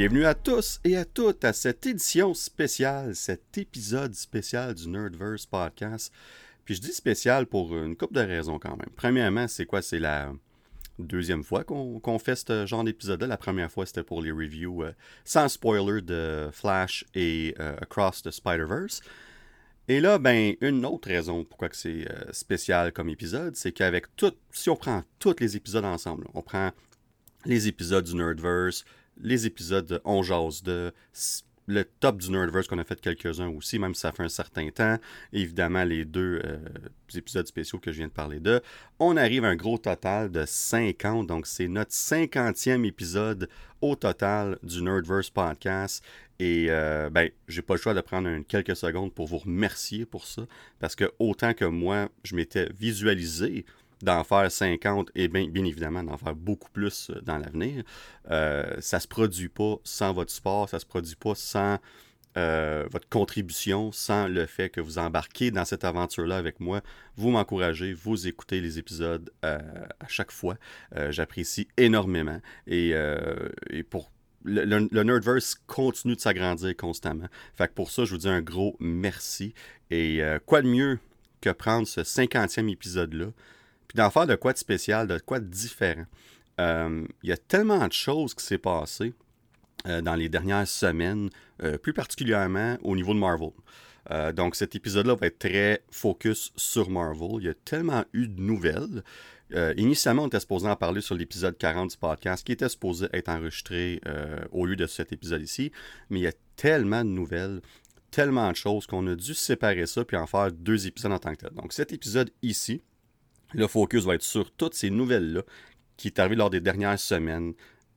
Bienvenue à tous et à toutes à cette édition spéciale, cet épisode spécial du Nerdverse podcast. Puis je dis spécial pour une couple de raisons quand même. Premièrement, c'est quoi? C'est la deuxième fois qu'on fait ce genre d'épisode-là. La première fois, c'était pour les reviews euh, sans spoiler de Flash et euh, Across the Spider-Verse. Et là, ben, une autre raison pourquoi c'est euh, spécial comme épisode, c'est qu'avec tout, si on prend tous les épisodes ensemble, on prend les épisodes du Nerdverse, les épisodes de On Jase de le top du Nerdverse qu'on a fait quelques-uns aussi, même si ça fait un certain temps. Évidemment, les deux euh, épisodes spéciaux que je viens de parler de. On arrive à un gros total de 50. Donc, c'est notre 50e épisode au total du Nerdverse podcast. Et euh, ben, j'ai pas le choix de prendre quelques secondes pour vous remercier pour ça. Parce que autant que moi, je m'étais visualisé d'en faire 50 et bien, bien évidemment d'en faire beaucoup plus euh, dans l'avenir. Euh, ça ne se produit pas sans votre support, ça ne se produit pas sans euh, votre contribution, sans le fait que vous embarquez dans cette aventure-là avec moi. Vous m'encouragez, vous écoutez les épisodes à chaque fois. J'apprécie énormément. Et, pour le, le, Nerdverse continue de s'agrandir constamment. Fait que pour ça, je vous dis un gros merci. Et quoi de mieux que prendre ce 50e épisode-là, puis d'en faire de quoi de spécial, de quoi de différent? Euh, il y a tellement de choses qui s'est passé euh, dans les dernières semaines, euh, plus particulièrement au niveau de Marvel. donc cet épisode-là va être très focus sur Marvel. Il y a tellement eu de nouvelles. initialement, on était supposé en parler sur l'épisode 40 du podcast qui était supposé être enregistré au lieu de cet épisode ici. Mais il y a tellement de nouvelles, tellement de choses qu'on a dû séparer ça puis en faire deux épisodes en tant que tel. Donc cet épisode ici, le focus va être sur toutes ces nouvelles-là qui est arrivé lors des dernières semaines.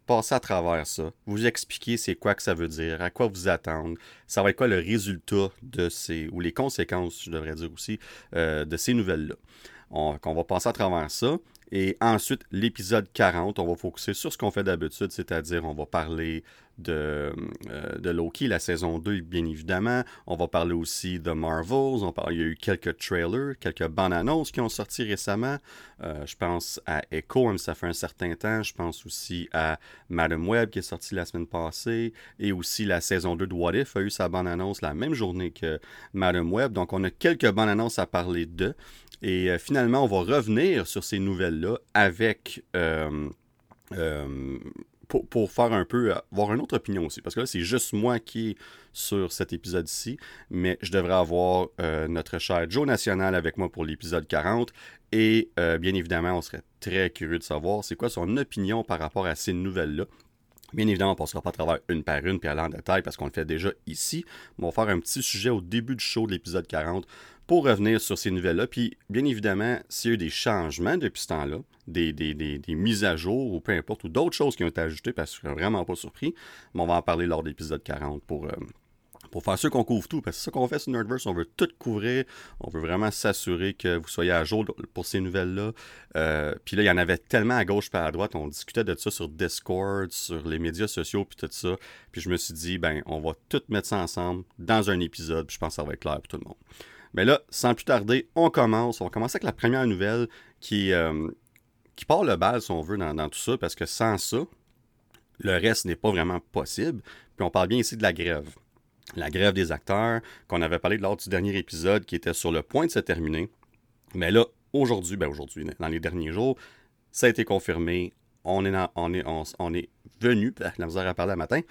Passer à travers ça, vous expliquer c'est quoi que ça veut dire, à quoi vous attendre, ça va être quoi le résultat de ces, ou les conséquences, je devrais dire aussi, euh, de ces nouvelles-là. On, on, va passer à travers ça. Et ensuite, l'épisode 40, on va focuser sur ce qu'on fait d'habitude, c'est-à-dire on va parler de, euh, de Loki, la saison 2, bien évidemment. On va parler aussi de Marvels. On il y a eu quelques trailers, quelques bandes annonces qui ont sorti récemment. Euh, je pense à Echo, même ça fait un certain temps. Je pense aussi à Madam Web qui est sorti la semaine passée. Et aussi la saison 2 de What If a eu sa bande annonce la même journée que Madam Web. Donc on a quelques bandes annonces à parler de. Et euh, finalement, on va revenir sur ces nouvelles-là avec pour, faire un peu, avoir une autre opinion aussi. Parce que là, c'est juste moi qui est sur cet épisode-ci, mais je devrais avoir euh, notre cher Joe National avec moi pour l'épisode 40. Et euh, bien évidemment, on serait très curieux de savoir c'est quoi son opinion par rapport à ces nouvelles-là. Bien évidemment, on ne passera pas à travers une par une puis aller en détail parce qu'on le fait déjà ici. On va faire un petit sujet au début du show de l'épisode 40 pour revenir sur ces nouvelles-là. Puis, bien évidemment, s'il y a eu des changements depuis ce temps-là, des, mises à jour ou peu importe, ou d'autres choses qui ont été ajoutées, parce que je ne suis vraiment pas surpris, on va en parler lors de l'épisode 40 pour, euh, pour faire sûr qu'on couvre tout. Parce que c'est ça qu'on fait sur Nerdverse, on veut tout couvrir. On veut vraiment s'assurer que vous soyez à jour pour ces nouvelles-là. Euh, puis là, il y en avait tellement à gauche et à droite. On discutait de ça sur Discord, sur les médias sociaux, puis tout ça. Puis je me suis dit, ben, on va tout mettre ça ensemble dans un épisode. Puis je pense que ça va être clair pour tout le monde. Mais là, sans plus tarder, on commence. On va commencer avec la première nouvelle qui, euh, qui part le bal, si on veut, dans, tout ça, parce que sans ça, le reste n'est pas vraiment possible. Puis on parle bien ici de la grève. La grève des acteurs, qu'on avait parlé lors du dernier épisode, qui était sur le point de se terminer. Mais là, aujourd'hui, ben aujourd'hui, dans les derniers jours, ça a été confirmé. On est, on est, on est venu, la misère à parler matin,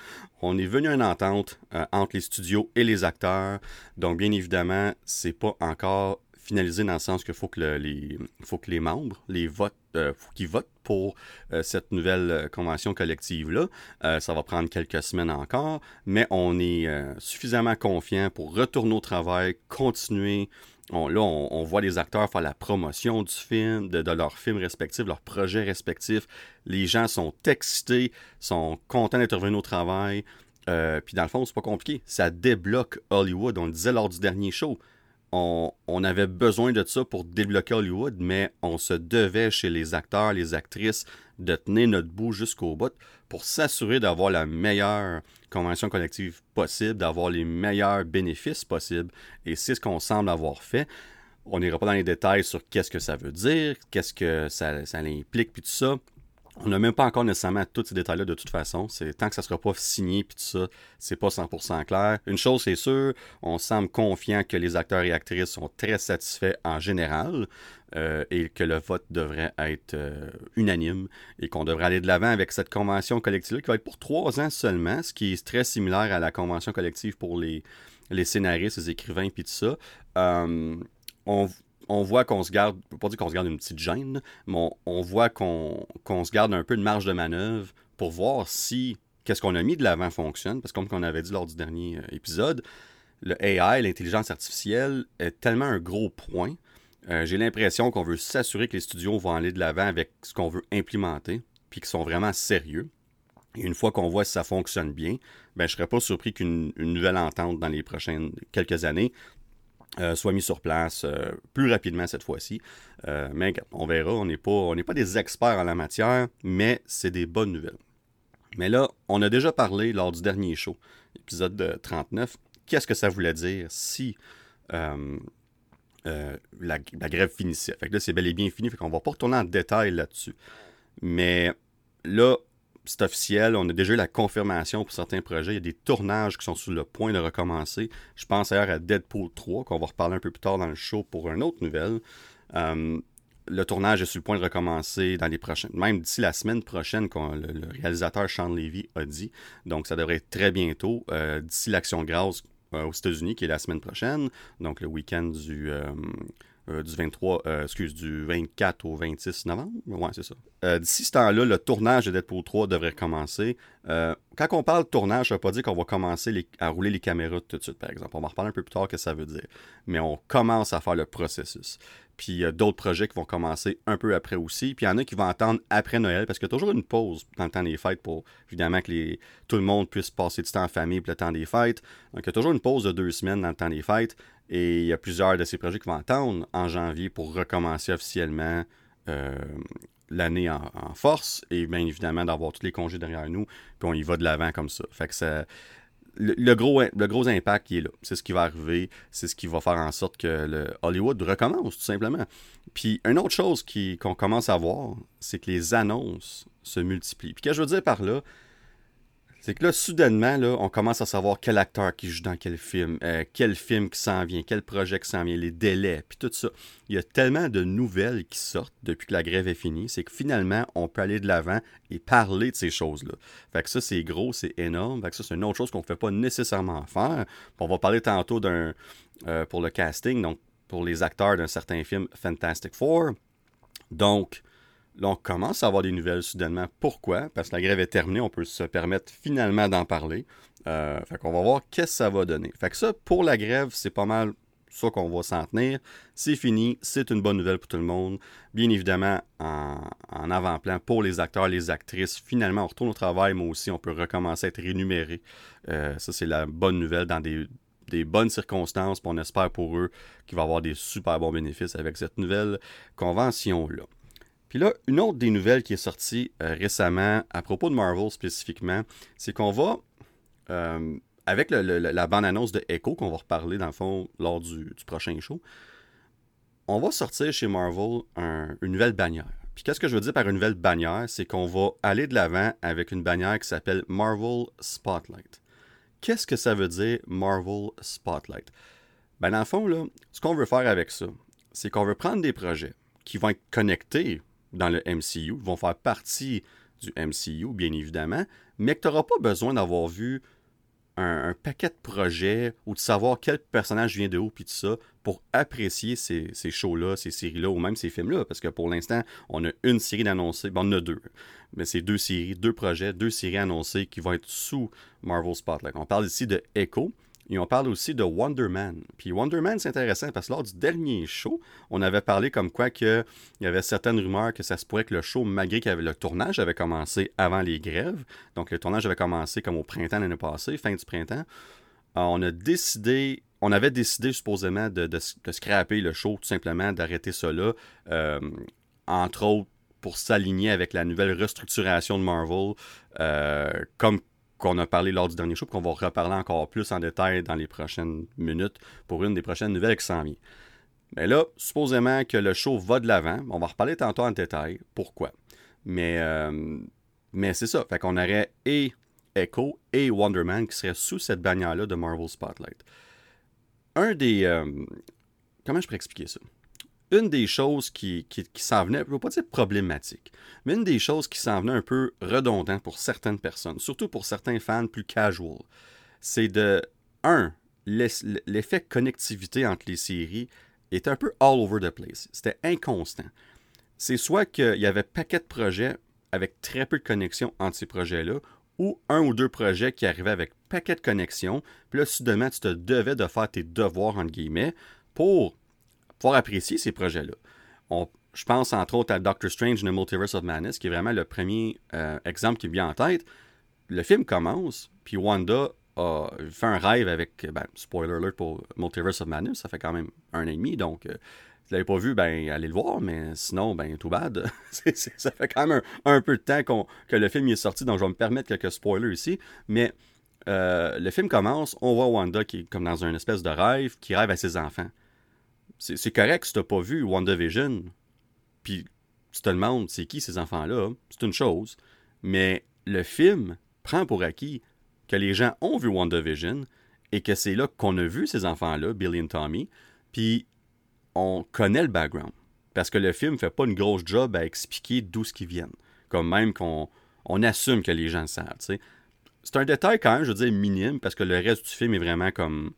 on est venu à une entente euh, entre les studios et les acteurs. Donc, bien évidemment, c'est pas encore finalisé dans le sens qu'il faut que les faut que les membres les euh, qu'ils votent pour euh, cette nouvelle convention collective là ça va prendre quelques semaines encore mais on est suffisamment confiant pour retourner au travail continuer là, on, voit les acteurs faire la promotion du film, de, leurs films respectifs, leurs projets respectifs. Les gens sont excités, sont contents d'être revenus au travail. Euh, puis dans le fond, c'est pas compliqué. Ça débloque Hollywood. On le disait lors du dernier show. On, avait besoin de ça pour débloquer Hollywood, mais on se devait chez les acteurs, les actrices, de tenir notre bout jusqu'au bout pour s'assurer d'avoir la meilleure convention collective possible, d'avoir les meilleurs bénéfices possibles. Et c'est ce qu'on semble avoir fait. On n'ira pas dans les détails sur qu'est-ce que ça veut dire, qu'est-ce que ça, ça implique, puis tout ça. On n'a même pas encore nécessairement tous ces détails-là de toute façon. C'est tant que ça ne sera pas signé puis tout ça, c'est pas 100% clair. Une chose c'est sûr, on semble confiant que les acteurs et actrices sont très satisfaits en général euh, et que le vote devrait être euh, unanime et qu'on devrait aller de l'avant avec cette convention collective qui va être pour trois ans seulement, ce qui est très similaire à la convention collective pour les, les scénaristes, les écrivains puis tout ça. Euh, on, on voit qu'on se garde, pas dire qu'on se garde une petite gêne, mais on, voit qu'on se garde un peu de marge de manœuvre pour voir si qu'est-ce qu'on a mis de l'avant fonctionne. Parce que comme on avait dit lors du dernier euh, épisode, le AI, l'intelligence artificielle, est tellement un gros point. Euh, j'ai l'impression qu'on veut s'assurer que les studios vont aller de l'avant avec ce qu'on veut implémenter, puis qu'ils sont vraiment sérieux. Et une fois qu'on voit si ça fonctionne bien, ben, je ne serais pas surpris qu'une nouvelle entente dans les prochaines quelques années euh, soit mis sur place euh, plus rapidement cette fois-ci. Euh, mais on verra, on n'est pas, des experts en la matière, mais c'est des bonnes nouvelles. Mais là, on a déjà parlé lors du dernier show, épisode 39, qu'est-ce que ça voulait dire si la, grève finissait? Fait que là, c'est bel et bien fini, fait qu'on va pas retourner en détail là-dessus. Mais là, c'est officiel. On a déjà eu la confirmation pour certains projets. Il y a des tournages qui sont sur le point de recommencer. Je pense d'ailleurs à Deadpool 3, qu'on va reparler un peu plus tard dans le show pour une autre nouvelle. Euh, le tournage est sur le point de recommencer dans les prochaines, même d'ici la semaine prochaine, le, réalisateur Sean Levy a dit. Donc, ça devrait être très bientôt, euh, d'ici l'Action Grâce euh, aux États-Unis, qui est la semaine prochaine, donc le week-end du, euh, du 23, euh, excuse, du 24 au 26 novembre? Ouais, c'est ça. Euh, d'ici ce temps-là, le tournage de Deadpool 3 devrait commencer. quand on parle de tournage, ça ne veut pas dire qu'on va commencer à rouler les caméras tout de suite, par exemple. On va en reparler un peu plus tard que ça veut dire. Mais on commence à faire le processus. Puis il y a d'autres projets qui vont commencer un peu après aussi. Puis il y en a qui vont attendre après Noël parce qu'il y a toujours une pause dans le temps des fêtes pour évidemment que tout le monde puisse passer du temps en famille pour le temps des fêtes. Donc il y a toujours une pause de deux semaines dans le temps des fêtes. Et il y a plusieurs de ces projets qui vont attendre en janvier pour recommencer officiellement euh, l'année en, force et bien évidemment d'avoir tous les congés derrière nous, puis on y va de l'avant comme ça. Fait que ça. Le, gros, le gros impact qui est là. C'est ce qui va arriver. C'est ce qui va faire en sorte que le Hollywood recommence, tout simplement. Puis, une autre chose qu'on commence à voir, c'est que les annonces se multiplient. Puis, ce que je veux dire par là, c'est que là, soudainement, là, on commence à savoir quel acteur qui joue dans quel film, euh, quel film qui s'en vient, quel projet qui s'en vient, les délais, puis tout ça. Il y a tellement de nouvelles qui sortent depuis que la grève est finie, c'est que finalement, on peut aller de l'avant et parler de ces choses-là. Fait que ça, c'est gros, c'est énorme. Fait que ça, c'est une autre chose qu'on ne fait pas nécessairement faire. on va parler tantôt d'un euh, pour le casting, donc pour les acteurs d'un certain film Fantastic Four. Donc, Là, on commence à avoir des nouvelles soudainement. Pourquoi? Parce que la grève est terminée, on peut se permettre finalement d'en parler. Euh, fait qu'on va voir qu'est-ce que ça va donner. Fait que ça, pour la grève, c'est pas mal ça qu'on va s'en tenir. C'est fini, c'est une bonne nouvelle pour tout le monde. Bien évidemment, en, avant-plan pour les acteurs, les actrices, finalement, on retourne au travail, mais aussi on peut recommencer à être rémunéré. Euh, ça, c'est la bonne nouvelle dans des, des bonnes circonstances. on espère pour eux qu'il va avoir des super bons bénéfices avec cette nouvelle convention-là. Puis là, une autre des nouvelles qui est sortie euh, récemment à propos de Marvel spécifiquement, c'est qu'on va, euh, avec la bande-annonce de Echo, qu'on va reparler dans le fond lors du, prochain show, on va sortir chez Marvel une nouvelle bannière. Puis qu'est-ce que je veux dire par une nouvelle bannière? C'est qu'on va aller de l'avant avec une bannière qui s'appelle Marvel Spotlight. Qu'est-ce que ça veut dire Marvel Spotlight? Ben dans le fond, là, ce qu'on veut faire avec ça, c'est qu'on veut prendre des projets qui vont être connectés dans le MCU, vont faire partie du MCU, bien évidemment, mais que tu n'auras pas besoin d'avoir vu un, paquet de projets ou de savoir quel personnage vient de où, puis tout ça, pour apprécier ces, ces shows-là, ces séries-là, ou même ces films-là. Parce que pour l'instant, on a une série d'annoncés, bon, on a deux. Mais c'est deux séries, deux projets, deux séries annoncées qui vont être sous Marvel Spotlight. On parle ici de Echo, et on parle aussi de Wonder Man. Puis Wonder Man, c'est intéressant parce que lors du dernier show, on avait parlé comme quoi qu'il y avait certaines rumeurs que ça se pourrait que le show, malgré que le tournage avait commencé avant les grèves, donc le tournage avait commencé comme au printemps l'année passée, fin du printemps, euh, on a décidé, on avait décidé supposément de, scraper le show, tout simplement, d'arrêter là, euh, entre autres pour s'aligner avec la nouvelle restructuration de Marvel, euh, comme qu'on a parlé lors du dernier show, qu'on va reparler encore plus en détail dans les prochaines minutes pour une des prochaines nouvelles qui s'en vient. Mais là, supposément que le show va de l'avant, on va reparler tantôt en détail. Pourquoi? Mais, euh, mais c'est ça. Fait qu'on aurait et Echo et Wonder Man qui seraient sous cette bannière-là de Marvel Spotlight. Un des. euh, comment je pourrais expliquer ça? Une des choses qui, qui, s'en venait, je ne veux pas dire problématique, mais une des choses qui s'en venait un peu redondant pour certaines personnes, surtout pour certains fans plus casual, c'est de, un, l'effet connectivité entre les séries était un peu all over the place. C'était inconstant. C'est soit qu'il y avait paquet de projets avec très peu de connexion entre ces projets-là, ou un ou deux projets qui arrivaient avec paquet de connexions, puis là, soudainement, tu te devais de faire tes devoirs, entre guillemets, pour apprécier ces projets-là. Je pense entre autres à Doctor Strange and the Multiverse of Madness, qui est vraiment le premier euh, exemple qui me vient en tête. Le film commence, puis Wanda a fait un rêve avec, ben, spoiler alert pour Multiverse of Madness, ça fait quand même un an et demi, donc euh, si vous l'avez pas vu, ben allez le voir, mais sinon, ben tout bad. Ça fait quand même un, peu de temps que le film est sorti, donc je vais me permettre quelques spoilers ici, mais euh, le film commence, on voit Wanda qui est comme dans une espèce de rêve, qui rêve à ses enfants. C'est correct si t'as pas vu WandaVision, puis tu te demandes c'est qui ces enfants-là, c'est une chose. Mais le film prend pour acquis que les gens ont vu WandaVision et que c'est là qu'on a vu ces enfants-là, Billy et Tommy, puis on connaît le background. Parce que le film fait pas une grosse job à expliquer d'où ce qu'ils viennent. Comme même qu'on on assume que les gens le savent. C'est un détail quand même, je veux dire, minime, parce que le reste du film est vraiment comme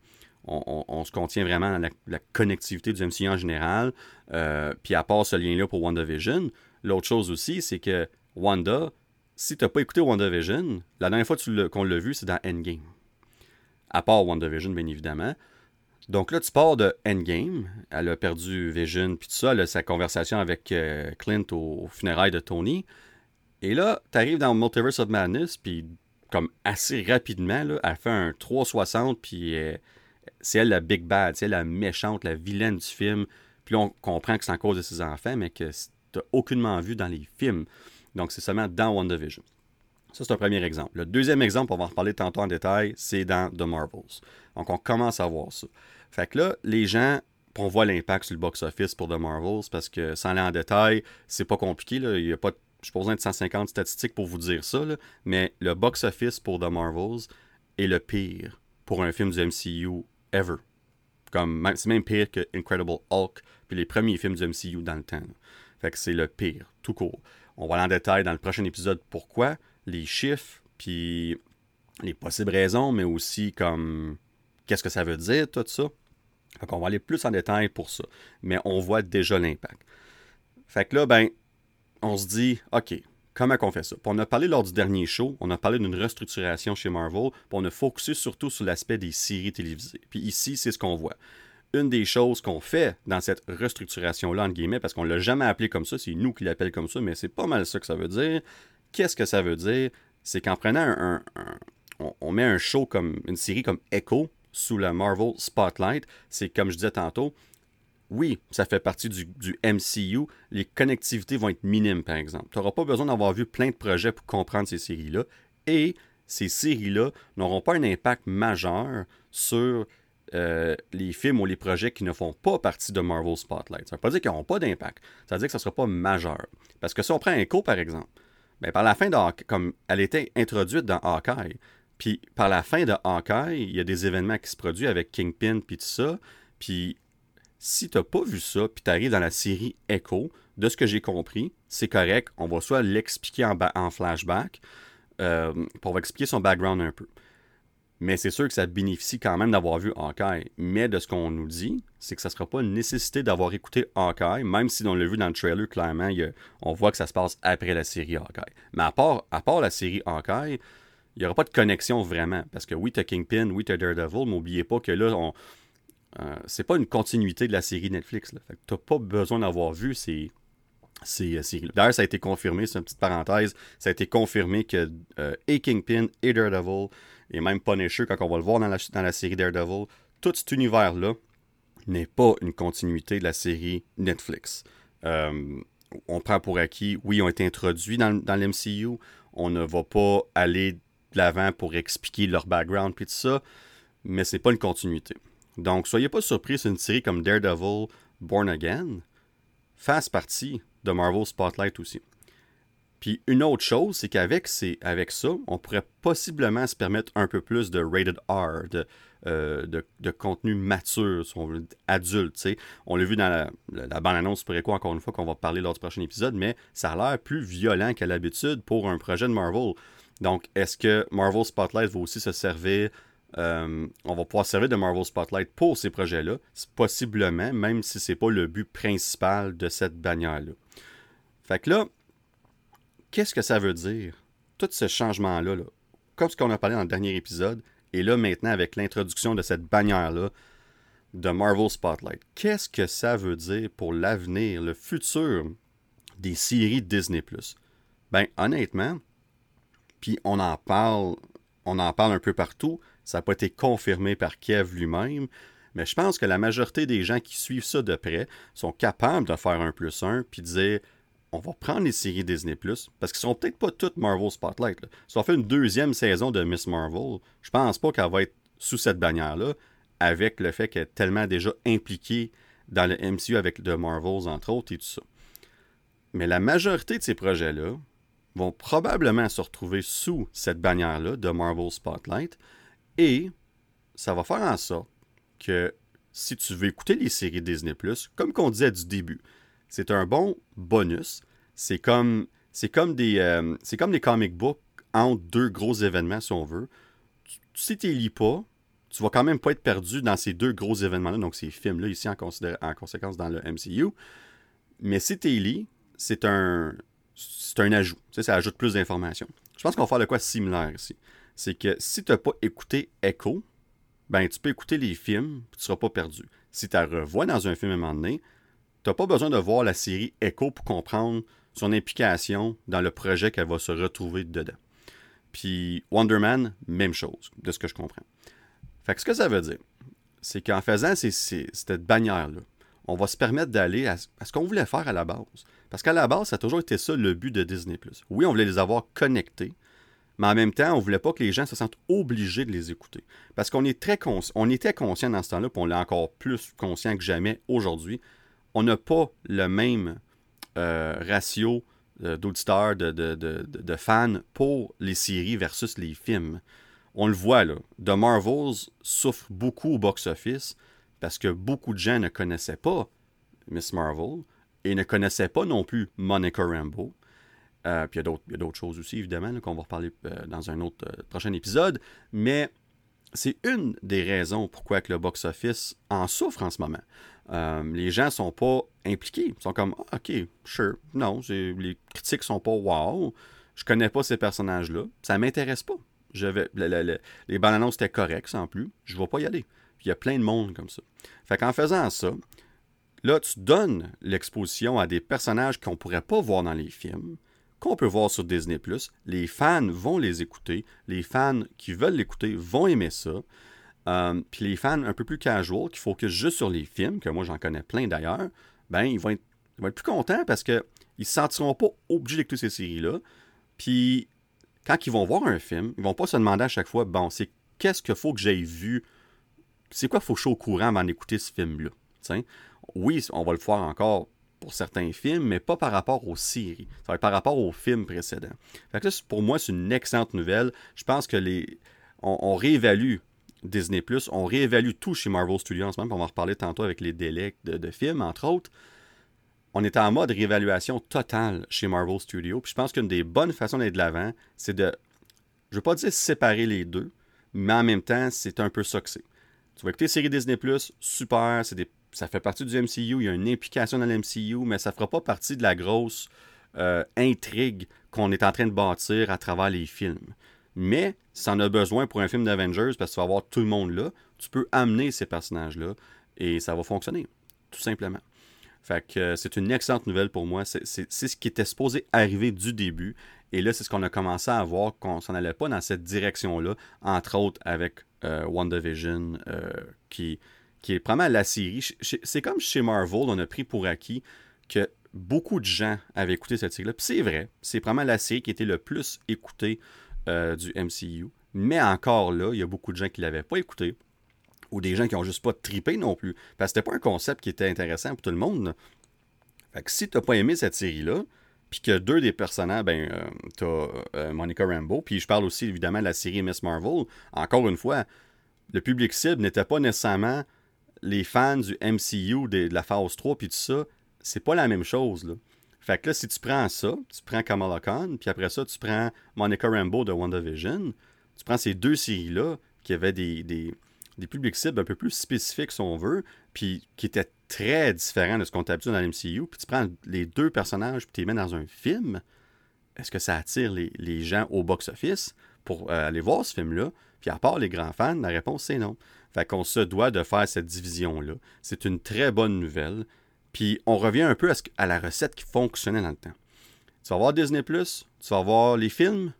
on, se contient vraiment dans la, connectivité du MCU en général. Euh, puis à part ce lien-là pour WandaVision, l'autre chose aussi, c'est que Wanda, si t'as pas écouté WandaVision, la dernière fois tu qu'on l'a vu, c'est dans Endgame. À part WandaVision, bien évidemment. Donc là, tu pars de Endgame. Elle a perdu Vision, puis tout ça. Sa conversation avec euh, Clint au, funérailles de Tony. Et là, tu arrives dans Multiverse of Madness, puis comme assez rapidement, là, elle fait un 360, puis c'est elle la big bad, c'est elle la méchante, la vilaine du film. Puis là, on comprend que c'est en cause de ses enfants, mais que tu aucunement vu dans les films. Donc, c'est seulement dans WandaVision. Ça, c'est un premier exemple. Le deuxième exemple, on va en reparler tantôt en détail, c'est dans The Marvels. Donc, on commence à voir ça. Fait que là, les gens, on voit l'impact sur le box-office pour The Marvels, parce que sans aller en détail, c'est pas compliqué. Là. Il y a pas, je besoin de 150 statistiques pour vous dire ça, mais le box-office pour The Marvels est le pire pour un film du MCU Comme, c'est même pire que Incredible Hulk, puis les premiers films du MCU dans le temps. Fait que c'est le pire, tout court. On va aller en détail dans le prochain épisode pourquoi, les chiffres, puis les possibles raisons, mais aussi comme qu'est-ce que ça veut dire, tout ça. Fait qu'on va aller plus en détail pour ça. Mais on voit déjà l'impact. Fait que là, ben, on se dit, OK, comment qu'on fait ça? Puis on a parlé lors du dernier show, on a parlé d'une restructuration chez Marvel, puis on a focusé surtout sur l'aspect des séries télévisées. Puis ici, c'est ce qu'on voit. Une des choses qu'on fait dans cette restructuration-là, parce qu'on l'a jamais appelé comme ça, c'est nous qui l'appelons comme ça, mais c'est pas mal ça que ça veut dire. Qu'est-ce que ça veut dire? C'est qu'en prenant un, on, on met un show comme une série comme Echo sous la Marvel Spotlight, c'est comme je disais tantôt, oui, ça fait partie du, MCU. Les connectivités vont être minimes, par exemple. Tu n'auras pas besoin d'avoir vu plein de projets pour comprendre ces séries-là. Et ces séries-là n'auront pas un impact majeur sur euh, les films ou les projets qui ne font pas partie de Marvel Spotlight. Ça ne veut pas dire qu'ils n'auront pas d'impact. Ça veut dire que ça ne sera pas majeur. Parce que si on prend Echo, par exemple, ben, par la fin de comme elle était introduite dans Hawkeye, puis par la fin de Hawkeye, il y a des événements qui se produisent avec Kingpin puis tout ça, puis si t'as pas vu ça, puis t'arrives dans la série Echo, de ce que j'ai compris, c'est correct. On va soit l'expliquer en, ba- en flashback, euh, va expliquer son background un peu. Mais c'est sûr que ça bénéficie quand même d'avoir vu Hawkeye. Mais de ce qu'on nous dit, c'est que ça ne sera pas une nécessité d'avoir écouté Hawkeye, même si on l'a vu dans le trailer, clairement, il on voit que ça se passe après la série Hawkeye. Mais à part, à part la série Hawkeye, il n'y aura pas de connexion vraiment. Parce que oui, t'as Kingpin, oui, t'as Daredevil, mais n'oubliez pas que là, on, euh, c'est pas une continuité de la série Netflix. Fait que t'as pas besoin d'avoir vu ces, ces euh, séries. D'ailleurs, ça a été confirmé, c'est une petite parenthèse, ça a été confirmé que euh, et Kingpin et Daredevil, et même Punisher, quand on va le voir dans la, dans la série Daredevil, tout cet univers-là n'est pas une continuité de la série Netflix. Euh, on prend pour acquis, oui, ils ont été introduits dans, dans l'MCU, on ne va pas aller de l'avant pour expliquer leur background puis tout ça, mais c'est pas une continuité. Donc, soyez pas surpris si une série comme Daredevil Born Again fasse partie de Marvel Spotlight aussi. Puis une autre chose, c'est qu'avec avec ça, on pourrait possiblement se permettre un peu plus de rated R, de, euh, contenu mature, si on veut, adulte. On l'a vu dans la, bande-annonce pour quoi, encore une fois, qu'on va parler lors du prochain épisode, mais ça a l'air plus violent qu'à l'habitude pour un projet de Marvel. Donc, est-ce que Marvel Spotlight va aussi se servir euh, on va pouvoir servir de Marvel Spotlight pour ces projets-là, possiblement, même si c'est pas le but principal de cette bannière-là. Fait que là, qu'est-ce que ça veut dire? Tout ce changement-là, là, comme ce qu'on a parlé dans le dernier épisode, et là, maintenant, avec l'introduction de cette bannière-là de Marvel Spotlight, qu'est-ce que ça veut dire pour l'avenir, le futur des séries Disney ⁇ Ben, honnêtement, puis on en parle, on en parle un peu partout, ça n'a pas été confirmé par Kev lui-même, mais je pense que la majorité des gens qui suivent ça de près sont capables de faire un plus un, puis dire on va prendre les séries Disney Plus parce qu'ils sont peut-être pas toutes Marvel Spotlight. Si on fait une deuxième saison de Miss Marvel, je pense pas qu'elle va être sous cette bannière-là, avec le fait qu'elle est tellement déjà impliquée dans le MCU avec The Marvels, entre autres, et tout ça. Mais la majorité de ces projets-là vont probablement se retrouver sous cette bannière-là de Marvel Spotlight, et ça va faire en sorte que si tu veux écouter les séries Disney ⁇ comme qu'on disait du début, c'est un bon bonus. C'est comme, c'est comme, des, euh, c'est comic books entre deux gros événements, si on veut. Si tu les lis pas, tu vas quand même pas être perdu dans ces deux gros événements-là, donc ces films-là ici en, en, conséquence dans le MCU. Mais si tu lis, c'est un, c'est un ajout. ça ajoute plus d'informations. Je pense qu'on va faire de quoi similaire ici. C'est que si tu n'as pas écouté Echo, ben tu peux écouter les films, tu ne seras pas perdu. Si tu la revois dans un film à un moment donné, tu n'as pas besoin de voir la série Echo pour comprendre son implication dans le projet qu'elle va se retrouver dedans. Puis Wonder Man, même chose, de ce que je comprends. Fait que ce que ça veut dire, c'est qu'en faisant cette bannière-là, on va se permettre d'aller à, ce qu'on voulait faire à la base. Parce qu'à la base, ça a toujours été ça le but de Disney. Oui, on voulait les avoir connectés, mais en même temps, on ne voulait pas que les gens se sentent obligés de les écouter. Parce qu'on est très on était conscient dans ce temps-là, puis on est encore plus conscient que jamais aujourd'hui, on n'a pas le même euh, ratio euh, d'auditeurs, de, fans pour les séries versus les films. On le voit là. The Marvels souffre beaucoup au box-office parce que beaucoup de gens ne connaissaient pas Miss Marvel et ne connaissaient pas non plus Monica Rambeau. Euh, puis il y a d'autres choses aussi, évidemment, qu'on va reparler dans un autre prochain épisode. Mais c'est une des raisons pourquoi que le box-office en souffre en ce moment. Euh, les gens sont pas impliqués. Ils sont comme ah, OK, sure. Non, les critiques sont pas wow. Je connais pas ces personnages-là. Ça m'intéresse pas. Les bandes annonces étaient correctes, sans plus. Je vais pas y aller. il y a plein de monde comme ça. Fait qu'en faisant ça, là, tu donnes l'exposition à des personnages qu'on pourrait pas voir dans les films, qu'on peut voir sur Disney. Les fans vont les écouter. Les fans qui veulent l'écouter vont aimer ça. Euh, puis les fans un peu plus casual, qui focusent juste sur les films, que moi j'en connais plein d'ailleurs, ben ils vont, être, plus contents parce qu'ils ne se sentiront pas obligés d'écouter ces séries-là. Puis quand ils vont voir un film, ils vont pas se demander à chaque fois, bon, c'est qu'est-ce qu'il faut que j'aille vu, c'est quoi faut que je sois au courant avant d'écouter ce film-là? Oui, on va le voir encore certains films, mais pas par rapport aux séries. Ça va être par rapport aux films précédents. Pour moi, c'est une excellente nouvelle. Je pense que les. on réévalue Disney+, on réévalue tout chez Marvel Studios en ce moment, on va en reparler tantôt avec les délais de, films, entre autres. On est en mode réévaluation totale chez Marvel Studios. Puis je pense qu'une des bonnes façons d'aller de l'avant, c'est de, je ne veux pas dire séparer les deux, mais en même temps, c'est un peu ça que c'est. Tu vas écouter série Disney+, super, ça fait partie du MCU, il y a une implication dans l'MCU, mais ça ne fera pas partie de la grosse euh, intrigue qu'on est en train de bâtir à travers les films. Mais si en as besoin pour un film d'Avengers, parce que tu vas avoir tout le monde là, tu peux amener ces personnages-là et ça va fonctionner, tout simplement. Fait que euh, c'est une excellente nouvelle pour moi. C'est ce qui était supposé arriver du début. Et là, c'est ce qu'on a commencé à voir qu'on s'en allait pas dans cette direction-là, entre autres avec euh, WandaVision, euh, qui, qui est vraiment la série. C'est comme chez Marvel, on a pris pour acquis que beaucoup de gens avaient écouté cette série-là. C'est vrai, c'est vraiment la série qui était le plus écoutée euh, du MCU. Mais encore là, il y a beaucoup de gens qui ne l'avaient pas écouté. Ou des gens qui n'ont juste pas trippé non plus. Parce que c'était pas un concept qui était intéressant pour tout le monde. Fait que si tu n'as pas aimé cette série-là, puis que deux des personnages, ben, euh, t'as euh, Monica Rambeau, puis je parle aussi évidemment de la série Miss Marvel. Encore une fois, le public cible n'était pas nécessairement les fans du MCU, de, la phase 3, puis tout ça. C'est pas la même chose. Fait que là, si tu prends ça, tu prends Kamala Khan, puis après ça, tu prends Monica Rambeau de WandaVision, tu prends ces deux séries-là, qui avaient des, publics cibles un peu plus spécifiques, si on veut, puis qui étaient très différents de ce qu'on est habitué dans l'MCU, puis tu prends les deux personnages, puis tu les mets dans un film, est-ce que ça attire les, les gens au box-office pour euh, aller voir ce film-là? Puis à part les grands fans, la réponse c'est non. Fait qu'on se doit de faire cette division-là. C'est une très bonne nouvelle. Puis on revient un peu à, la recette qui fonctionnait dans le temps. Tu vas voir Disney, tu vas voir les films,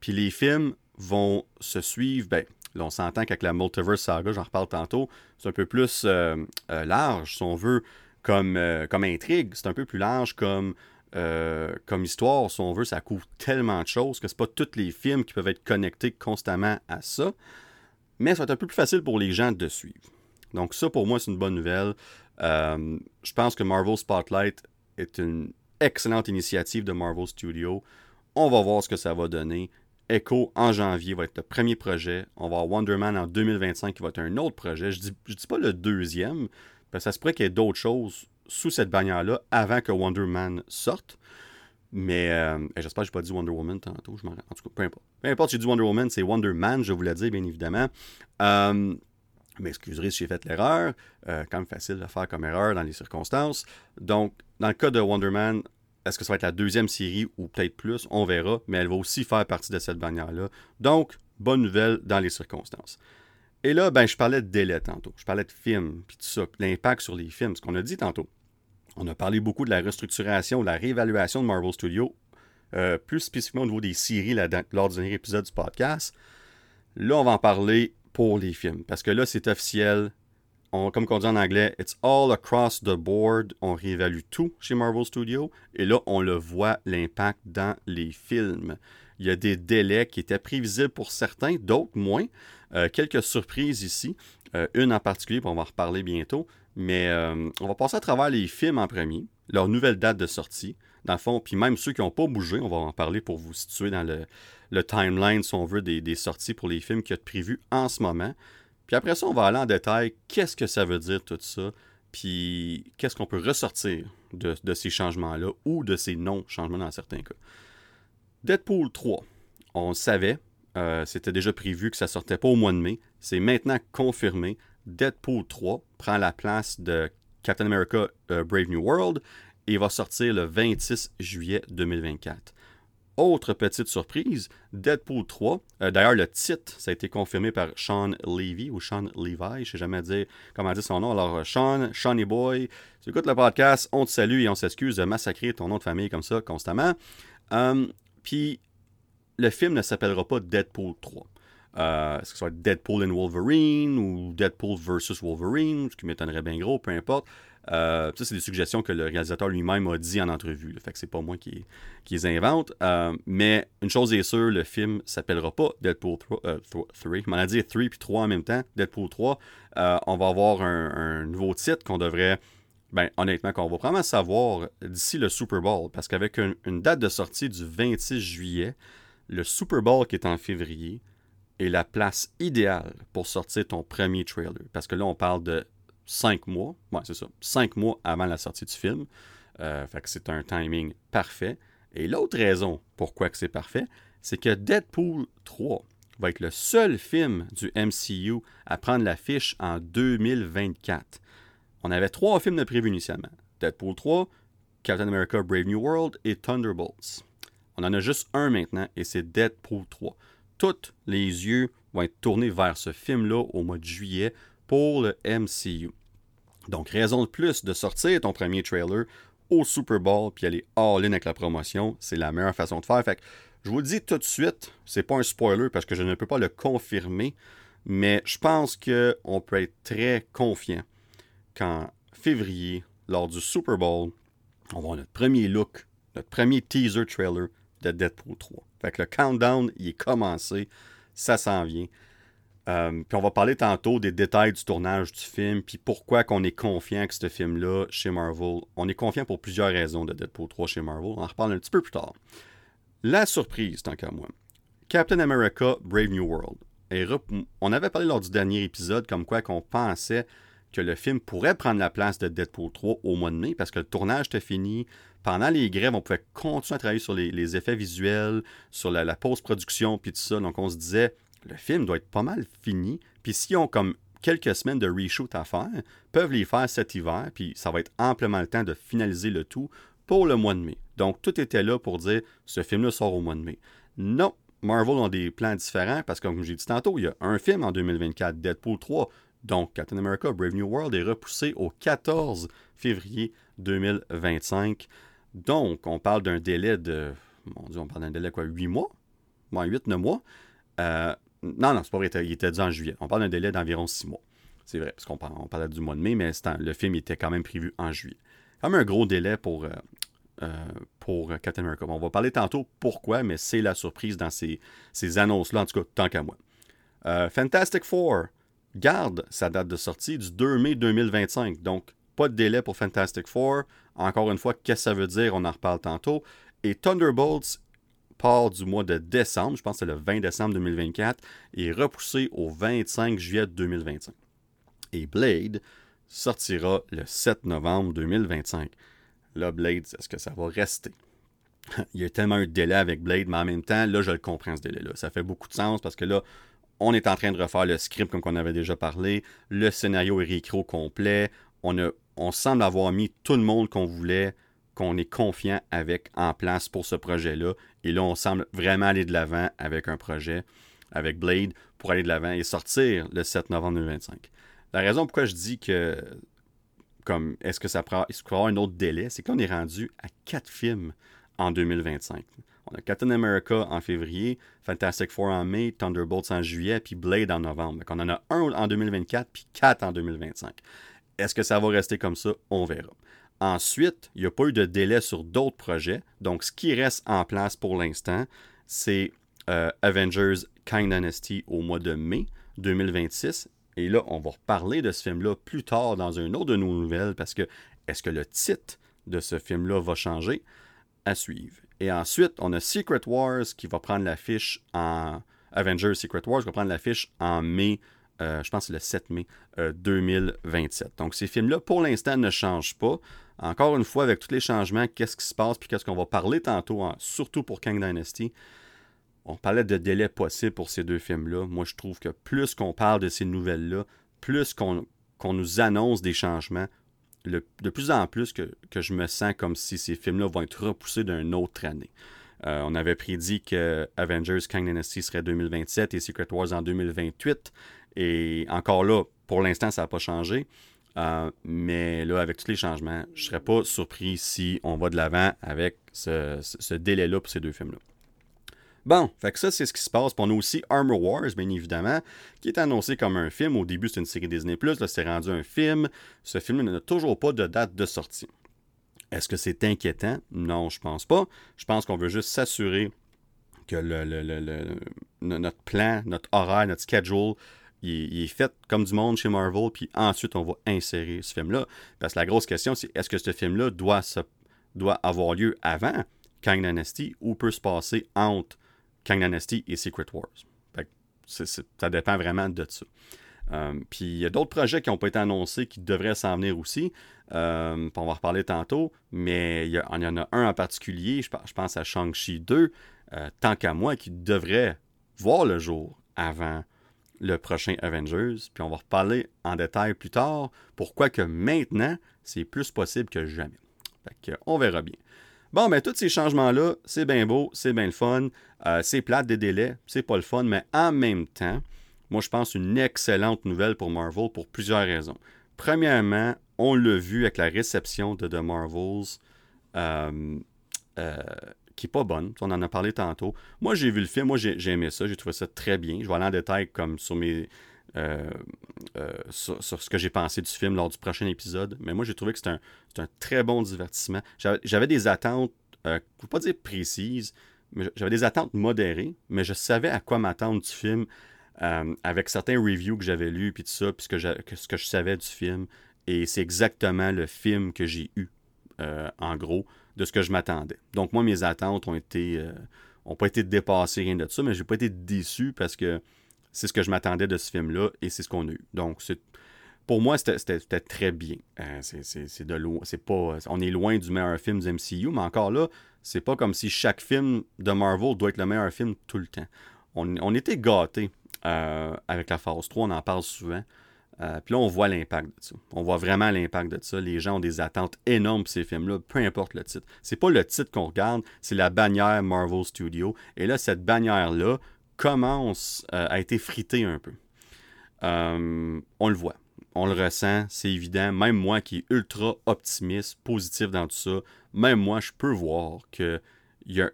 puis les films vont se suivre. Ben, là, on s'entend qu'avec la Multiverse Saga, j'en reparle tantôt, c'est un peu plus euh, euh, large, si on veut, comme, euh, comme intrigue. C'est un peu plus large comme, comme histoire, si on veut. Ça couvre tellement de choses que c'est pas tous les films qui peuvent être connectés constamment à ça. Mais ça va être un peu plus facile pour les gens de suivre. Donc, ça, pour moi, c'est une bonne nouvelle. je pense que Marvel Spotlight est une excellente initiative de Marvel Studios. On va voir ce que ça va donner. Echo en janvier va être le premier projet. On va avoir Wonder Man en 2025 qui va être un autre projet. Je dis, je dis pas le deuxième, parce que ça se pourrait qu'il y ait d'autres choses sous cette bannière-là avant que Wonder Man sorte. Mais euh, j'espère que je n'ai pas dit Wonder Woman tantôt. Je en tout cas, peu importe. Peu importe, j'ai dit Wonder Woman, c'est Wonder Man, je vous l'ai dit, bien évidemment. Euh, mais excusez si j'ai fait l'erreur. Euh, quand même facile de faire comme erreur dans les circonstances. Donc, dans le cas de Wonder Man, est-ce que ça va être la deuxième série ou peut-être plus? On verra. Mais elle va aussi faire partie de cette bannière-là. Donc, bonne nouvelle dans les circonstances. Et là, ben, je parlais de délai tantôt. Je parlais de films, puis tout ça, l'impact sur les films, ce qu'on a dit tantôt. On a parlé beaucoup de la restructuration, de la réévaluation de Marvel Studios, euh, plus spécifiquement au niveau des séries lors du dernier épisode du podcast. Là, on va en parler pour les films, parce que là, c'est officiel, comme on dit en anglais, it's all across the board. On réévalue tout chez Marvel Studios. Et là, on le voit, l'impact dans les films. Il y a des délais qui étaient prévisibles pour certains, d'autres moins. Euh, quelques surprises ici. Euh, une en particulier, on va en reparler bientôt. Mais euh, on va passer à travers les films en premier, leur nouvelle date de sortie. Dans le fond, puis même ceux qui n'ont pas bougé, on va en parler pour vous situer dans le, timeline, si on veut, des, sorties pour les films qui sont prévus en ce moment. Puis après ça, on va aller en détail. Qu'est-ce que ça veut dire tout ça? Puis qu'est-ce qu'on peut ressortir de, ces changements-là ou de ces non-changements dans certains cas? Deadpool 3, on savait, euh, c'était déjà prévu que ça sortait pas au mois de mai. C'est maintenant confirmé. Deadpool 3 prend la place de Captain America euh, Brave New World et va sortir le 26 juillet 2024. Autre petite surprise, Deadpool 3. Euh, d'ailleurs, le titre, ça a été confirmé par Sean Levy ou Sean Levi, je ne sais jamais dire comment dire son nom. Alors, euh, Sean, Shawnee Boy, tu écoutes le podcast, on te salue et on s'excuse de massacrer ton nom de famille comme ça constamment. Puis, le film ne s'appellera pas Deadpool 3. Est-ce que Deadpool and Wolverine ou Deadpool versus Wolverine, ce qui m'étonnerait bien gros, peu importe. Euh, ça, c'est des suggestions que le réalisateur lui-même a dit en entrevue. Fait que c'est pas moi qui, les invente. Euh, mais une chose est sûre, le film s'appellera pas Deadpool 3. Euh, 3 on a dit 3 puis 3 en même temps. Deadpool 3. Euh, on va avoir un, nouveau titre qu'on devrait. Ben, honnêtement, qu'on va vraiment savoir d'ici le Super Bowl. Parce qu'avec une date de sortie du 26 juillet, le Super Bowl qui est en février est la place idéale pour sortir ton premier trailer. Parce que là, on parle de cinq mois. Ouais, c'est ça. Cinq mois avant la sortie du film. Euh, fait que c'est un timing parfait. Et l'autre raison pourquoi que c'est parfait, c'est que Deadpool 3 va être le seul film du MCU à prendre l'affiche en 2024. On avait trois films de prévu initialement. Deadpool 3, Captain America Brave New World et Thunderbolts. On en a juste un maintenant et c'est Deadpool 3. Tous les yeux vont être tournés vers ce film-là au mois de juillet pour le MCU. Donc, raison de plus de sortir ton premier trailer au Super Bowl puis aller all-in avec la promotion, c'est la meilleure façon de faire. Fait je vous le dis tout de suite, c'est pas un spoiler parce que je ne peux pas le confirmer, mais je pense qu'on peut être très confiant qu'en février, lors du Super Bowl, on va avoir notre premier look, notre premier teaser trailer de Deadpool 3. Fait que le countdown, il est commencé, ça s'en vient. Euh, puis on va parler tantôt des détails du tournage du film, puis pourquoi qu'on est confiant que ce film-là, chez Marvel, on est confiant pour plusieurs raisons de Deadpool 3 chez Marvel. On en reparle un petit peu plus tard. La surprise, tant qu'à moi. Captain America Brave New World. on avait parlé lors du dernier épisode comme quoi qu'on pensait que le film pourrait prendre la place de Deadpool 3 au mois de mai parce que le tournage était fini. Pendant les grèves, on pouvait continuer à travailler sur les, effets visuels, sur la, post-production, puis tout ça. Donc on se disait, le film doit être pas mal fini. Puis s'ils ont comme quelques semaines de reshoot à faire, peuvent les faire cet hiver, puis ça va être amplement le temps de finaliser le tout pour le mois de mai. Donc tout était là pour dire ce film-là sort au mois de mai. Non, Marvel ont des plans différents parce que comme j'ai dit tantôt, il y a un film en 2024, Deadpool 3. Donc Captain America Brave New World est repoussé au 14 février 2025. Donc on parle d'un délai de mon Dieu, on parle d'un délai quoi 8 mois? Bon, 8-9 mois? Euh, non, non, c'est pas vrai, il était dit en juillet. On parle d'un délai d'environ six mois. C'est vrai, parce qu'on parlait du mois de mai, mais le film était quand même prévu en juillet. Comme un gros délai pour, euh, euh, Captain America. On va parler tantôt pourquoi, mais c'est la surprise dans ces, annonces-là, en tout cas, tant qu'à moi. Fantastic Four garde sa date de sortie du 2 mai 2025. Donc, pas de délai pour Fantastic Four. Encore une fois, qu'est-ce que ça veut dire? On en reparle tantôt. Et Thunderbolts part du mois de décembre, je pense que c'est le 20 décembre 2024, et repoussé au 25 juillet 2025. Et Blade sortira le 7 novembre 2025. Là, Blade, est-ce que ça va rester? Il y a tellement un délai avec Blade, mais en même temps, là, je le comprends, ce délai-là. Ça fait beaucoup de sens parce que là, on est en train de refaire le script comme on avait déjà parlé. Le scénario est réécrit au complet. On, semble avoir mis tout le monde qu'on voulait qu'on est confiant avec en place pour ce projet-là. Et là, on semble vraiment aller de l'avant avec un projet, avec Blade, pour aller de l'avant et sortir le 7 novembre 2025. La raison pourquoi je dis que, comme, est-ce que ça prend, est-ce un autre délai, c'est qu'on est rendu à quatre films en 2025. On a Captain America en février, Fantastic Four en mai, Thunderbolts en juillet, puis Blade en novembre. Donc on en a un en 2024, puis quatre en 2025. Est-ce que ça va rester comme ça? On verra. Ensuite, il n'y a pas eu de délai sur d'autres projets. Donc, ce qui reste en place pour l'instant, c'est euh, Avengers Kang Dynasty au mois de mai 2026. Et là, on va reparler de ce film-là plus tard dans un autre de nos nouvelles parce que est-ce que le titre de ce film-là va changer? À suivre. Et ensuite, on a Secret Wars qui va prendre l'affiche en. Avengers Secret Wars va prendre l'affiche en mai euh, je pense le 7 mai 2027. Euh, Donc ces films-là, pour l'instant, ne changent pas. Encore une fois, avec tous les changements, qu'est-ce qui se passe, puis qu'est-ce qu'on va parler tantôt, surtout pour Kang Dynasty. On parlait de délai possible pour ces deux films-là. Moi, je trouve que plus qu'on parle de ces nouvelles-là, plus qu'on nous annonce des changements, de plus en plus que, je me sens comme si ces films-là vont être repoussés d'une autre année. Euh, on avait prédit que Avengers Kang Dynasty serait 2027 et Secret Wars en 2028. Et encore là, pour l'instant, ça n'a pas changé. Euh, mais là, avec tous les changements, je ne serais pas surpris si on va de l'avant avec ce, délai-là pour ces deux films-là. Bon, fait que ça, c'est ce qui se passe. Puis on a aussi Armor Wars, bien évidemment, qui est annoncé comme un film. Au début, c'est une série Disney+, là, c'est rendu un film. Ce film n'a toujours pas de date de sortie. Est-ce que c'est inquiétant? Non, je pense pas. Je pense qu'on veut juste s'assurer que notre plan, notre horaire, notre schedule il, est fait comme du monde chez Marvel, puis ensuite on va insérer ce film-là. Parce que la grosse question, c'est est-ce que ce film-là doit, avoir lieu avant Kang Dynasty ou peut se passer entre Kang Dynasty et Secret Wars? ça dépend vraiment de ça. Euh, puis il y a d'autres projets qui n'ont pas été annoncés qui devraient s'en venir aussi. Euh, on va en reparler tantôt, mais il y, en a un en particulier, je, pense à Shang-Chi 2, euh, tant qu'à moi, qui devrait voir le jour avant le prochain Avengers, puis on va reparler en détail plus tard pourquoi que maintenant, c'est plus possible que jamais. Fait on verra bien. Bon, mais ben, tous ces changements-là, c'est bien beau, c'est bien le fun, euh, c'est plate des délais, c'est pas le fun, mais en même temps, moi je pense une excellente nouvelle pour Marvel pour plusieurs raisons. Premièrement, on l'a vu avec la réception de The Marvels. Euh, euh, qui n'est pas bonne. On en a parlé tantôt. Moi, j'ai vu le film, moi, j'ai aimé ça, j'ai trouvé ça très bien. Je vais aller en détail comme sur mes. Euh, euh, sur, ce que j'ai pensé du film lors du prochain épisode. Mais moi, j'ai trouvé que c'était un, très bon divertissement. J'avais des attentes, je ne peux pas dire précises, mais j'avais des attentes modérées, mais je savais à quoi m'attendre du film euh, avec certains reviews que j'avais lus, puis tout ça, puis ce que, ce que je savais du film. Et c'est exactement le film que j'ai eu, en gros, de ce que je m'attendais. Donc, moi, mes attentes ont été. ont pas été dépassées, rien de ça, mais j'ai pas été déçu parce que c'est ce que je m'attendais de ce film-là et c'est ce qu'on a eu. Donc, pour moi, c'était très bien. Euh, c'est de loin. C'est pas. On est loin du meilleur film du MCU, mais encore là, c'est pas comme si chaque film de Marvel doit être le meilleur film tout le temps. On, était gâtés euh, avec la phase 3, on en parle souvent. Euh, puis là, on voit l'impact de ça. On voit vraiment l'impact de ça. Les gens ont des attentes énormes pour ces films-là, peu importe le titre. C'est pas le titre qu'on regarde, c'est la bannière Marvel Studio. Et là, cette bannière-là commence à être fritée un peu. on le voit on le ressent, c'est évident. Même moi qui est ultra optimiste, positif dans tout ça, même moi, je peux voir qu'il y a,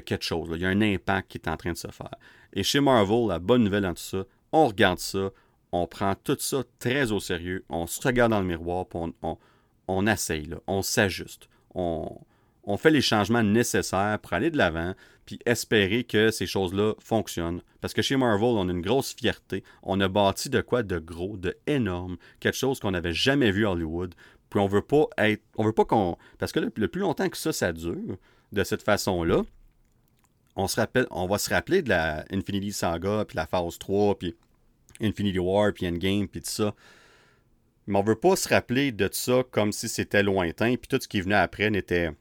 quelque chose, il y a un impact qui est en train de se faire. Et chez Marvel, la bonne nouvelle dans tout ça, on regarde ça, on prend tout ça très au sérieux, on se regarde dans le miroir, on, on, on essaye, on s'ajuste. On, on fait les changements nécessaires pour aller de l'avant, puis espérer que ces choses-là fonctionnent. Parce que chez Marvel, on a une grosse fierté. On a bâti de quoi de gros, de énorme, quelque chose qu'on n'avait jamais vu à Hollywood. Puis on veut pas être. On veut pas qu'on. Parce que le plus longtemps que ça, ça dure, de cette façon-là, on, se rappelle, on va se rappeler de la Infinity Saga, puis la phase 3, puis Infinity War, puis Endgame, puis tout ça. Mais on veut pas se rappeler de ça comme si c'était lointain, puis tout ce qui venait après n'était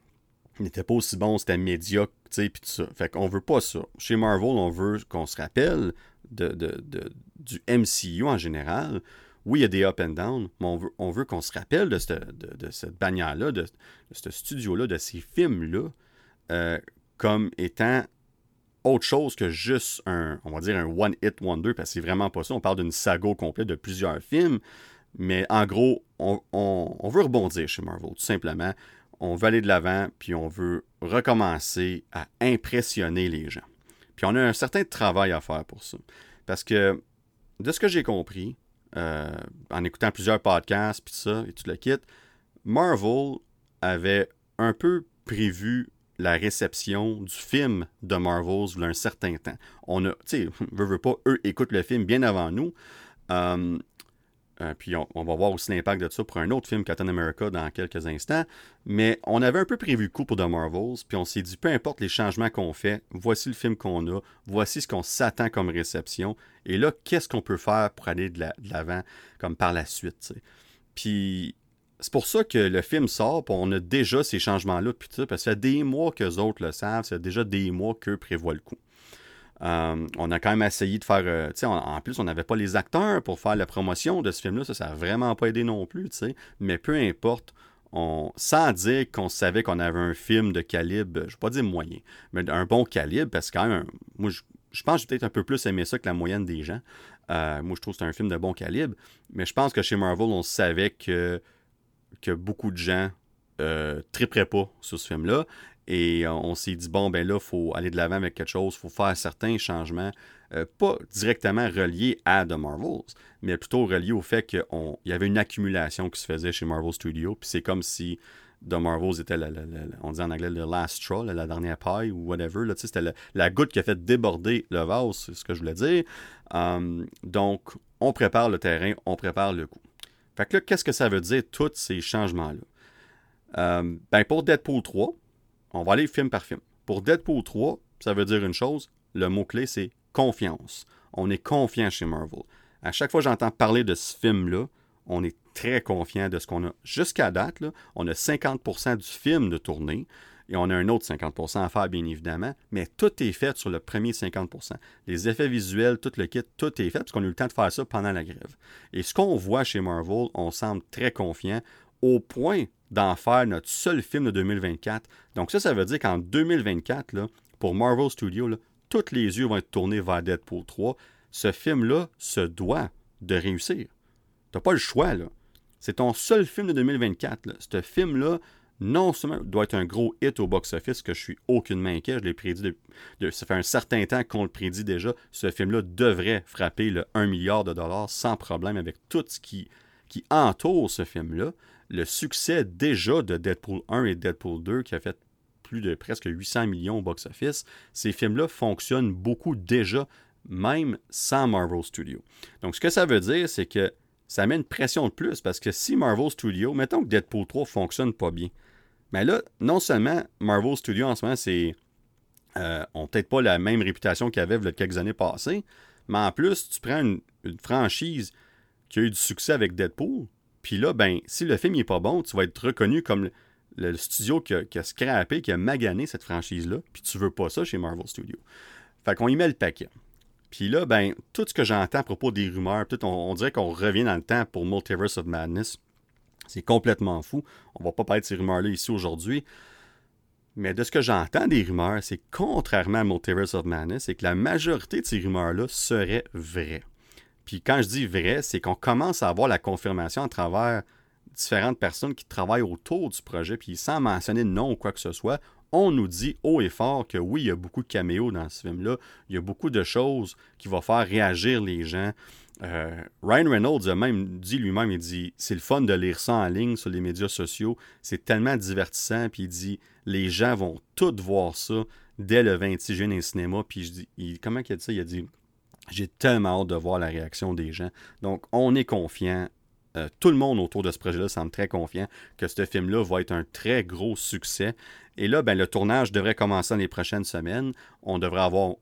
n'était pas aussi bon, c'était médiocre, tu sais, puis tout ça. Fait qu'on veut pas ça. Chez Marvel, on veut qu'on se rappelle de, du MCU en général. Oui, il y a des up and down, mais on veut, on veut qu'on se rappelle de, de, cette bannière-là, de, ce studio-là, de ces films-là, euh, comme étant autre chose que juste un, on va dire un one-hit wonder, parce que c'est vraiment pas ça. On parle d'une saga complète de plusieurs films, mais en gros, on, on veut rebondir chez Marvel, tout simplement on veut aller de l'avant, puis on veut recommencer à impressionner les gens. Puis on a un certain travail à faire pour ça. Parce que, de ce que j'ai compris, euh, en écoutant plusieurs podcasts, puis ça, et tout le kit, Marvel avait un peu prévu la réception du film de Marvel il y a un certain temps. On a, tu sais, veut, veut pas, eux écoutent le film bien avant nous. Euh, euh, puis on, va voir aussi l'impact de ça pour un autre film, Captain America, dans quelques instants. Mais on avait un peu prévu le coup pour The Marvels, puis on s'est dit, peu importe les changements qu'on fait, voici le film qu'on a, voici ce qu'on s'attend comme réception, et là, qu'est-ce qu'on peut faire pour aller de l'avant, comme par la suite. Puis c'est pour ça que le film sort, puis on a déjà ces changements-là, puis parce que ça fait des mois que les autres le savent, ça fait déjà des mois qu'eux prévoient le coup. Euh, on a quand même essayé de faire. Euh, en plus, on n'avait pas les acteurs pour faire la promotion de ce film-là. Ça, ça n'a vraiment pas aidé non plus. Mais peu importe, on, sans dire qu'on savait qu'on avait un film de calibre, je ne vais pas dire moyen, mais un bon calibre, parce que quand même, moi, je, pense que j'ai peut-être un peu plus aimé ça que la moyenne des gens. Euh, moi, je trouve que c'est un film de bon calibre. Mais je pense que chez Marvel, on savait que, beaucoup de gens triperaient pas sur ce film-là. Et on s'est dit, bon, ben là, il faut aller de l'avant avec quelque chose, il faut faire certains changements, euh, pas directement reliés à The Marvels, mais plutôt reliés au fait qu'il y avait une accumulation qui se faisait chez Marvel Studios. Puis c'est comme si The Marvels était, la, on dit en anglais, le last straw, la dernière paille ou whatever. C'était la, goutte qui a fait déborder le vase, c'est ce que je voulais dire. Hum, donc, on prépare le terrain, on prépare le coup. Fait que là, qu'est-ce que ça veut dire, tous ces changements-là? Hum, ben, pour Deadpool 3, on va aller film par film. Pour Deadpool 3, ça veut dire une chose, le mot-clé c'est confiance. On est confiant chez Marvel. À chaque fois que j'entends parler de ce film-là, on est très confiant de ce qu'on a. Jusqu'à date, on a 50% du film de tournée et on a un autre 50% à faire, bien évidemment, mais tout est fait sur le premier 50%. Les effets visuels, tout le kit, tout est fait parce qu'on a eu le temps de faire ça pendant la grève. Et ce qu'on voit chez Marvel, on semble très confiant au point d'en faire notre seul film de 2024. Donc ça, ça veut dire qu'en 2024, là, pour Marvel Studios, là, tous les yeux vont être tournés vers Deadpool 3. Ce film-là se doit de réussir. Tu n'as pas le choix, là. C'est ton seul film de 2024. Là. Ce film-là, non seulement doit être un gros hit au box-office, que je suis aucunement inquiet, je l'ai prédit, de, ça fait un certain temps qu'on le prédit déjà, ce film-là devrait frapper le 1 milliard de dollars sans problème avec tout ce qui entoure ce film-là le succès déjà de Deadpool 1 et Deadpool 2, qui a fait plus de presque 800 millions au box-office, ces films-là fonctionnent beaucoup déjà même sans Marvel Studios. Donc, ce que ça veut dire, c'est que ça met une pression de plus parce que si Marvel Studios, mettons que Deadpool 3 fonctionne pas bien, mais là, non seulement Marvel Studios en ce moment, c'est. Euh, ont peut-être pas la même réputation qu'ils avaient il y quelques années passées, mais en plus, tu prends une, franchise qui a eu du succès avec Deadpool, puis là, ben, si le film n'est pas bon, tu vas être reconnu comme le, studio qui a, qui scrappé, qui a magané cette franchise-là, puis tu veux pas ça chez Marvel Studios. Fait qu'on y met le paquet. Puis là, ben, tout ce que j'entends à propos des rumeurs, on, on dirait qu'on revient dans le temps pour Multiverse of Madness. C'est complètement fou. On va pas parler de ces rumeurs-là ici aujourd'hui. Mais de ce que j'entends des rumeurs, c'est contrairement à Multiverse of Madness, c'est que la majorité de ces rumeurs-là seraient vraies. Puis quand je dis vrai, c'est qu'on commence à avoir la confirmation à travers différentes personnes qui travaillent autour du projet, puis sans mentionner de nom ou quoi que ce soit, on nous dit haut et fort que oui, il y a beaucoup de caméos dans ce film-là, il y a beaucoup de choses qui vont faire réagir les gens. Euh, Ryan Reynolds a même dit lui-même, il dit, c'est le fun de lire ça en ligne sur les médias sociaux, c'est tellement divertissant, puis il dit, les gens vont tous voir ça dès le 26 juin au cinéma, puis je dis, comment il a dit ça? Il a dit, j'ai tellement hâte de voir la réaction des gens. Donc, on est confiant. Euh, tout le monde autour de ce projet-là semble très confiant que ce film-là va être un très gros succès. Et là, ben, le tournage devrait commencer dans les prochaines semaines. On devrait avoir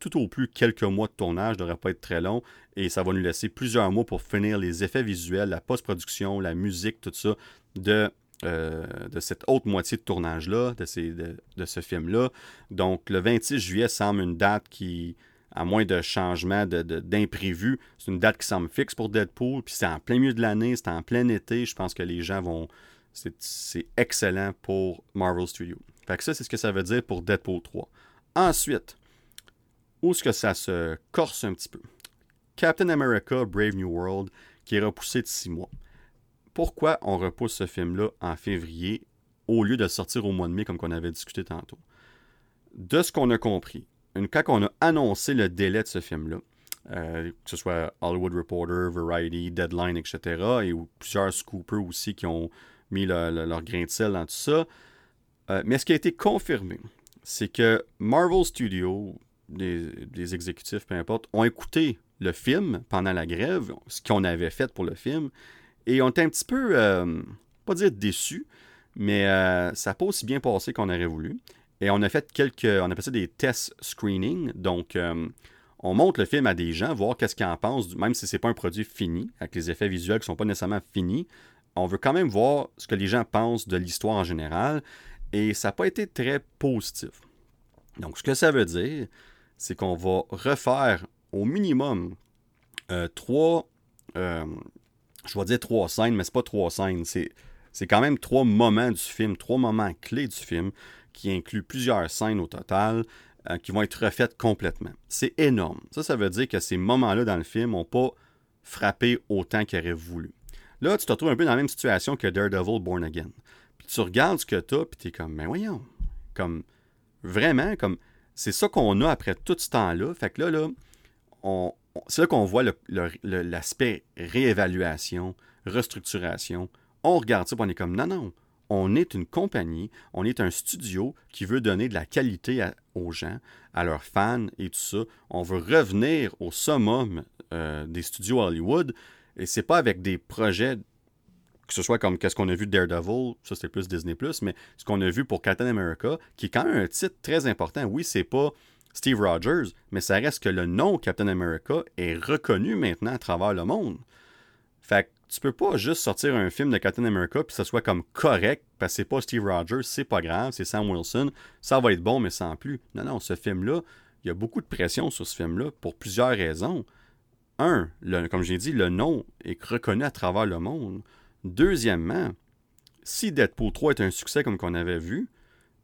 tout au plus quelques mois de tournage, ne devrait pas être très long. Et ça va nous laisser plusieurs mois pour finir les effets visuels, la post-production, la musique, tout ça de, euh, de cette autre moitié de tournage-là, de, de, ce film-là. Donc, le 26 juillet semble une date qui, à moins de changements d'imprévus, c'est une date qui semble fixe pour Deadpool. Puis c'est en plein milieu de l'année, c'est en plein été. Je pense que les gens vont c'est excellent pour Marvel Studios. Fait que ça, c'est ce que ça veut dire pour Deadpool 3. Ensuite, où est-ce que ça se corse un petit peu? Captain America Brave New World, qui est repoussé de six mois. Pourquoi on repousse ce film-là en février au lieu de sortir au mois de mai comme on avait discuté tantôt? De ce qu'on a compris, une fois qu'on a annoncé le délai de ce film-là, euh, que ce soit Hollywood Reporter, Variety, Deadline, etc., et plusieurs scoopers aussi qui ont mis leur grain de sel dans tout ça. Euh, mais ce qui a été confirmé, c'est que Marvel Studios, les, exécutifs, peu importe, ont écouté le film pendant la grève, ce qu'on avait fait pour le film, et ont été un petit peu, euh, pas dire déçus, mais ça n'a pas aussi bien passé qu'on aurait voulu. Et on a fait quelques, on a fait des tests screening, donc on montre le film à des gens, voir qu'est-ce qu'ils en pensent, même si ce n'est pas un produit fini, avec les effets visuels qui ne sont pas nécessairement finis. On veut quand même voir ce que les gens pensent de l'histoire en général, et ça n'a pas été très positif. Donc, ce que ça veut dire, c'est qu'on va refaire au minimum euh, trois, euh, je vais dire trois scènes, mais ce pas trois scènes, c'est quand même trois moments du film, trois moments clés du film, qui incluent plusieurs scènes au total, euh, qui vont être refaites complètement. C'est énorme. Ça, ça veut dire que ces moments-là dans le film n'ont pas frappé autant qu'ils auraient voulu. Là, tu te retrouves un peu dans la même situation que Daredevil Born Again. Puis tu regardes ce que tu as, puis tu es comme, mais voyons, comme, vraiment, comme, c'est ça qu'on a après tout ce temps-là. Fait que là, là, c'est là qu'on voit l'aspect réévaluation, restructuration. On regarde ça, puis on est comme, non, non, on est une compagnie, on est un studio qui veut donner de la qualité aux gens, à leurs fans et tout ça. On veut revenir au summum euh, des studios Hollywood. Et c'est pas avec des projets, que ce soit comme qu'est-ce qu'on a vu de Daredevil, ça c'était plus Disney, mais ce qu'on a vu pour Captain America, qui est quand même un titre très important. Oui, c'est pas Steve Rogers, mais ça reste que le nom Captain America est reconnu maintenant à travers le monde. Fait que tu peux pas juste sortir un film de Captain America puis que ça soit comme correct parce que c'est pas Steve Rogers, c'est pas grave, c'est Sam Wilson, ça va être bon mais sans plus. Non, non, ce film-là, il y a beaucoup de pression sur ce film-là pour plusieurs raisons un, comme j'ai dit, le nom est reconnu à travers le monde. Deuxièmement, si Deadpool 3 est un succès comme qu'on avait vu,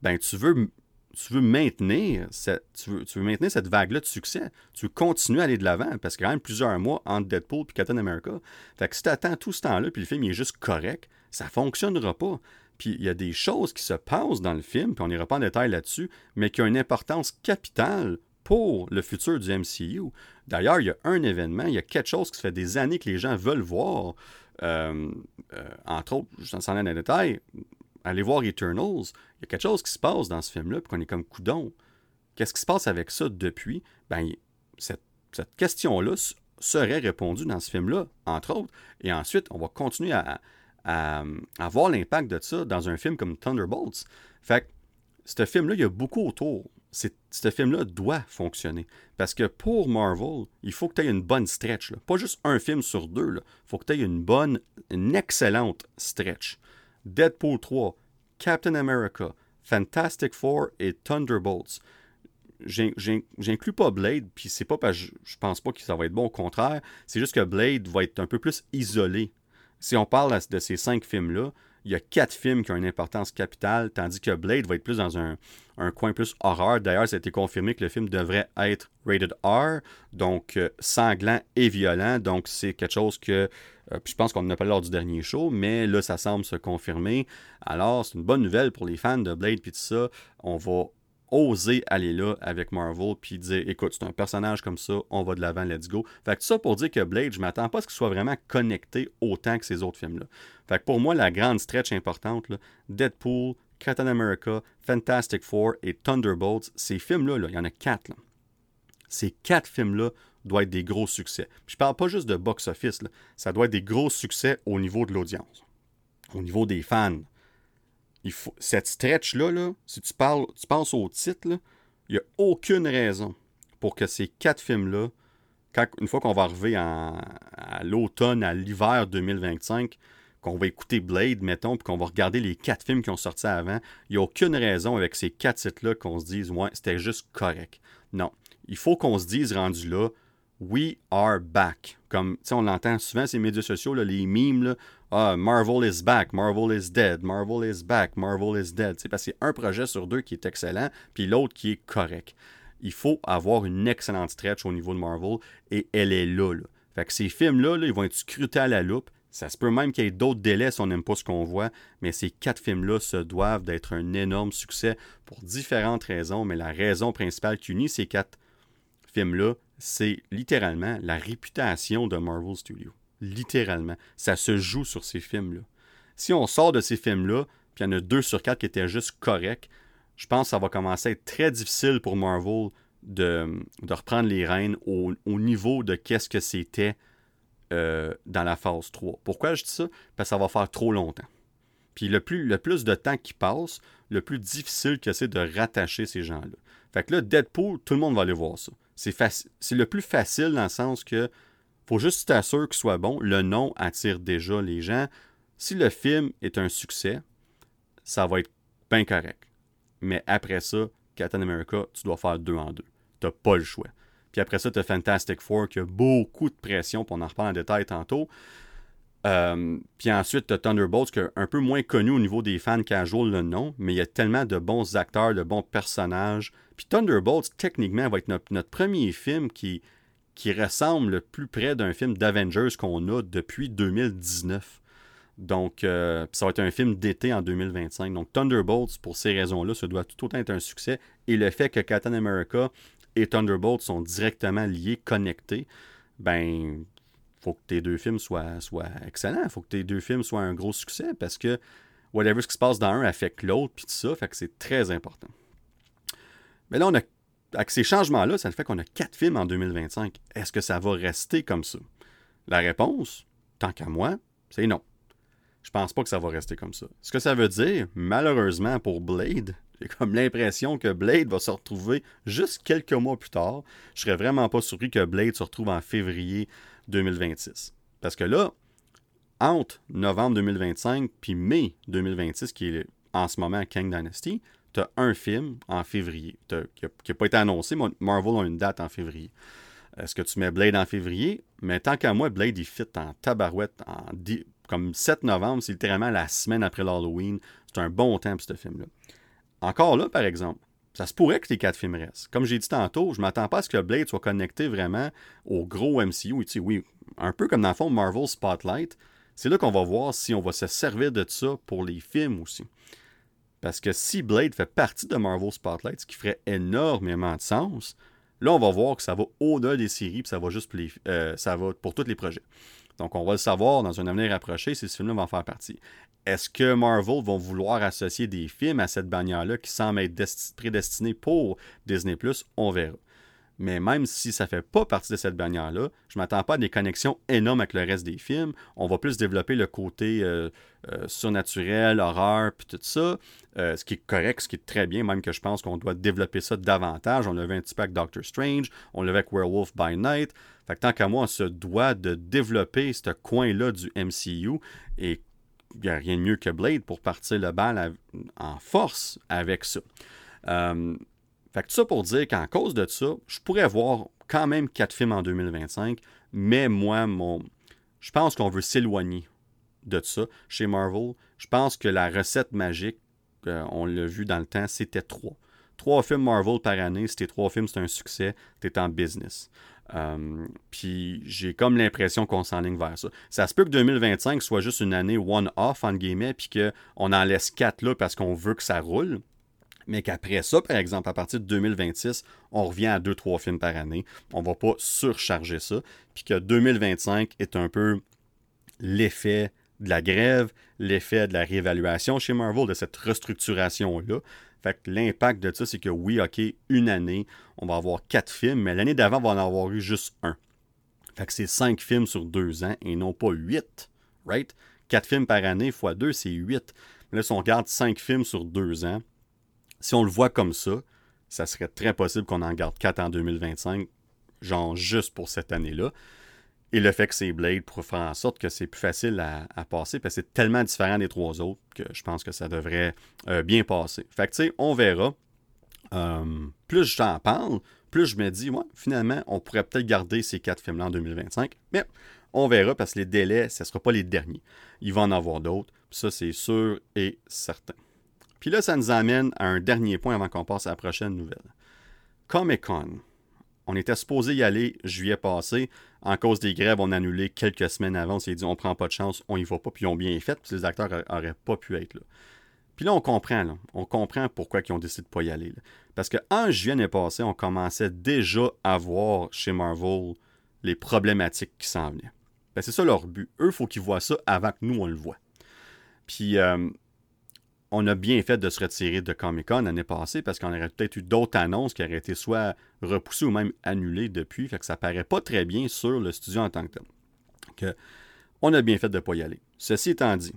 ben tu veux, tu veux maintenir cette, tu veux, maintenir cette vague-là de succès. Tu veux continuer à aller de l'avant parce qu'il y a quand même plusieurs mois entre Deadpool et Captain America. Fait que si tu attends tout ce temps-là puis le film est juste correct, ça ne fonctionnera pas. Puis il y a des choses qui se passent dans le film, puis on n'ira pas en détail là-dessus, mais qui ont une importance capitale pour le futur du MCU. D'ailleurs, il y a un événement, il y a quelque chose qui fait des années que les gens veulent voir. Euh, euh, entre autres, je ne sais dans les détails, allez voir Eternals. Il y a quelque chose qui se passe dans ce film-là, puis qu'on est comme coudon. Qu'est-ce qui se passe avec ça depuis? Ben, cette, question-là serait répondue dans ce film-là, entre autres. Et ensuite, on va continuer à, voir l'impact de ça dans un film comme Thunderbolts. Fait que ce film-là, il y a beaucoup autour. Ce film-là doit fonctionner. Parce que pour Marvel, il faut que tu aies une bonne stretch. Pas juste un film sur deux. Il faut que tu aies une bonne, une excellente stretch. Deadpool 3, Captain America, Fantastic Four et Thunderbolts. J'inclus pas Blade, puis c'est pas parce que je pense pas que ça va être bon, au contraire, c'est juste que Blade va être un peu plus isolé. Si on parle de ces cinq films-là, il y a quatre films qui ont une importance capitale, tandis que Blade va être plus dans un, coin plus horreur. D'ailleurs, ça a été confirmé que le film devrait être rated R, donc euh, sanglant et violent. Donc, c'est quelque chose que euh, je pense qu'on en a parlé lors du dernier show, mais là, ça semble se confirmer. Alors, c'est une bonne nouvelle pour les fans de Blade puis tout ça. On va oser aller là avec Marvel puis dire écoute, c'est un personnage comme ça, on va de l'avant, let's go. Fait que ça pour dire que Blade, je m'attends pas à ce qu'il soit vraiment connecté autant que ces autres films-là. Fait que pour moi, la grande stretch importante, Deadpool, Captain America, Fantastic Four et Thunderbolts, ces films-là, il y en a quatre. Ces quatre films-là doivent être des gros succès. Puis je parle pas juste de box-office, ça doit être des gros succès au niveau de l'audience, au niveau des fans. Cette stretch-là, là, si tu, parles, tu penses au titre, il n'y a aucune raison pour que ces quatre films-là, une fois qu'on va arriver à l'automne, à l'hiver 2025, qu'on va écouter Blade, mettons, puis qu'on va regarder les quatre films qui ont sorti avant, il n'y a aucune raison avec ces quatre titres-là qu'on se dise, ouais, c'était juste correct. Non. Il faut qu'on se dise, rendu là, We are back. Comme on l'entend souvent ces médias sociaux, les memes, là, ah, Marvel is back, Marvel is dead, Marvel is back, Marvel is dead. parce que c'est un projet sur deux qui est excellent, puis l'autre qui est correct. Il faut avoir une excellente stretch au niveau de Marvel, et elle est là. Fait que ces films-là, ils vont être scrutés à la loupe. Ça se peut même qu'il y ait d'autres délais si on n'aime pas ce qu'on voit, mais ces quatre films-là se doivent d'être un énorme succès pour différentes raisons, mais la raison principale qui unit ces quatre films-là, c'est littéralement la réputation de Marvel Studios. Littéralement. Ça se joue sur ces films-là. Si on sort de ces films-là, puis il y en a deux sur quatre qui étaient juste corrects, je pense que ça va commencer à être très difficile pour Marvel de, reprendre les rênes au, niveau de qu'est-ce que c'était euh, dans la phase 3. Pourquoi je dis ça? Parce que ça va faire trop longtemps. Puis le plus, le plus de temps qui passe, le plus difficile que c'est de rattacher ces gens-là. Fait que là, Deadpool, tout le monde va aller voir ça. C'est le plus facile dans le sens que faut juste t'assurer qu'il soit bon. Le nom attire déjà les gens. Si le film est un succès, ça va être bien correct. Mais après ça, Captain America, tu dois faire deux en deux. T'as pas le choix. Puis après ça, tu as Fantastic Four qui a beaucoup de pression, pour on en reparle en détail tantôt. Euh, puis ensuite, tu as Thunderbolts, qui est un peu moins connu au niveau des fans casual, le nom, mais il y a tellement de bons acteurs, de bons personnages. Puis Thunderbolts, techniquement, va être notre, premier film qui, qui ressemble le plus près d'un film d'Avengers qu'on a depuis 2019. Donc, euh, ça va être un film d'été en 2025. Donc, Thunderbolts, pour ces raisons-là, ça doit tout autant être un succès. Et le fait que Captain America et Thunderbolts sont directement liés, connectés, ben, faut que tes deux films soient, soient excellents. Faut que tes deux films soient un gros succès parce que whatever ce qui se passe dans un affecte l'autre, puis tout ça, fait que c'est très important. Mais là, on a, avec ces changements-là, ça fait qu'on a quatre films en 2025. Est-ce que ça va rester comme ça? La réponse, tant qu'à moi, c'est non. Je pense pas que ça va rester comme ça. Ce que ça veut dire, malheureusement pour Blade, j'ai comme l'impression que Blade va se retrouver juste quelques mois plus tard. Je serais vraiment pas surpris que Blade se retrouve en février 2026. Parce que là, entre novembre 2025 puis mai 2026, qui est en ce moment Kang Dynasty, tu as un film en février qui n'a pas été annoncé. Marvel a une date en février. Est-ce que tu mets Blade en février? Mais tant qu'à moi, Blade, il fit en tabarouette en comme 7 novembre, c'est littéralement la semaine après l'Halloween. C'est un bon temps pour ce film-là. Encore là, par exemple, ça se pourrait que les quatre films restent. Comme j'ai dit tantôt, je ne m'attends pas à ce que Blade soit connecté vraiment au gros MCU. oui, un peu comme dans le fond Marvel Spotlight. C'est là qu'on va voir si on va se servir de ça pour les films aussi. Parce que si Blade fait partie de Marvel Spotlight, ce qui ferait énormément de sens, là, on va voir que ça va au-delà des séries, puis ça va juste pour, euh, ça va pour tous les projets. Donc, on va le savoir dans un avenir rapproché si ce film-là va en faire partie. Est-ce que Marvel vont vouloir associer des films à cette bannière-là qui semble être prédestinée pour Disney ⁇ On verra. Mais même si ça ne fait pas partie de cette bannière-là, je ne m'attends pas à des connexions énormes avec le reste des films. On va plus développer le côté euh, euh, surnaturel, horreur, puis tout ça. Euh, ce qui est correct, ce qui est très bien, même que je pense qu'on doit développer ça davantage. On l'avait un petit peu avec Doctor Strange, on l'avait avec Werewolf by Night. Fait que tant qu'à moi, on se doit de développer ce coin-là du MCU et il n'y a rien de mieux que Blade pour partir le bal en force avec ça. Fait que tout ça pour dire qu'en cause de ça, je pourrais voir quand même quatre films en 2025, mais moi, mon, je pense qu'on veut s'éloigner de ça chez Marvel. Je pense que la recette magique, euh, on l'a vu dans le temps, c'était trois. Trois films Marvel par année, si tes trois films c'est un succès, tu es en business. Euh, puis j'ai comme l'impression qu'on s'enligne vers ça. Ça se peut que 2025 soit juste une année one-off, entre guillemets, puis qu'on en laisse quatre là parce qu'on veut que ça roule. Mais qu'après ça, par exemple, à partir de 2026, on revient à 2-3 films par année. On ne va pas surcharger ça. Puis que 2025 est un peu l'effet de la grève, l'effet de la réévaluation chez Marvel, de cette restructuration-là. Fait que l'impact de ça, c'est que oui, OK, une année, on va avoir quatre films, mais l'année d'avant, on va en avoir eu juste un. Fait que c'est cinq films sur deux ans et non pas huit, right? Quatre films par année fois deux, c'est huit. Là, si on regarde cinq films sur deux ans, si on le voit comme ça, ça serait très possible qu'on en garde quatre en 2025, genre juste pour cette année-là. Et le fait que c'est Blade pour faire en sorte que c'est plus facile à, passer, parce que c'est tellement différent des trois autres que je pense que ça devrait euh, bien passer. Fait que tu sais, on verra. Euh, plus je t'en parle, plus je me dis, ouais, finalement, on pourrait peut-être garder ces quatre films-là en 2025. Mais on verra parce que les délais, ce ne sera pas les derniers. Il va en avoir d'autres. Ça, c'est sûr et certain. Puis là, ça nous amène à un dernier point avant qu'on passe à la prochaine nouvelle. Comic Con. On était supposé y aller juillet passé. En cause des grèves, on a annulé quelques semaines avant. On s'est dit, on prend pas de chance, on y va pas. Puis ils ont bien fait, puis les acteurs n'auraient pas pu être là. Puis là, on comprend, là. On comprend pourquoi ils ont décidé de pas y aller. Parce qu'en juillet passé, on commençait déjà à voir chez Marvel les problématiques qui s'en venaient. Ben, c'est ça leur but. Eux, il faut qu'ils voient ça avant que nous, on le voit. Puis, euh, on a bien fait de se retirer de Comic-Con l'année passée parce qu'on aurait peut-être eu d'autres annonces qui auraient été soit repoussées ou même annulées depuis. Fait que ça paraît pas très bien sur le studio en tant que tel. Que on a bien fait de ne pas y aller. Ceci étant dit,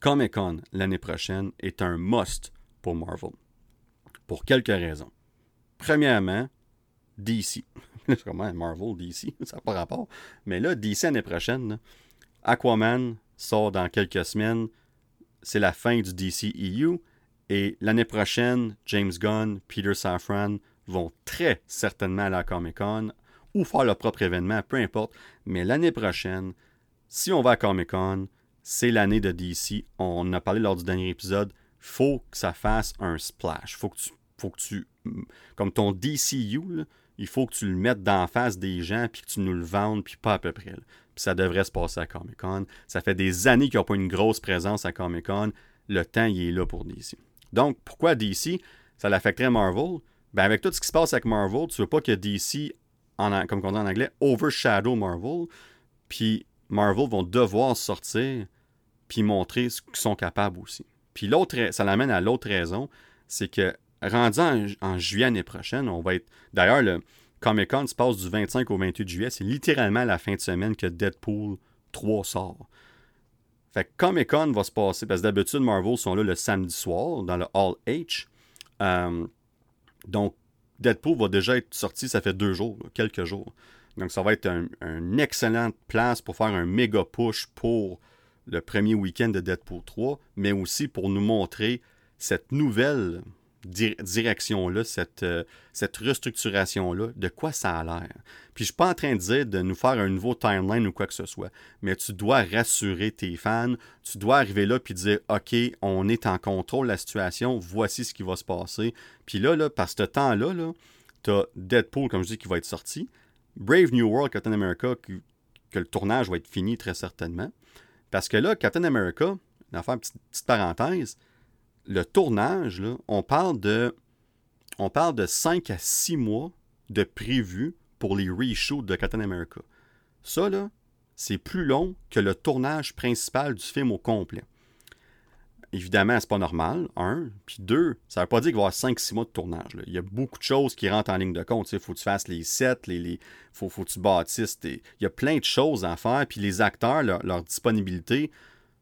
Comic-Con l'année prochaine est un must pour Marvel. Pour quelques raisons. Premièrement, DC. Comment Marvel, DC, ça n'a pas rapport. Mais là, DC l'année prochaine, Aquaman sort dans quelques semaines c'est la fin du DCEU. Et l'année prochaine, James Gunn, Peter Safran vont très certainement à la Comic Con ou faire leur propre événement, peu importe. Mais l'année prochaine, si on va à Comic Con, c'est l'année de DC. On a parlé lors du dernier épisode. faut que ça fasse un splash. Faut que tu, faut que tu comme ton DCU, il faut que tu le mettes d'en face des gens puis que tu nous le vendes puis pas à peu près ça devrait se passer à Comic Con. Ça fait des années qu'ils n'ont pas une grosse présence à Comic Con. Le temps, il est là pour DC. Donc, pourquoi DC Ça l'affecterait Marvel? Ben, Avec tout ce qui se passe avec Marvel, tu veux pas que DC, comme on dit en anglais, overshadow Marvel. Puis Marvel vont devoir sortir puis montrer ce qu'ils sont capables aussi. Puis l'autre, ça l'amène à l'autre raison, c'est que rendu en, juillet l'année prochaine, on va être. D'ailleurs, le, Comic Con se passe du 25 au 28 juillet. C'est littéralement la fin de semaine que Deadpool 3 sort. Fait que Comic Con va se passer, parce que d'habitude, Marvel sont là le samedi soir dans le Hall H. Euh, donc, Deadpool va déjà être sorti, ça fait deux jours, quelques jours. Donc, ça va être une un excellente place pour faire un méga push pour le premier week-end de Deadpool 3, mais aussi pour nous montrer cette nouvelle direction-là, cette, euh, cette restructuration-là, de quoi ça a l'air? Puis je suis pas en train de dire de nous faire un nouveau timeline ou quoi que ce soit, mais tu dois rassurer tes fans, tu dois arriver là puis dire OK, on est en contrôle de la situation, voici ce qui va se passer. Puis là, là par ce temps-là, -là, tu as Deadpool, comme je dis, qui va être sorti, Brave New World, Captain America, que, que le tournage va être fini très certainement. Parce que là, Captain America, on va faire une petite parenthèse, le tournage, on, parle de, on parle de 5 à 6 mois de prévu pour les reshoots de Captain America. Ça, là, c'est plus long que le tournage principal du film au complet. évidemment, c'est pas normal, un. Puis deux, ça veut pas dire qu'il va y avoir 5-6 mois de tournage. Il y a beaucoup de choses qui rentrent en ligne de compte. Il faut que tu fasses les sets, les. Faut, que tu bâtisses. Il y a plein de choses à faire. Puis les acteurs, leur, disponibilité,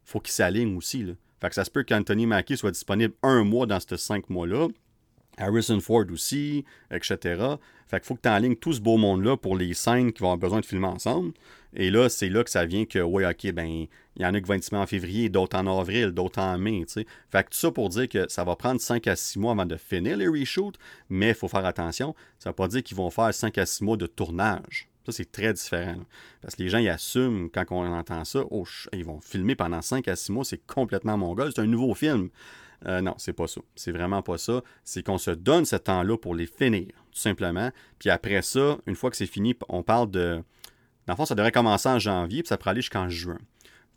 faut qu'ils s'alignent aussi. Là. Fait que ça se peut qu'Anthony Mackie soit disponible un mois dans ces cinq mois-là. Harrison Ford aussi, etc. Fait qu'il faut que tu enlignes tout ce beau monde-là pour les scènes qui vont avoir besoin de filmer ensemble. Et là, c'est là que ça vient que, oui, OK, ben, il y en a qui vont être en février, d'autres en avril, d'autres en mai, tu sais. Fait que tout ça pour dire que ça va prendre 5 à 6 mois avant de finir les reshoots, mais il faut faire attention. Ça ne veut pas dire qu'ils vont faire 5 à 6 mois de tournage. Ça, c'est très différent. Parce que les gens, ils assument, quand on entend ça, oh, ils vont filmer pendant 5 à 6 mois, c'est complètement mongol, c'est un nouveau film. Euh, non, c'est pas ça. C'est vraiment pas ça. C'est qu'on se donne ce temps-là pour les finir, tout simplement. Puis après ça, une fois que c'est fini, on parle de. Dans le fond, ça devrait commencer en janvier, puis ça pourrait aller jusqu'en juin.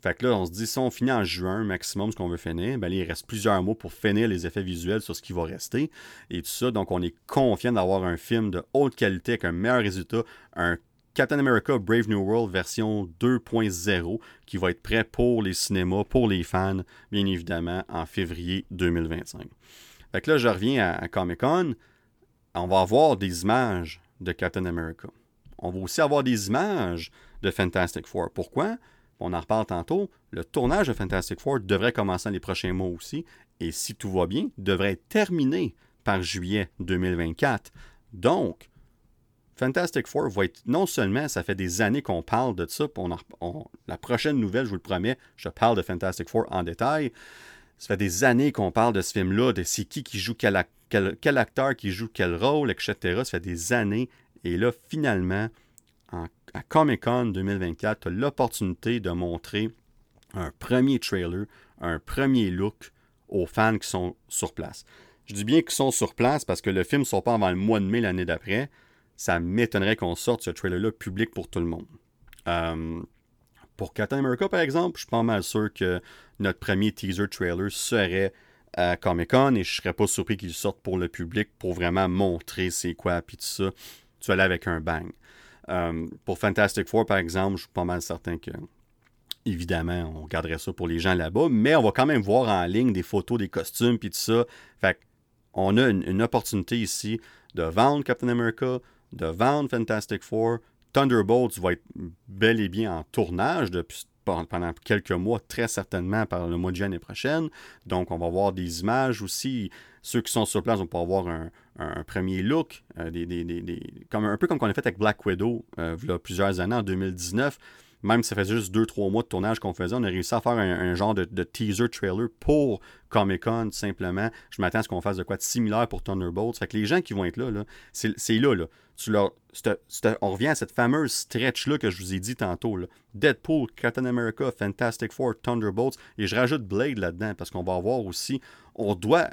Fait que là, on se dit, si on finit en juin maximum ce qu'on veut finir, ben il reste plusieurs mois pour finir les effets visuels sur ce qui va rester. Et tout ça, donc on est confiant d'avoir un film de haute qualité avec un meilleur résultat, un Captain America Brave New World version 2.0 qui va être prêt pour les cinémas, pour les fans, bien évidemment, en février 2025. Fait que là, je reviens à, Comic Con. On va avoir des images de Captain America. On va aussi avoir des images de Fantastic Four. Pourquoi? On en reparle tantôt. Le tournage de Fantastic Four devrait commencer les prochains mois aussi. Et si tout va bien, devrait être terminé par juillet 2024. Donc, Fantastic Four va être, non seulement, ça fait des années qu'on parle de ça, la prochaine nouvelle, je vous le promets, je parle de Fantastic Four en détail. Ça fait des années qu'on parle de ce film-là, de c'est qui qui joue quel, acteur qui joue quel rôle, etc. Ça fait des années. Et là, finalement, à Comic Con 2024, tu as l'opportunité de montrer un premier trailer, un premier look aux fans qui sont sur place. Je dis bien qu'ils sont sur place parce que le film ne sort pas avant le mois de mai l'année d'après ça m'étonnerait qu'on sorte ce trailer-là public pour tout le monde. Euh, pour Captain America, par exemple, je suis pas mal sûr que notre premier teaser trailer serait à Comic Con et je serais pas surpris qu'il sorte pour le public pour vraiment montrer c'est quoi, puis tout ça. Tu aller avec un bang. Euh, pour Fantastic Four, par exemple, je suis pas mal certain que, évidemment, on garderait ça pour les gens là-bas, mais on va quand même voir en ligne des photos des costumes, puis tout ça. Fait on a une opportunité ici de vendre Captain America, de vendre Fantastic Four. Thunderbolts va être bel et bien en tournage depuis, pendant quelques mois, très certainement par le mois de janvier prochaine. Donc, on va voir des images aussi. Ceux qui sont sur place vont pouvoir avoir un, premier look, euh, comme, un peu comme on a fait avec Black Widow euh, il y a plusieurs années, en 2019 même si ça faisait juste 2-3 mois de tournage qu'on faisait, on a réussi à faire un, genre de, teaser trailer pour Comic Con, simplement. Je m'attends à ce qu'on fasse de quoi de similaire pour Thunderbolts. Fait que les gens qui vont être là, là c'est là, là. on revient à cette fameuse stretch-là que je vous ai dit tantôt. Deadpool, Captain America, Fantastic Four, Thunderbolts. Et je rajoute Blade là-dedans parce qu'on va avoir aussi. On doit,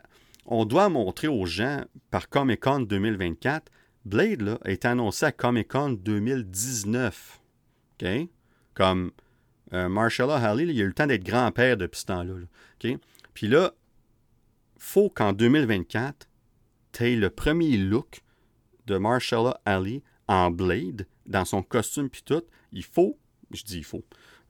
on doit montrer aux gens par Comic Con 2024. Blade là, a été annoncé à Comic Con 2019. OK? Comme euh, Marshall Halley, il a eu le temps d'être grand-père depuis ce temps-là. Puis là, faut qu'en 2024, tu aies le premier look de Marshall Ali en Blade, dans son costume puis tout. Il faut, je dis il faut,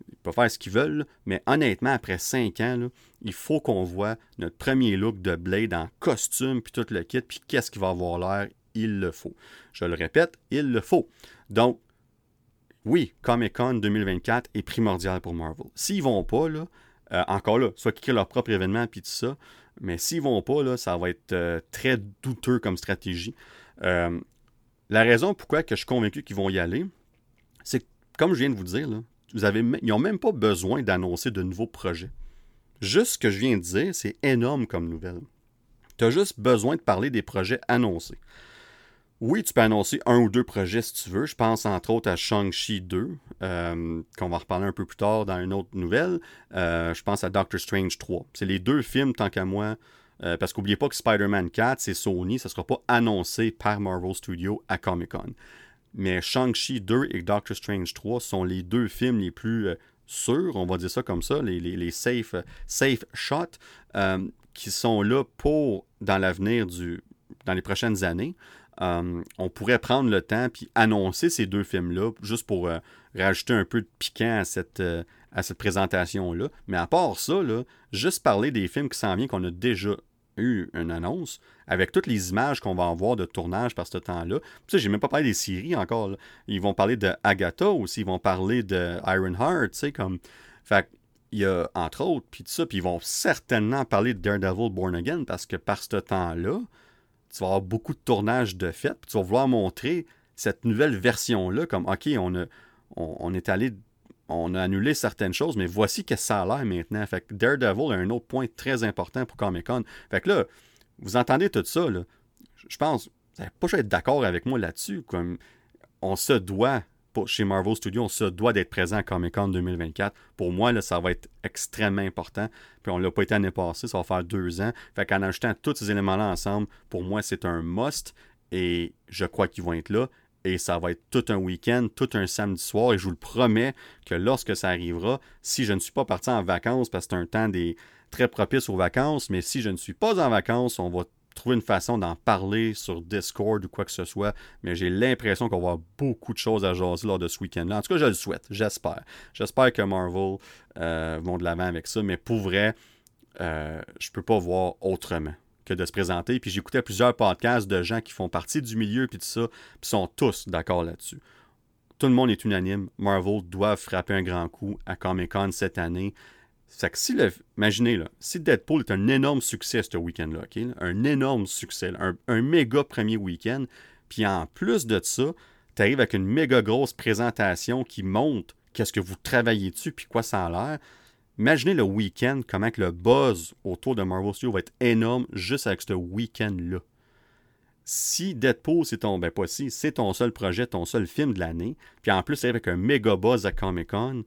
ils peuvent faire ce qu'ils veulent, mais honnêtement, après cinq ans, il faut qu'on voit notre premier look de Blade en costume puis tout le kit, puis qu'est-ce qui va avoir l'air, il le faut. Je le répète, il le faut. Donc, oui, Comic Con 2024 est primordial pour Marvel. S'ils vont pas, là, euh, encore là, soit qu'ils créent leur propre événement puis tout ça, mais s'ils vont pas, là, ça va être euh, très douteux comme stratégie. Euh, la raison pourquoi je suis convaincu qu'ils vont y aller, c'est que, comme je viens de vous dire, ils n'ont même pas besoin d'annoncer de nouveaux projets. Juste ce que je viens de dire, c'est énorme comme nouvelle. Tu as juste besoin de parler des projets annoncés. Oui, tu peux annoncer un ou deux projets si tu veux. Je pense entre autres à Shang-Chi 2, euh, qu'on va reparler un peu plus tard dans une autre nouvelle. Euh, je pense à Doctor Strange 3. C'est les deux films, tant qu'à moi. Euh, parce qu'oubliez pas que Spider-Man 4, c'est Sony, ça ne sera pas annoncé par Marvel Studios à Comic-Con. Mais Shang-Chi 2 et Doctor Strange 3 sont les deux films les plus sûrs, on va dire ça comme ça, les, les, safe, safe shots, qui sont là pour, dans l'avenir, du, dans les prochaines années. Euh, on pourrait prendre le temps puis annoncer ces deux films-là, juste pour euh, rajouter un peu de piquant à cette, euh, à cette présentation-là. Mais à part ça, là, juste parler des films qui s'en viennent qu'on a déjà eu une annonce, avec toutes les images qu'on va avoir de tournage par ce temps-là. Tu sais, j'ai même pas parlé des séries encore. Ils vont parler de Agatha aussi, ils vont parler de Ironheart, tu sais, comme... Fait il y a, entre autres, puis tout ça, puis ils vont certainement parler de Daredevil Born Again, parce que par ce temps-là, tu vas avoir beaucoup de tournages de fait, puis tu vas vouloir montrer cette nouvelle version-là, comme, OK, on, a, on, est allé, on a annulé certaines choses, mais voici que ça a l'air maintenant. Fait que Daredevil a un autre point très important pour Comic-Con. Fait que là, vous entendez tout ça, là, je pense, vous n'allez pas être d'accord avec moi là-dessus, comme on se doit chez Marvel Studios, on se doit d'être présent à Comic Con 2024. Pour moi, là, ça va être extrêmement important. Puis on l'a pas été l'année passée, ça va faire deux ans. Fait qu'en ajoutant tous ces éléments-là ensemble, pour moi, c'est un must. Et je crois qu'ils vont être là. Et ça va être tout un week-end, tout un samedi soir. Et je vous le promets que lorsque ça arrivera, si je ne suis pas parti en vacances, parce que c'est un temps des, très propice aux vacances, mais si je ne suis pas en vacances, on va trouver une façon d'en parler sur Discord ou quoi que ce soit, mais j'ai l'impression qu'on va avoir beaucoup de choses à jaser lors de ce week-end-là. En tout cas, je le souhaite, j'espère. J'espère que Marvel euh, vont de l'avant avec ça, mais pour vrai, euh, je peux pas voir autrement que de se présenter. Puis j'écoutais plusieurs podcasts de gens qui font partie du milieu, puis tout ça, puis sont tous d'accord là-dessus. Tout le monde est unanime. Marvel doit frapper un grand coup à Comic-Con cette année. C'est que si. Imaginez, là, si Deadpool est un énorme succès ce week-end-là, un énorme succès, un, méga premier week-end, puis en plus de ça, tu arrives avec une méga grosse présentation qui montre qu'est-ce que vous travaillez dessus, puis quoi ça a l'air. Imaginez le week-end, comment que le buzz autour de Marvel Studios va être énorme juste avec ce week-end-là. Si Deadpool, c'est ton, ben pas si, c'est ton seul projet, ton seul film de l'année, puis en plus, avec un méga buzz à Comic-Con,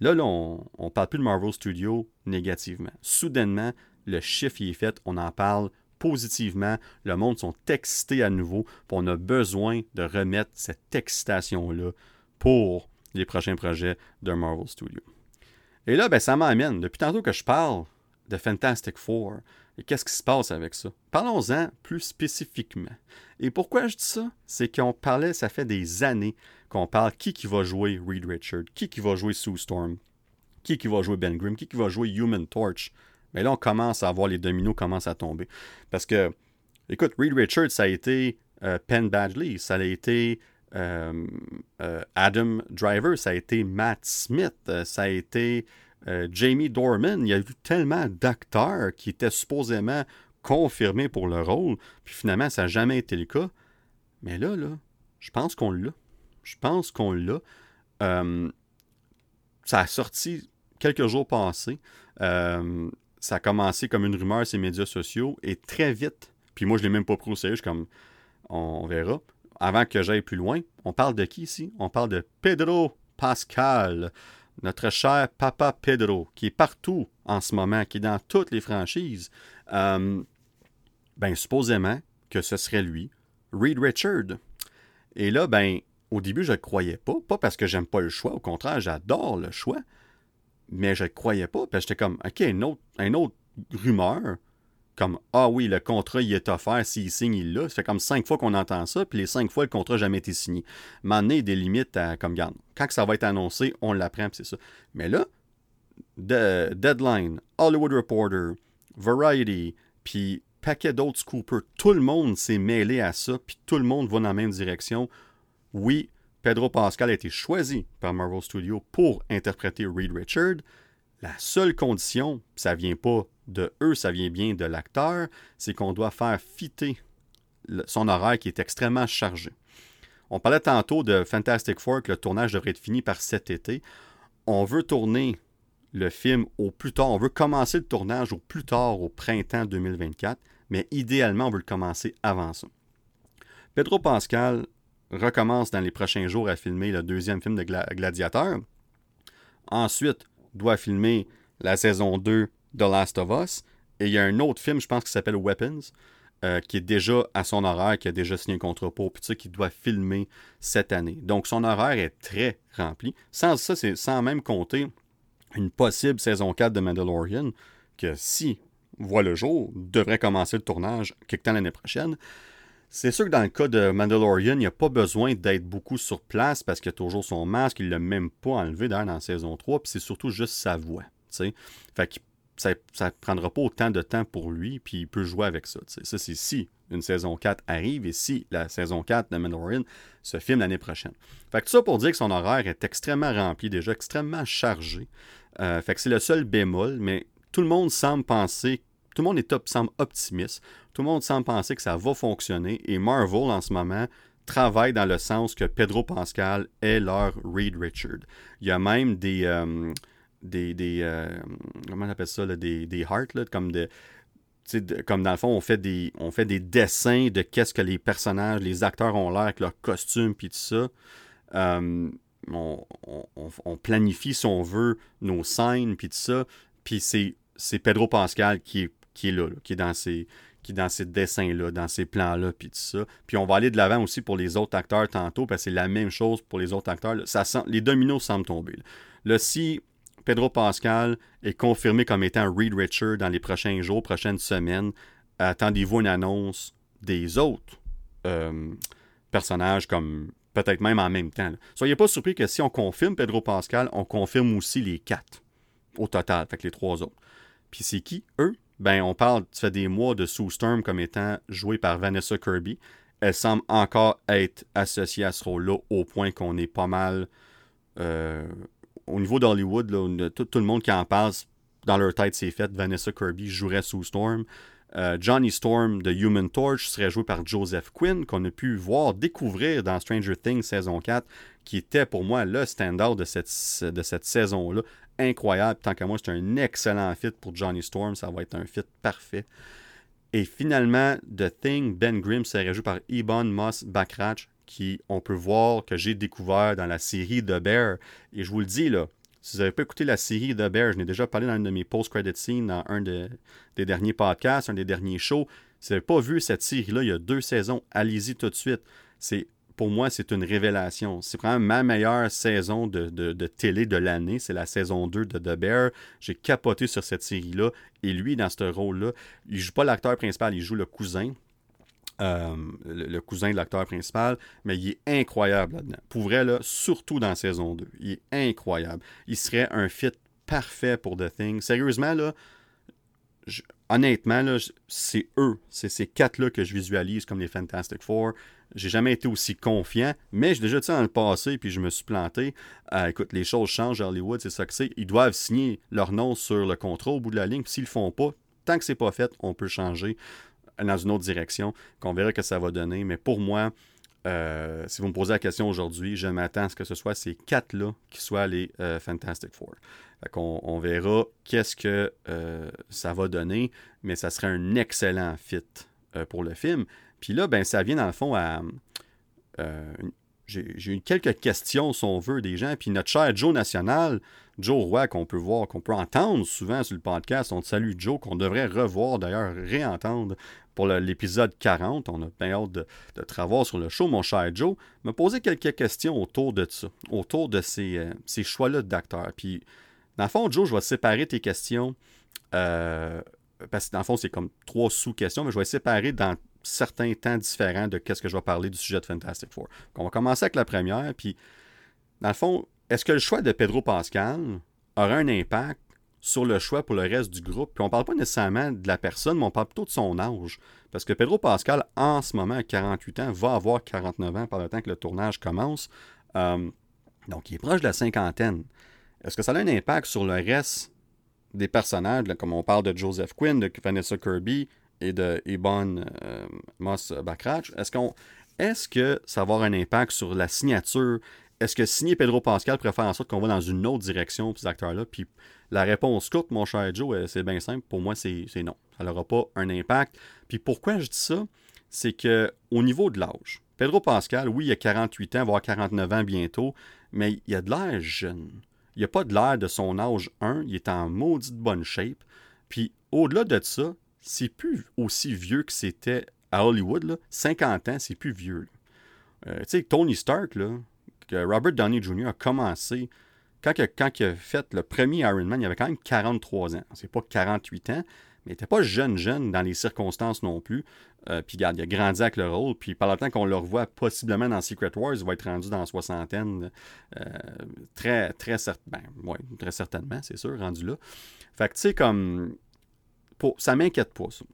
Là, on ne parle plus de Marvel Studios négativement. Soudainement, le chiffre y est fait, on en parle positivement, le monde sont excités à nouveau, on a besoin de remettre cette excitation-là pour les prochains projets de Marvel Studios. Et là, ben, ça m'amène, depuis tantôt que je parle de Fantastic Four, qu'est-ce qui se passe avec ça? Parlons-en plus spécifiquement. Et pourquoi je dis ça? C'est qu'on parlait, ça fait des années qu'on parle qui qui va jouer Reed Richard, qui qui va jouer Sue Storm, qui qui va jouer Ben Grimm, qui qui va jouer Human Torch. Mais là, on commence à voir les dominos commencent à tomber. Parce que, écoute, Reed Richard, ça a été euh, Penn Badgley, ça a été euh, euh, Adam Driver, ça a été Matt Smith, ça a été Jamie Dorman. Il y a eu tellement d'acteurs qui étaient supposément confirmés pour le rôle, puis finalement, ça n'a jamais été le cas. Mais là, là, je pense qu'on l'a. Je pense qu'on l'a. Euh, ça a sorti quelques jours passés. Euh, ça a commencé comme une rumeur sur les médias sociaux et très vite, puis moi je ne l'ai même pas pris au sérieux, comme on verra. Avant que j'aille plus loin, on parle de qui ici? On parle de Pedro Pascal, notre cher papa Pedro, qui est partout en ce moment, qui est dans toutes les franchises. Euh, ben, supposément que ce serait lui, Reed Richard. Et là, ben, au début, je ne croyais pas. Pas parce que j'aime pas le choix. Au contraire, j'adore le choix. Mais je ne croyais pas. Parce que j'étais comme, OK, une autre, rumeur. Comme, ah oui, le contrat, il est offert. S'il signe, il l'a. Ça fait comme cinq fois qu'on entend ça. Puis les cinq fois, le contrat n'a jamais été signé. A des limites à, comme, garde. Quand ça va être annoncé, on l'apprend, c'est ça. Mais là, Deadline, Hollywood Reporter, Variety, puis paquet d'autres scoopers, tout le monde s'est mêlé à ça, puis tout le monde va dans la même direction oui, Pedro Pascal a été choisi par Marvel Studios pour interpréter Reed Richard. La seule condition, ça vient pas de eux, ça vient bien de l'acteur, c'est qu'on doit faire fitter son horaire qui est extrêmement chargé. On parlait tantôt de Fantastic Four que le tournage devrait être fini par cet été. On veut tourner le film au plus tard, on veut commencer le tournage au plus tard au printemps 2024, mais idéalement on veut le commencer avant ça. Pedro Pascal recommence dans les prochains jours à filmer le deuxième film de Gladiateur. Ensuite, doit filmer la saison 2 de Last of Us. Et il y a un autre film, je pense, qui s'appelle Weapons, euh, qui est déjà à son horaire, qui a déjà signé un contrat pour, puis qui doit filmer cette année. Donc, son horaire est très rempli. Sans ça, c'est sans même compter une possible saison 4 de Mandalorian, que si voit le jour, devrait commencer le tournage quelque temps l'année prochaine. C'est sûr que dans le cas de Mandalorian, il n'y a pas besoin d'être beaucoup sur place parce qu'il a toujours son masque, il ne l'a même pas enlevé d'ailleurs dans la saison 3, puis c'est surtout juste sa voix. Fait que ça ne prendra pas autant de temps pour lui, puis il peut jouer avec ça. Ça, c'est si une saison 4 arrive et si la saison 4 de Mandalorian se filme l'année prochaine. Fait que tout ça pour dire que son horaire est extrêmement rempli, déjà extrêmement chargé. Euh, fait que c'est le seul bémol, mais tout le monde semble penser, tout le monde semble optimiste, tout le monde semble penser que ça va fonctionner et Marvel en ce moment travaille dans le sens que Pedro Pascal est leur Reed Richard. Il y a même des, euh, des, euh, comment on appelle ça, des, des hearts, comme de, comme dans le fond, on fait des, on fait des dessins de qu'est-ce que les personnages, les acteurs ont l'air avec leurs costumes puis tout ça. Euh, on, planifie, si on veut, nos scènes puis tout ça. Puis c'est Pedro Pascal qui est, qui est là, qui est dans ces qui dans ces dessins-là, dans ces plans-là, puis tout ça. Puis on va aller de l'avant aussi pour les autres acteurs tantôt, parce que c'est la même chose pour les autres acteurs. Ça les dominos semblent tomber. Là, si Pedro Pascal est confirmé comme étant Reed Richard dans les prochains jours, prochaines semaines. Attendez-vous une annonce des autres euh, personnages comme peut-être même en même temps. Soyez pas surpris que si on confirme Pedro Pascal, on confirme aussi les quatre au total, que les trois autres. Puis c'est qui, eux? Ben, on parle, ça fait des mois de Sue Storm comme étant joué par Vanessa Kirby. Elle semble encore être associée à ce rôle-là au point qu'on est pas mal euh, au niveau d'Hollywood, tout, tout, le monde qui en parle, dans leur tête, c'est fait. Vanessa Kirby jouerait sous Storm. Euh, Johnny Storm de Human Torch serait joué par Joseph Quinn, qu'on a pu voir découvrir dans Stranger Things saison 4, qui était pour moi le standard de cette, saison-là. Incroyable. Tant qu'à moi, c'est un excellent fit pour Johnny Storm. Ça va être un fit parfait. Et finalement, The Thing, Ben Grimm serait joué par Ebon Moss Backrash, qui, on peut voir, que j'ai découvert dans la série The Bear. Et je vous le dis, là, si vous n'avez pas écouté la série The Bear, je n'ai déjà parlé dans un de mes post-credit scenes, dans un des derniers podcasts, un des derniers shows. Si vous n'avez pas vu cette série-là, il y a deux saisons, allez-y tout de suite. C'est pour moi, c'est une révélation. C'est vraiment ma meilleure saison de, de télé de l'année. C'est la saison 2 de The Bear. J'ai capoté sur cette série-là. Et lui, dans ce rôle-là, il ne joue pas l'acteur principal, il joue le cousin. Euh, le, cousin de l'acteur principal, mais il est incroyable là-dedans. Pour vrai, surtout dans saison 2. Il est incroyable. Il serait un fit parfait pour The Thing. Sérieusement, là, honnêtement, là, c'est eux, c'est ces quatre-là que je visualise comme les Fantastic Four. J'ai jamais été aussi confiant, mais j'ai déjà dit dans le passé, puis je me suis planté. Euh, écoute, les choses changent à Hollywood, c'est ça que c'est. Ils doivent signer leur nom sur le contrat au bout de la ligne, puis s'ils le font pas, tant que c'est pas fait, on peut changer dans une autre direction, qu'on verra que ça va donner. Mais pour moi, euh, si vous me posez la question aujourd'hui, je m'attends à ce que ce soit ces quatre-là qui soient les euh, Fantastic Four. on, verra qu'est-ce que euh, ça va donner, mais ça serait un excellent fit pour le film. Puis là, ben, ça vient dans le fond à. J'ai eu quelques questions, si on veut, des gens. Puis notre cher Joe National, Joe Roy, qu'on peut voir, qu'on peut entendre souvent sur le podcast, on te salue Joe, qu'on devrait revoir d'ailleurs, réentendre pour l'épisode 40. On a bien hâte de, de sur le show, mon cher Joe. Me poser quelques questions autour de ça, autour de ces, euh, choix-là d'acteurs. Puis, dans le fond, Joe, je vais séparer tes questions. Euh, parce que dans le fond, c'est comme trois sous-questions, mais je vais séparer dans certains temps différents de qu'est-ce que je vais parler du sujet de Fantastic Four. on va commencer avec la première. Puis, dans le fond, est-ce que le choix de Pedro Pascal aura un impact sur le choix pour le reste du groupe? Puis on parle pas nécessairement de la personne, mais on parle plutôt de son âge. Parce que Pedro Pascal, en ce moment, à 48 ans, va avoir 49 ans par le temps que le tournage commence. Euh, donc, il est proche de la cinquantaine. Est-ce que ça a un impact sur le reste des personnages, comme on parle de Joseph Quinn, de Vanessa Kirby et de Ebon euh, Moss Backrash? Est-ce, est-ce que ça va avoir un impact sur la signature? Est-ce que signer Pedro Pascal pourrait faire en sorte qu'on va dans une autre direction pour ces acteurs-là? Puis la réponse courte, mon cher Joe, euh, c'est bien simple. Pour moi, c'est non. Ça n'aura pas un impact. Puis pourquoi je dis ça? C'est que au niveau de l'âge, Pedro Pascal, oui, il a 48 ans, voire 49 ans bientôt, mais il a de l'air jeune. Il a pas de l'air de son âge 1. Il est en maudite bonne shape. Puis au-delà de ça, c'est plus aussi vieux que c'était à Hollywood. Là. 50 ans, c'est plus vieux. Euh, tu sais, Tony Stark, là, que Robert Downey Jr. a commencé quand, il a fait le premier Iron Man, il avait quand même 43 ans. C'est pas 48 ans, mais il n'était pas jeune, jeune dans les circonstances non plus. Euh, puis, regarde, il a grandi avec le rôle. Puis, par le temps qu'on le revoit possiblement dans Secret Wars, il va être rendu dans la soixantaine. Euh, très, très, ben, très certainement, c'est sûr, rendu là. Fait que, tu sais, comme. Pour, ça m'inquiète pas, ça.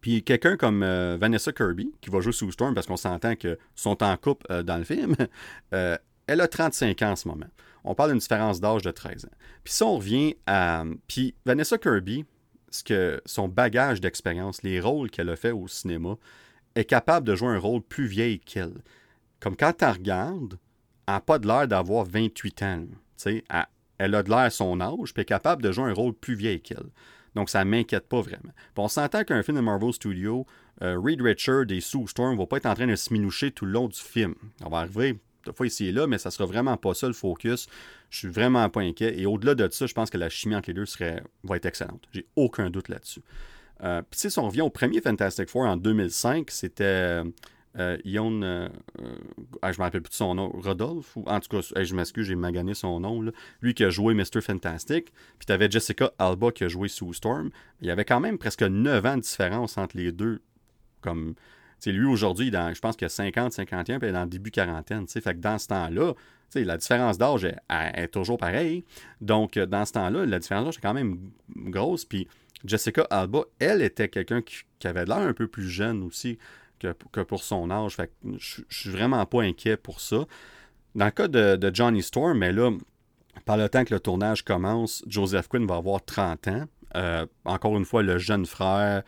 Puis quelqu'un comme euh, Vanessa Kirby, qui va jouer sous Storm, parce qu'on s'entend qu'ils sont en couple dans le film, elle a 35 ans en ce moment. On parle d'une différence d'âge de 13 ans. Puis si on revient à... Puis Vanessa Kirby, ce que son bagage d'expérience, les rôles qu'elle a fait au cinéma, est capable de jouer un rôle plus vieille qu'elle. Comme quand tu regardes, elle n'a pas de l'air d'avoir 28 ans. Elle, elle a de l'air son âge, puis est capable de jouer un rôle plus vieille qu'elle. Donc, ça ne m'inquiète pas vraiment. Puis on s'entend qu'un film de Marvel Studios, euh, Reed Richard et Sue Storm ne vont pas être en train de se minoucher tout le long du film. On va arriver fois ici et là, mais ça sera vraiment pas ça le focus. Je suis vraiment pas inquiet. Et au-delà de ça, je pense que la chimie entre les deux serait, va être excellente. J'ai aucun doute là-dessus. Euh, puis si on revient au premier Fantastic Four en 2005, c'était euh, Ion, euh, ah, je me rappelle plus de son nom, Rodolphe, ou en tout cas, je m'excuse, j'ai magané son nom, là. lui qui a joué Mr. Fantastic, puis tu avais Jessica Alba qui a joué Sue Storm. Il y avait quand même presque 9 ans de différence entre les deux. Comme lui, aujourd'hui, je pense qu'il a 50, 51, puis il est dans début quarantaine. Fait que dans ce temps-là, la différence d'âge est, toujours pareille. Donc, dans ce temps-là, la différence d'âge est quand même grosse. Puis Jessica Alba, elle était quelqu'un qui, avait l'air un peu plus jeune aussi que, pour son âge. Que je, suis vraiment pas inquiet pour ça. Dans le cas de, Johnny Storm, mais là, par le temps que le tournage commence, Joseph Quinn va avoir 30 ans. Euh, encore une fois, le jeune frère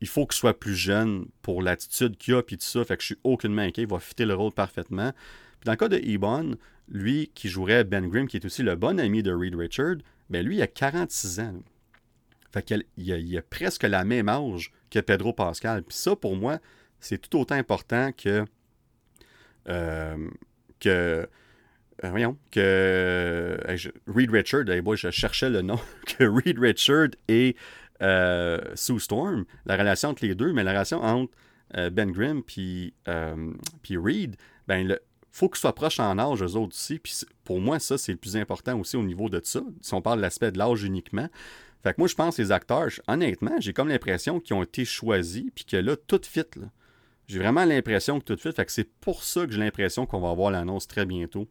il faut qu'il soit plus jeune pour l'attitude qu'il a, puis tout ça. Fait que je suis aucunement inquiet. Il va fitter le rôle parfaitement. Puis dans le cas de Ebon, lui qui jouerait Ben Grimm, qui est aussi le bon ami de Reed Richard, ben lui, il a 46 ans. Fait qu'il a, a, presque la même âge que Pedro Pascal. Puis ça, pour moi, c'est tout autant important que. Euh, que. Euh, voyons, que. Reed Richard, je cherchais le nom, que Reed Richard et euh, Sue Storm, la relation entre les deux, mais la relation entre Ben Grimm puis, puis Reed, ben, faut qu'ils soient proches en âge, eux autres aussi. Puis pour moi, ça, c'est le plus important aussi au niveau de ça, si on parle de l'aspect de l'âge uniquement. Fait que moi, je pense que les acteurs, honnêtement, j'ai comme l'impression qu'ils ont été choisis, puis que là, tout fit. J'ai vraiment l'impression que tout. Fait que c'est pour ça que j'ai l'impression qu'on va avoir l'annonce très bientôt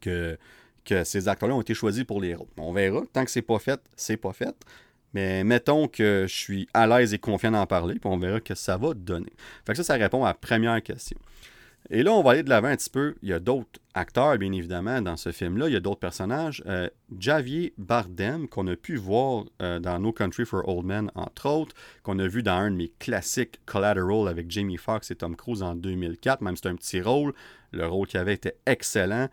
que, que ces acteurs-là ont été choisis pour les rôles. On verra. Tant que c'est pas fait, c'est pas fait. Mais mettons que je suis à l'aise et confiant d'en parler, puis on verra que ça va donner. Fait que ça, ça répond à la première question. Et là, on va aller de l'avant un petit peu. Il y a d'autres acteurs, bien évidemment, dans ce film-là. Il y a d'autres personnages. Euh, Javier Bardem, qu'on a pu voir euh, dans No Country for Old Men, entre autres, qu'on a vu dans un de mes classiques Collateral avec Jamie Foxx et Tom Cruise en 2004, même si c'est un petit rôle. Le rôle qu'il avait était excellent.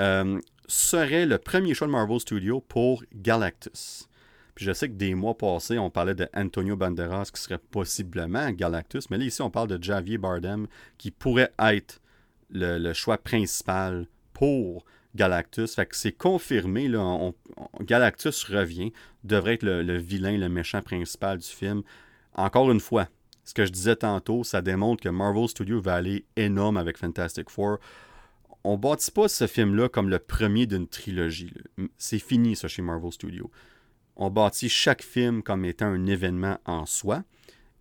Euh, serait le premier choix de Marvel Studios pour Galactus je sais que des mois passés, on parlait de Antonio Banderas qui serait possiblement Galactus, mais là ici on parle de Javier Bardem qui pourrait être le, choix principal pour Galactus. Fait que c'est confirmé, là, Galactus revient, devrait être le, vilain, le méchant principal du film. Encore une fois, ce que je disais tantôt, ça démontre que Marvel Studios va aller énorme avec Fantastic Four. On bâtit pas ce film-là comme le premier d'une trilogie. C'est fini ça chez Marvel Studios on bâtit chaque film comme étant un événement en soi.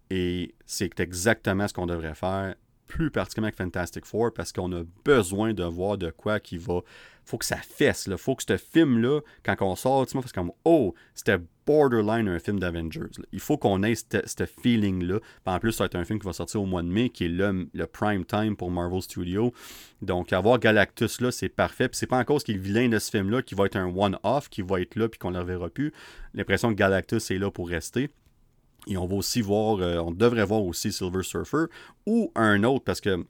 Et c'est exactement ce qu'on devrait faire, plus particulièrement avec Fantastic Four, parce qu'on a besoin de voir de quoi qui va. faut que ça fesse. Il faut que ce film-là, quand on sort, tu sais, comme Oh, c'était borderline un film d'Avengers. Il faut qu'on ait ce feeling-là. En plus, ça va être un film qui va sortir au mois de mai, qui est le, le prime time pour Marvel Studios. Donc, avoir Galactus là, c'est parfait. Puis c'est pas encore ce qui est vilain de ce film-là, qui va être un one-off, qui va être là, puis qu'on ne le reverra plus. L'impression que Galactus est là pour rester. Et on va aussi voir, euh, on devrait voir aussi Silver Surfer ou un autre, parce que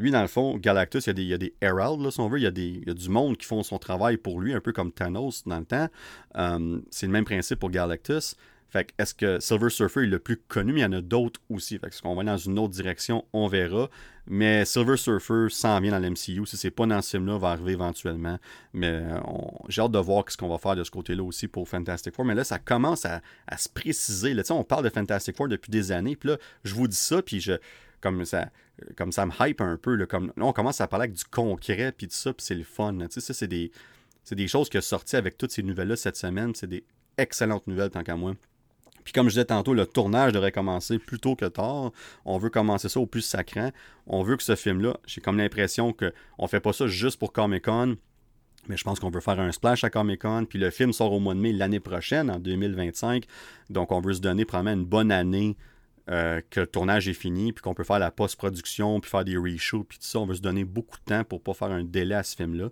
lui, dans le fond, Galactus, il y a des, il si on veut. Il y, a des, il du monde qui font son travail pour lui, un peu comme Thanos dans le temps. Euh, c'est le même principe pour Galactus. Fait que est-ce que Silver Surfer est le plus connu, mais il y en a d'autres aussi. Fait que est-ce qu'on va dans une autre direction, on verra. Mais Silver Surfer s'en vient dans l'MCU. Si c'est pas dans ce film-là, va arriver éventuellement. Mais euh, j'ai hâte de voir ce qu'on va faire de ce côté-là aussi pour Fantastic Four. Mais là, ça commence à, se préciser. Là, on parle de Fantastic Four depuis des années. Puis là, je vous dis ça, puis je, comme ça, comme ça me hype un peu. Là, comme, là, on commence à parler avec du concret, puis tout ça, puis c'est le fun. Tu sais, c'est des, c'est des choses qui sont sorties avec toutes ces nouvelles-là cette semaine. C'est des excellentes nouvelles, tant qu'à moi. Puis comme je disais tantôt, le tournage devrait commencer plus tôt que tard. On veut commencer ça au plus sacrant. On veut que ce film-là, j'ai comme l'impression qu'on ne fait pas ça juste pour Comic Con, mais je pense qu'on veut faire un splash à Comic Con. Puis le film sort au mois de mai l'année prochaine, en 2025. Donc on veut se donner probablement une bonne année euh, que le tournage est fini, puis qu'on peut faire la post-production, puis faire des reshoots, puis tout ça. On veut se donner beaucoup de temps pour ne pas faire un délai à ce film-là.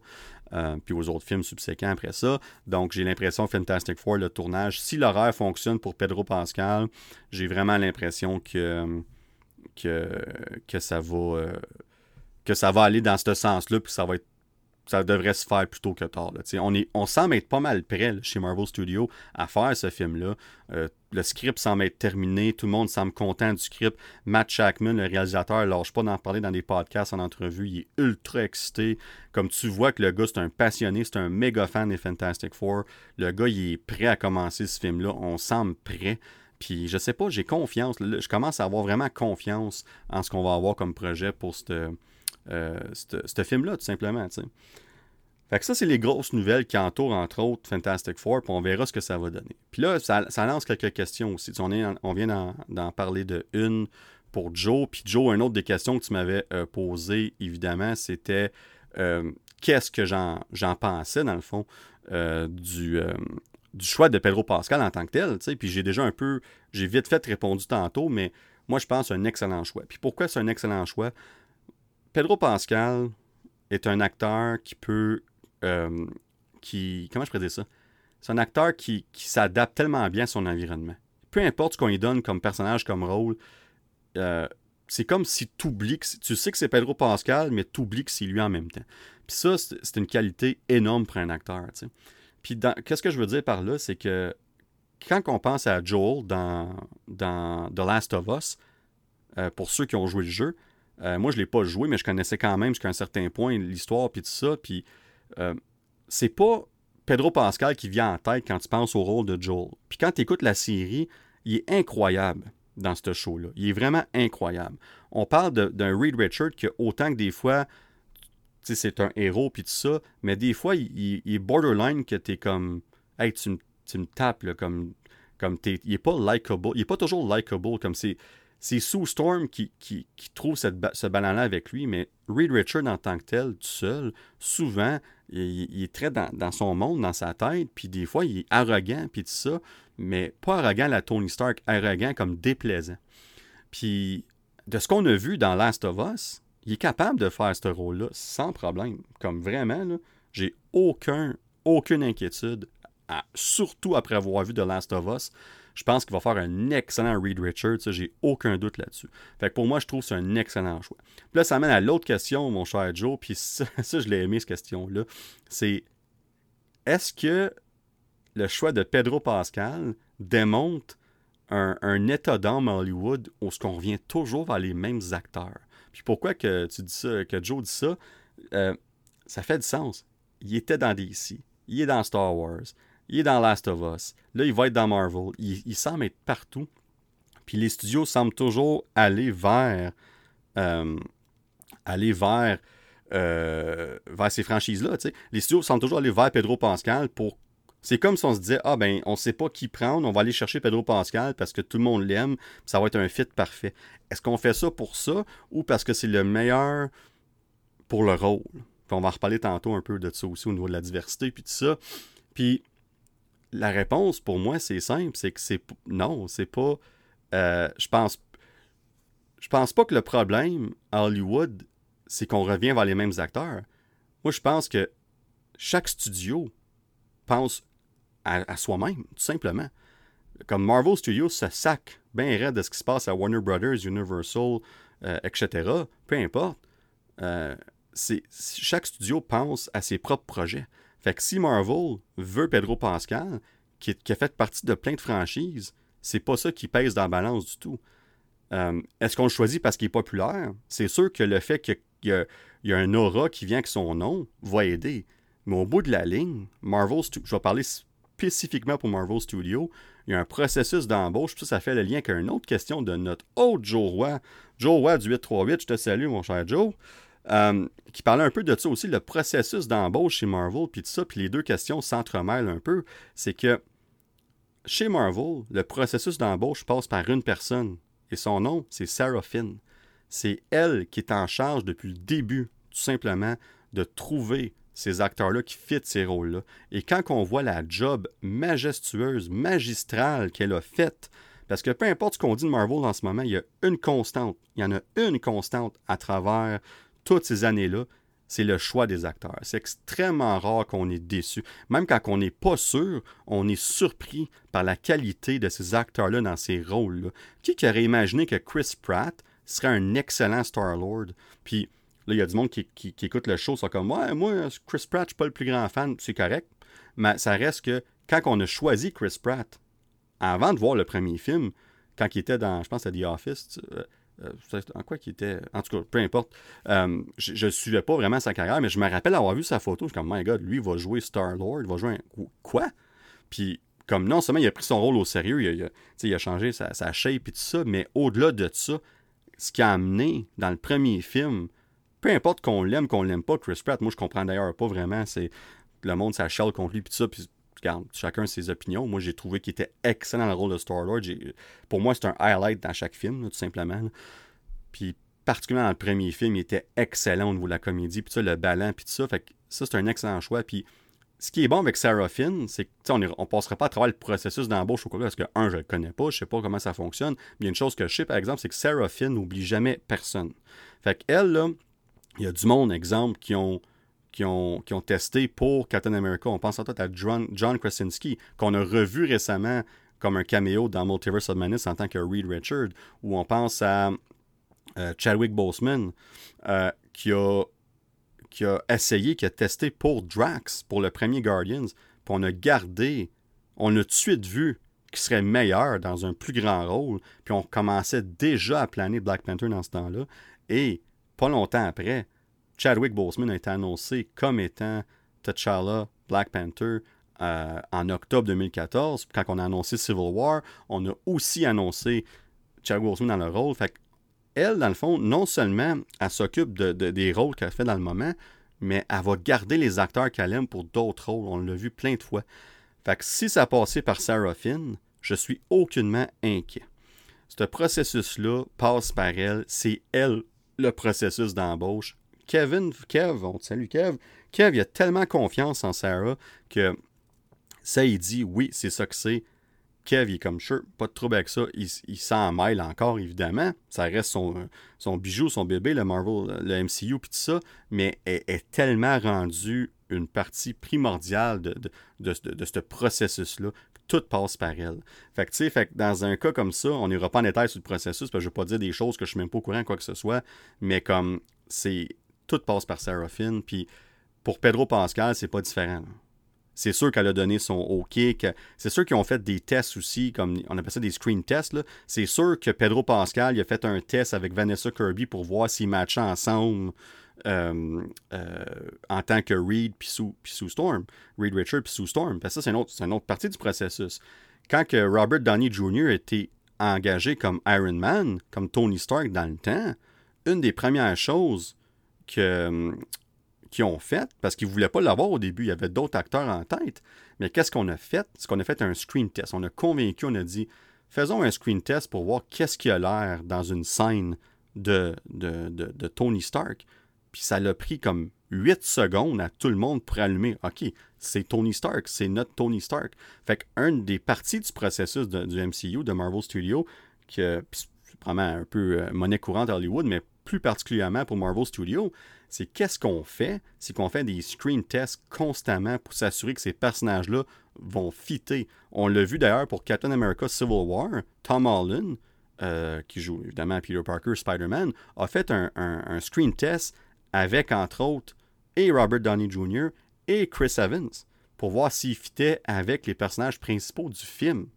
Euh, puis aux autres films subséquents après ça. Donc, j'ai l'impression que Fantastic Four, le tournage, si l'horaire fonctionne pour Pedro Pascal, j'ai vraiment l'impression que, que, que, ça va, euh, que ça va aller dans ce sens-là, puis ça va être ça devrait se faire plutôt que tard. On, est, on semble être pas mal prêt chez Marvel Studios à faire ce film-là. Le script semble être terminé, tout le monde semble content du script. Matt Shackman, le réalisateur, lâche pas d'en parler dans des podcasts en entrevue. Il est ultra excité. Comme tu vois que le gars, c'est un passionné, c'est un méga fan des Fantastic Four. Le gars, il est prêt à commencer ce film-là. On semble prêt. Puis je sais pas, j'ai confiance. Je commence à avoir vraiment confiance en ce qu'on va avoir comme projet pour euh, ce film-là, tout simplement. Fait que ça, c'est les grosses nouvelles qui entourent, entre autres, Fantastic Four, puis on verra ce que ça va donner. Puis là, ça, lance quelques questions aussi. On, on vient d'en parler de une pour Joe. Puis Joe, une autre des questions que tu m'avais euh, posées, évidemment, c'était euh, qu'est-ce que j'en pensais, dans le fond, du, du choix de Pedro Pascal en tant que tel. Puis j'ai déjà un peu, j'ai vite fait répondu tantôt, mais moi, je pense un excellent choix. Puis pourquoi c'est un excellent choix? Pedro Pascal est un acteur qui peut. Euh, qui, comment je pourrais ça? C'est un acteur qui, s'adapte tellement bien à son environnement. Peu importe ce qu'on lui donne comme personnage, comme rôle, euh, c'est comme si tu oublies que tu sais que c'est Pedro Pascal, mais tu oublies que c'est lui en même temps. Puis ça, c'est une qualité énorme pour un acteur. Puis qu'est-ce que je veux dire par là, c'est que quand on pense à Joel dans, dans The Last of Us, euh, pour ceux qui ont joué le jeu, moi, je ne l'ai pas joué, mais je connaissais quand même jusqu'à un certain point l'histoire puis tout ça. Puis euh, c'est pas Pedro Pascal qui vient en tête quand tu penses au rôle de Joel. Puis quand tu écoutes la série, il est incroyable dans ce show-là. Il est vraiment incroyable. On parle d'un Reed Richard qui, autant que des fois, c'est un héros puis tout ça, mais des fois, il, est borderline que tu es comme. Hey, tu, me tapes, comme. comme es, il n'est pas likable. Il n'est pas toujours likable. Comme c'est c'est Sue Storm qui, trouve ce ballon-là avec lui, mais Reed Richard en tant que tel, tout seul, souvent, il, est très dans, son monde, dans sa tête, puis des fois, il est arrogant, puis tout ça, mais pas arrogant la Tony Stark, arrogant comme déplaisant. Puis, de ce qu'on a vu dans Last of Us, il est capable de faire ce rôle-là sans problème. Comme vraiment, j'ai aucun, aucune inquiétude, surtout après avoir vu The Last of Us. Je pense qu'il va faire un excellent Reed Richards. J'ai aucun doute là-dessus. Fait que pour moi, je trouve que c'est un excellent choix. Puis là, ça amène à l'autre question, mon cher Joe. Puis ça, je l'ai aimé, cette question-là. C'est est-ce que le choix de Pedro Pascal démontre un, état d'âme Hollywood où ce qu'on revient toujours vers les mêmes acteurs? Puis pourquoi que tu dis ça, que Joe dit ça? Euh, ça fait du sens. Il était dans DC. Il est dans Star Wars. Il est dans Last of Us. Là, il va être dans Marvel. Il, semble être partout. Puis les studios semblent toujours aller vers. Euh, aller vers. Euh, vers ces franchises-là. Les studios semblent toujours aller vers Pedro Pascal pour. C'est comme si on se disait Ah ben, on ne sait pas qui prendre, on va aller chercher Pedro Pascal parce que tout le monde l'aime, ça va être un fit parfait. Est-ce qu'on fait ça pour ça ou parce que c'est le meilleur pour le rôle? Puis on va en reparler tantôt un peu de ça aussi au niveau de la diversité puis tout ça. Puis la réponse pour moi, c'est simple, c'est que c'est non, c'est pas. Euh, je pense. Je pense pas que le problème à Hollywood, c'est qu'on revient vers les mêmes acteurs. Moi, je pense que chaque studio pense à, soi-même, tout simplement. Comme Marvel Studios se sac bien raide de ce qui se passe à Warner Brothers, Universal, euh, etc. Peu importe. Euh, chaque studio pense à ses propres projets. Fait que si Marvel veut Pedro Pascal, qui, a fait partie de plein de franchises, c'est pas ça qui pèse dans la balance du tout. Euh, est-ce qu'on le choisit parce qu'il est populaire? C'est sûr que le fait qu'il y, a un aura qui vient avec son nom va aider. Mais au bout de la ligne, Marvel, je vais parler spécifiquement pour Marvel Studios, il y a un processus d'embauche, puis ça, ça fait le lien avec une autre question de notre autre Joe Roy. Joe Roy du 838, je te salue, mon cher Joe. Euh, qui parlait un peu de ça aussi, le processus d'embauche chez Marvel, puis tout ça, puis les deux questions s'entremêlent un peu. C'est que chez Marvel, le processus d'embauche passe par une personne. Et son nom, c'est Sarah Finn. C'est elle qui est en charge depuis le début, tout simplement, de trouver ces acteurs-là qui fitent ces rôles-là. Et quand on voit la job majestueuse, magistrale qu'elle a faite, parce que peu importe ce qu'on dit de Marvel en ce moment, il y a une constante. Il y en a une constante à travers toutes ces années-là, c'est le choix des acteurs. C'est extrêmement rare qu'on est déçu. Même quand on n'est pas sûr, on est surpris par la qualité de ces acteurs-là dans ces rôles-là. Qui, aurait imaginé que Chris Pratt serait un excellent Star-Lord? Puis là, il y a du monde qui, écoute le show, sont comme Ouais, moi, Chris Pratt, je suis pas le plus grand fan. C'est correct. Mais ça reste que quand on a choisi Chris Pratt, avant de voir le premier film, quand il était dans, je pense, à The Office, euh, en quoi qu'il était. En tout cas, peu importe. Euh, je ne suivais pas vraiment sa carrière, mais je me rappelle avoir vu sa photo. Je suis comme, my God, lui, il va jouer Star-Lord. Il va jouer un. Quoi? Puis, comme non seulement il a pris son rôle au sérieux, il a, a changé sa, shape et tout ça, mais au-delà de ça, ce qui a amené dans le premier film, peu importe qu'on l'aime, qu'on l'aime pas, Chris Pratt, moi je comprends d'ailleurs pas vraiment, c'est le monde s'achète contre lui et tout ça, puis regarde, chacun ses opinions. Moi, j'ai trouvé qu'il était excellent dans le rôle de Star-Lord. Pour moi, c'est un highlight dans chaque film, tout simplement. Puis, particulièrement dans le premier film, il était excellent au niveau de la comédie. Puis ça, le ballon, puis tout ça. Fait que ça, c'est un excellent choix. Puis, ce qui est bon avec Sarah Finn, c'est qu'on ne passera pas à travers le processus d'embauche au cas parce que, un, je ne le connais pas, je ne sais pas comment ça fonctionne. Mais il y a une chose que je sais, par exemple, c'est que Sarah Finn n'oublie jamais personne. Fait qu'elle, là, il y a du monde, exemple, qui ont qui ont, qui testé pour Captain America. On pense en tout à John, John Krasinski, qu'on a revu récemment comme un caméo dans Multiverse of Madness en tant que Reed Richard, ou on pense à euh, Chadwick Boseman, euh, qui, a, qui a essayé, qui a testé pour Drax, pour le premier Guardians, puis on a gardé, on a tout de suite vu qu'il serait meilleur dans un plus grand rôle, puis on commençait déjà à planer Black Panther dans ce temps-là, et pas longtemps après, Chadwick Boseman a été annoncé comme étant T'Challa, Black Panther, euh, en octobre 2014. Quand on a annoncé Civil War, on a aussi annoncé Chadwick Boseman dans le rôle. Fait elle, dans le fond, non seulement elle s'occupe de, des rôles qu'elle fait dans le moment, mais elle va garder les acteurs qu'elle aime pour d'autres rôles. On l'a vu plein de fois. Fait si ça passait par Sarah Finn, je suis aucunement inquiet. Ce processus-là passe par elle. C'est elle le processus d'embauche. Kevin, Kev, on te salue Kev. Kev, il a tellement confiance en Sarah que ça, il dit oui, c'est ça que c'est. Kev, il est comme sure, pas de trouble avec ça. Il, s'en mêle encore, évidemment. Ça reste son, bijou, son bébé, le Marvel, le MCU, puis tout ça. Mais elle est tellement rendu une partie primordiale de, ce processus-là tout passe par elle. Fait que, tu sais, dans un cas comme ça, on n'ira pas en détail sur le processus, parce que je ne vais pas dire des choses que je ne suis même pas au courant, quoi que ce soit, mais comme c'est tout passe par Finn. Puis pour Pedro Pascal, c'est pas différent. C'est sûr qu'elle a donné son OK. C'est sûr qu'ils ont fait des tests aussi, comme on appelle ça des screen tests. C'est sûr que Pedro Pascal a fait un test avec Vanessa Kirby pour voir s'ils matchaient ensemble euh, euh, en tant que Reed puis Sue, Storm. Reed Richard puis Sue Storm. Parce ça, c'est une, autre, partie du processus. Quand Robert Downey Jr. était engagé comme Iron Man, comme Tony Stark dans le temps, une des premières choses euh, qui ont fait, parce qu'ils ne voulaient pas l'avoir au début, il y avait d'autres acteurs en tête. Mais qu'est-ce qu'on a fait? C'est qu'on a fait un screen test. On a convaincu, on a dit, faisons un screen test pour voir qu'est-ce qui a l'air dans une scène de, de, Tony Stark. Puis ça l'a pris comme 8 secondes à tout le monde pour allumer. OK, c'est Tony Stark, c'est notre Tony Stark. Fait qu'une des parties du processus du MCU, de Marvel Studios, que c'est vraiment un peu euh, monnaie courante à Hollywood, mais plus particulièrement pour Marvel Studios, c'est qu'est-ce qu'on fait? C'est qu'on fait des screen tests constamment pour s'assurer que ces personnages-là vont fitter. On l'a vu d'ailleurs pour Captain America Civil War, Tom Holland, euh, qui joue évidemment Peter Parker, Spider-Man, a fait un, screen test avec, entre autres, et Robert Downey Jr. et Chris Evans pour voir s'il fitait avec les personnages principaux du film.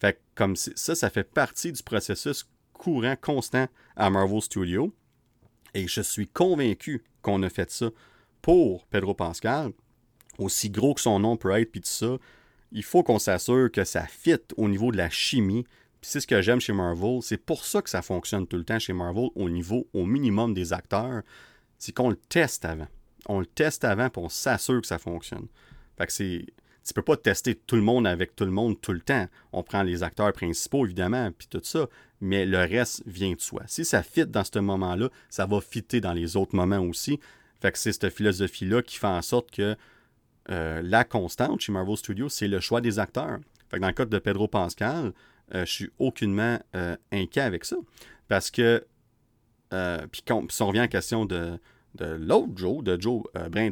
Fait comme ça, ça fait partie du processus courant, constant à Marvel Studios. Et je suis convaincu qu'on a fait ça pour Pedro Pascal. Aussi gros que son nom peut être, puis tout ça, il faut qu'on s'assure que ça fit au niveau de la chimie. Puis c'est ce que j'aime chez Marvel. C'est pour ça que ça fonctionne tout le temps chez Marvel au niveau, au minimum des acteurs. C'est qu'on le teste avant. On le teste avant, pour on s'assure que ça fonctionne. Fait que c'est. tu peux pas tester tout le monde avec tout le monde tout le temps. On prend les acteurs principaux, évidemment, puis tout ça, mais le reste vient de soi. Si ça fit dans ce moment-là, ça va fitter dans les autres moments aussi. Fait c'est cette philosophie-là qui fait en sorte que euh, la constante chez Marvel Studios, c'est le choix des acteurs. Fait que dans le cas de Pedro Pascal, euh, je suis aucunement euh, inquiet avec ça. Parce que, puis si on revient à la question de, de l'autre Joe, de Joe Brain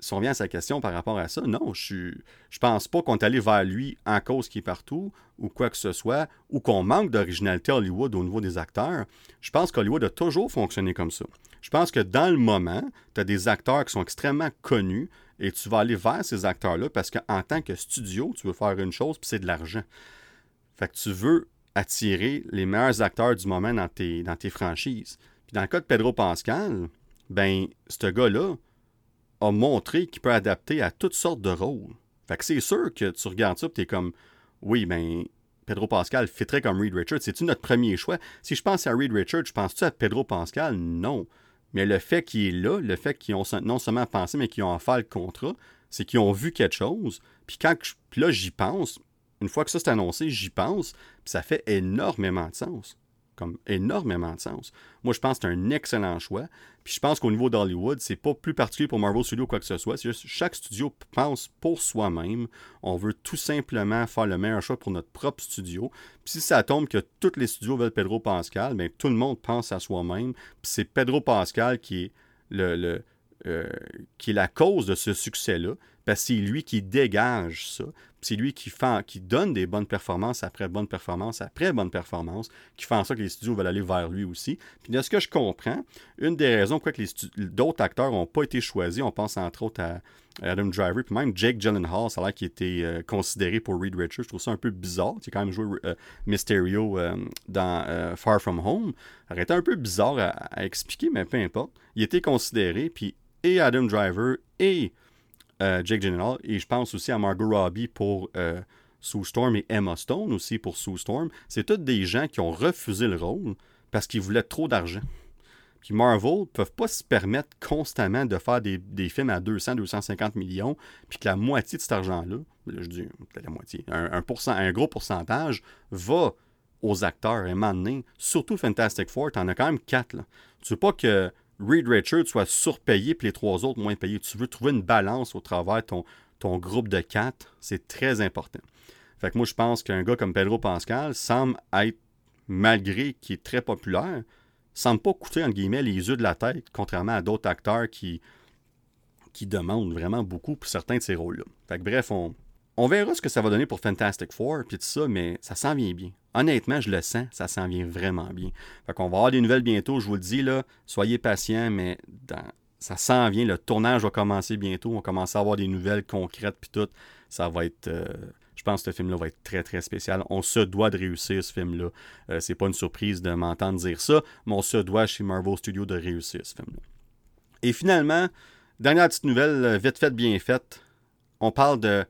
si on revient à sa question par rapport à ça, non, je je pense pas qu'on est allé vers lui en cause qui est partout ou quoi que ce soit, ou qu'on manque d'originalité Hollywood au niveau des acteurs. Je pense qu'Hollywood a toujours fonctionné comme ça. Je pense que dans le moment, tu as des acteurs qui sont extrêmement connus et tu vas aller vers ces acteurs-là parce qu'en tant que studio, tu veux faire une chose, puis c'est de l'argent. Fait que tu veux attirer les meilleurs acteurs du moment dans tes, dans tes franchises. Puis dans le cas de Pedro Pascal, ben, ce gars-là, a montré qu'il peut adapter à toutes sortes de rôles. Fait que c'est sûr que tu regardes ça et tu es comme Oui, ben Pedro Pascal fitterait comme Reed Richards. C'est-tu notre premier choix? Si je pense à Reed Richards, je pense-tu à Pedro Pascal? Non. Mais le fait qu'il est là, le fait qu'ils ont non seulement pensé, mais qu'ils ont fait le contrat, c'est qu'ils ont vu quelque chose. Puis quand puis là, j'y pense. Une fois que ça c'est annoncé, j'y pense. Puis ça fait énormément de sens comme énormément de sens. Moi, je pense que c'est un excellent choix. Puis je pense qu'au niveau d'Hollywood, c'est pas plus particulier pour Marvel Studios ou quoi que ce soit. C'est juste chaque studio pense pour soi-même. On veut tout simplement faire le meilleur choix pour notre propre studio. Puis si ça tombe que tous les studios veulent Pedro Pascal, bien, tout le monde pense à soi-même. Puis c'est Pedro Pascal qui est euh, qui est la cause de ce succès-là, parce que c'est lui qui dégage ça, c'est lui qui, fait, qui donne des bonnes performances après bonnes performances après bonnes performances, qui fait en sorte que les studios veulent aller vers lui aussi. Puis de ce que je comprends, une des raisons pourquoi d'autres acteurs n'ont pas été choisis, on pense entre autres à Adam Driver, puis même Jake Gyllenhaal, ça a l'air qu'il était euh, considéré pour Reed Richards. Je trouve ça un peu bizarre. Il a quand même joué euh, Mysterio dans Far From Home. Ça aurait été un peu bizarre à, à, expliquer, mais peu importe. Il était considéré, puis et Adam Driver et euh, Jake Gyllenhaal. Et je pense aussi à Margot Robbie pour euh, Sue Storm et Emma Stone aussi pour Sue Storm. C'est tous des gens qui ont refusé le rôle parce qu'ils voulaient trop d'argent. Puis Marvel ne peuvent pas se permettre constamment de faire des, films à 200-250 millions, puis que la moitié de cet argent-là, je dis peut-être la moitié, un, un, gros pourcentage, va aux acteurs. Et maintenant, surtout Fantastic Four, tu en as quand même quatre. Là. Tu veux pas que Reed Richards soit surpayé puis les trois autres moins payés. Tu veux trouver une balance au travers de ton, groupe de quatre. C'est très important. Fait que moi, je pense qu'un gars comme Pedro Pascal semble être, malgré qu'il est très populaire, semble pas coûter, guillemets, les yeux de la tête, contrairement à d'autres acteurs qui, qui demandent vraiment beaucoup pour certains de ces rôles-là. Fait que bref, on, on verra ce que ça va donner pour Fantastic Four, puis tout ça, mais ça s'en vient bien. Honnêtement, je le sens, ça s'en vient vraiment bien. Fait qu'on va avoir des nouvelles bientôt, je vous le dis. Soyez patients, mais ça s'en vient. Le tournage va commencer bientôt. On va commencer à avoir des nouvelles concrètes, puis tout. Ça va être. Euh, je pense que ce film-là va être très, très spécial. On se doit de réussir ce film-là. Euh, c'est pas une surprise de m'entendre dire ça, mais on se doit chez Marvel Studios de réussir ce film-là. Et finalement, dernière petite nouvelle, euh, vite faite, bien faite. On parle de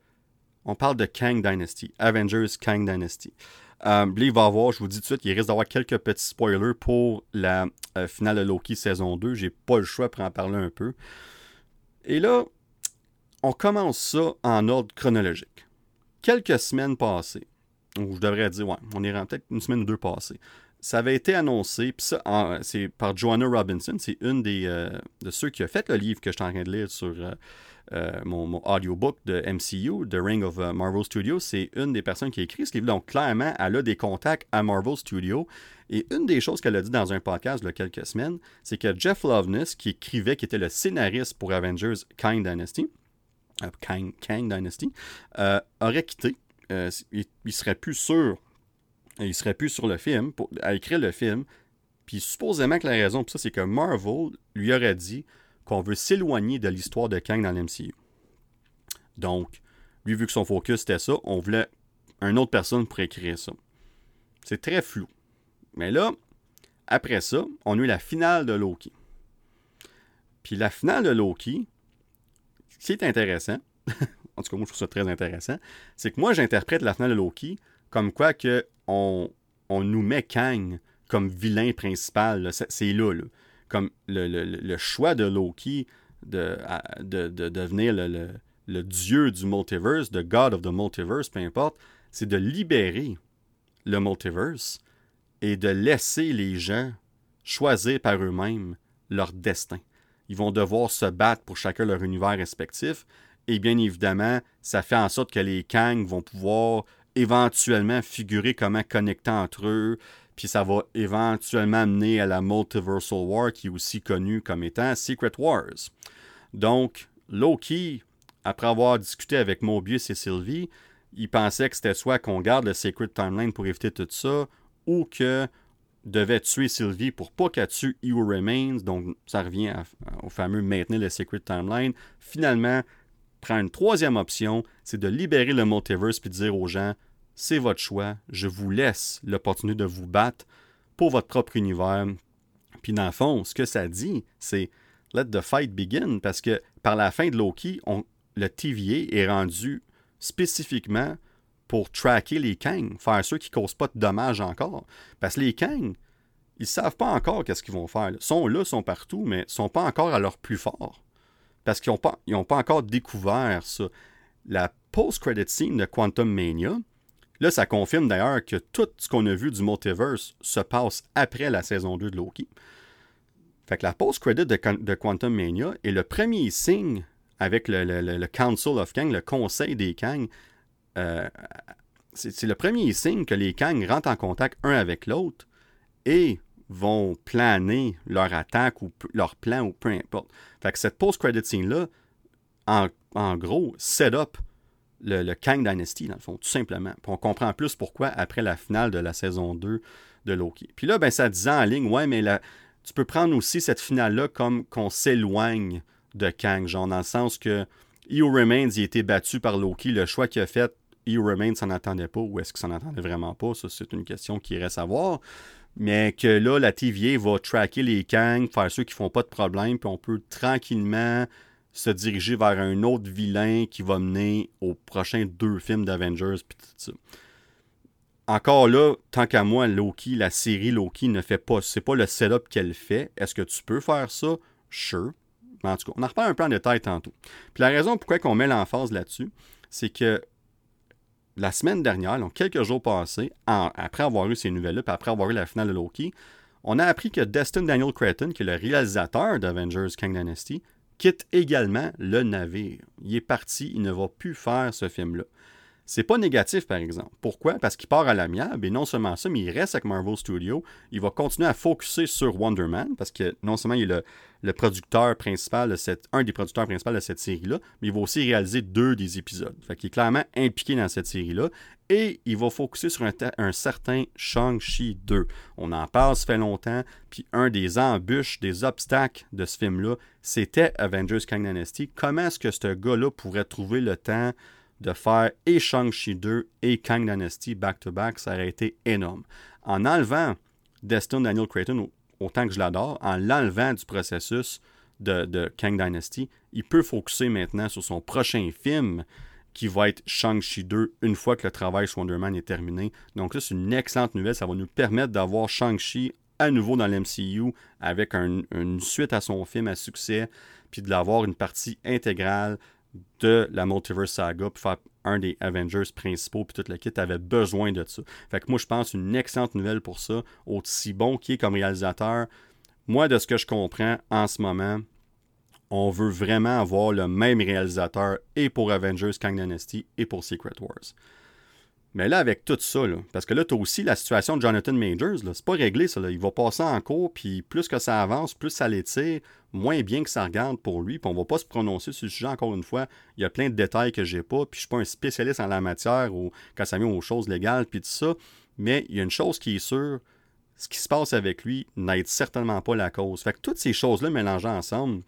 on parle de Kang Dynasty, Avengers Kang Dynasty. Euh, il va avoir, je vous dis tout de suite, il risque d'avoir quelques petits spoilers pour la euh, finale de Loki saison 2. J'ai pas le choix pour en parler un peu. Et là, on commence ça en ordre chronologique. Quelques semaines passées, ou je devrais dire, ouais, on est peut-être une semaine ou deux passées. Ça avait été annoncé, puis ça, c'est par Joanna Robinson, c'est une des, euh, de ceux qui a fait le livre que je suis en train de lire sur euh, mon, audiobook de MCU, The Ring of euh, Marvel Studios, c'est une des personnes qui a écrit ce livre. Donc, clairement, elle a des contacts à Marvel Studios. Et une des choses qu'elle a dit dans un podcast il y a quelques semaines, c'est que Jeff Loveness, qui écrivait, qui était le scénariste pour Avengers Kang Dynasty, euh, Dynasty, aurait quitté. il, serait plus sûr, il serait plus sur le film, pour, à écrire le film. Puis supposément que la raison pour ça, c'est que Marvel lui aurait dit qu'on veut s'éloigner de l'histoire de Kang dans l'MCU. Donc, lui, vu que son focus était ça, on voulait une autre personne pour écrire ça. C'est très flou. Mais là, après ça, on a eu la finale de Loki. Puis la finale de Loki, ce qui est intéressant, en tout cas moi je trouve ça très intéressant, c'est que moi j'interprète la finale de Loki comme quoi que on, on nous met Kang comme vilain principal. C'est là, là comme le, choix de Loki de, de, devenir le, le dieu du multiverse, the God of the multiverse, peu importe, c'est de libérer le multiverse et de laisser les gens choisir par eux-mêmes leur destin. Ils vont devoir se battre pour chacun leur univers respectif. Et bien évidemment, ça fait en sorte que les Kang vont pouvoir éventuellement figurer comment connecter entre eux. Puis ça va éventuellement mener à la Multiversal War, qui est aussi connue comme étant Secret Wars. Donc, Loki, après avoir discuté avec Mobius et Sylvie, il pensait que c'était soit qu'on garde le Secret Timeline pour éviter tout ça, ou que devait tuer Sylvie pour pas qu'elle tue Evil Remains. Donc, ça revient au fameux maintenir le Secret Timeline. Finalement, prend une troisième option, c'est de libérer le multiverse puis de dire aux gens c'est votre choix, je vous laisse l'opportunité de vous battre pour votre propre univers. Puis dans le fond, ce que ça dit, c'est let the fight begin parce que par la fin de Loki, le TVA est rendu spécifiquement pour tracker les Kang, faire ceux qui ne causent pas de dommages encore. Parce que les Kang, ils ne savent pas encore qu'est-ce qu'ils vont faire. Ils sont là, sont partout, mais ils ne sont pas encore à leur plus fort. Parce qu'ils n'ont pas, pas encore découvert ça. La post-credit scene de Quantum Mania, là, ça confirme d'ailleurs que tout ce qu'on a vu du multiverse se passe après la saison 2 de Loki. Fait que la post-credit de, Quantum Mania est le premier signe avec le, Council of Kang, le Conseil des Kang, euh, c'est le premier signe que les Kang rentrent en contact un avec l'autre et vont planer leur attaque ou leur plan ou peu importe. Fait que cette post-credit scene-là, en, gros, set up le, Kang Dynasty, dans le fond, tout simplement. On comprend plus pourquoi après la finale de la saison 2 de Loki. Puis là, ben, ça disait en ligne, ouais, mais tu peux prendre aussi cette finale-là comme qu'on s'éloigne de Kang, genre dans le sens que Io Remains, a été battu par Loki. Le choix qu'il a fait, Io Remains s'en attendait pas ou est-ce qu'il s'en attendait vraiment pas? Ça, c'est une question qui reste à voir. Mais que là, la TVA va traquer les Kang, faire ceux qui font pas de problème, puis on peut tranquillement se diriger vers un autre vilain qui va mener aux prochains deux films d'Avengers, tout. Encore là, tant qu'à moi, Loki, la série Loki ne fait pas, c'est pas le setup qu'elle fait. Est-ce que tu peux faire ça? Sure. Mais en tout cas, on en reparle un peu en détail tantôt. Puis la raison pourquoi on met l'emphase là-dessus, c'est que la semaine dernière, donc quelques jours passés, après avoir eu ces nouvelles-là, puis après avoir eu la finale de Loki, on a appris que Destin Daniel Cretton, qui est le réalisateur d'Avengers Kang Dynasty, quitte également le navire. Il est parti, il ne va plus faire ce film-là. C'est pas négatif, par exemple. Pourquoi? Parce qu'il part à l'amiable, et non seulement ça, mais il reste avec Marvel Studios. Il va continuer à focuser sur Wonder Man, parce que non seulement il est le, producteur principal de un des producteurs principaux de cette série-là, mais il va aussi réaliser deux des épisodes. Fait qu'il est clairement impliqué dans cette série-là. Et il va focuser sur un, un certain Shang-Chi 2. On en parle, ça fait longtemps. Puis un des embûches, des obstacles de ce film-là, c'était Avengers Kang Dynasty. Comment est-ce que ce gars-là pourrait trouver le temps de faire et Shang-Chi 2 et Kang Dynasty back-to-back, ça aurait été énorme. En enlevant Destin Daniel Creighton, autant que je l'adore, en l'enlevant du processus de, Kang Dynasty, il peut focuser maintenant sur son prochain film qui va être Shang-Chi 2 une fois que le travail sur Wonder Man est terminé. Donc ça, c'est une excellente nouvelle. Ça va nous permettre d'avoir Shang-Chi à nouveau dans l'MCU avec une suite à son film à succès, puis de l'avoir une partie intégrale de la Multiverse Saga pour faire un des Avengers principaux, puis toute l'équipe avait besoin de ça. Fait que moi, je pense une excellente nouvelle pour ça. Aussi bon qui est comme réalisateur, moi, de ce que je comprends en ce moment, on veut vraiment avoir le même réalisateur et pour Avengers Kang Dynasty et pour Secret Wars. Mais là, avec tout ça, parce que là, tu as aussi la situation de Jonathan Majors, c'est pas réglé ça. Il va passer en cours, puis plus que ça avance, plus ça l'étire, moins bien que ça regarde pour lui, puis on va pas se prononcer sur le sujet encore une fois. Il y a plein de détails que j'ai pas, puis je suis pas un spécialiste en la matière ou quand ça vient aux choses légales, puis tout ça. Mais il y a une chose qui est sûre, ce qui se passe avec lui n'aide certainement pas la cause. Fait que toutes ces choses-là mélangées ensemble,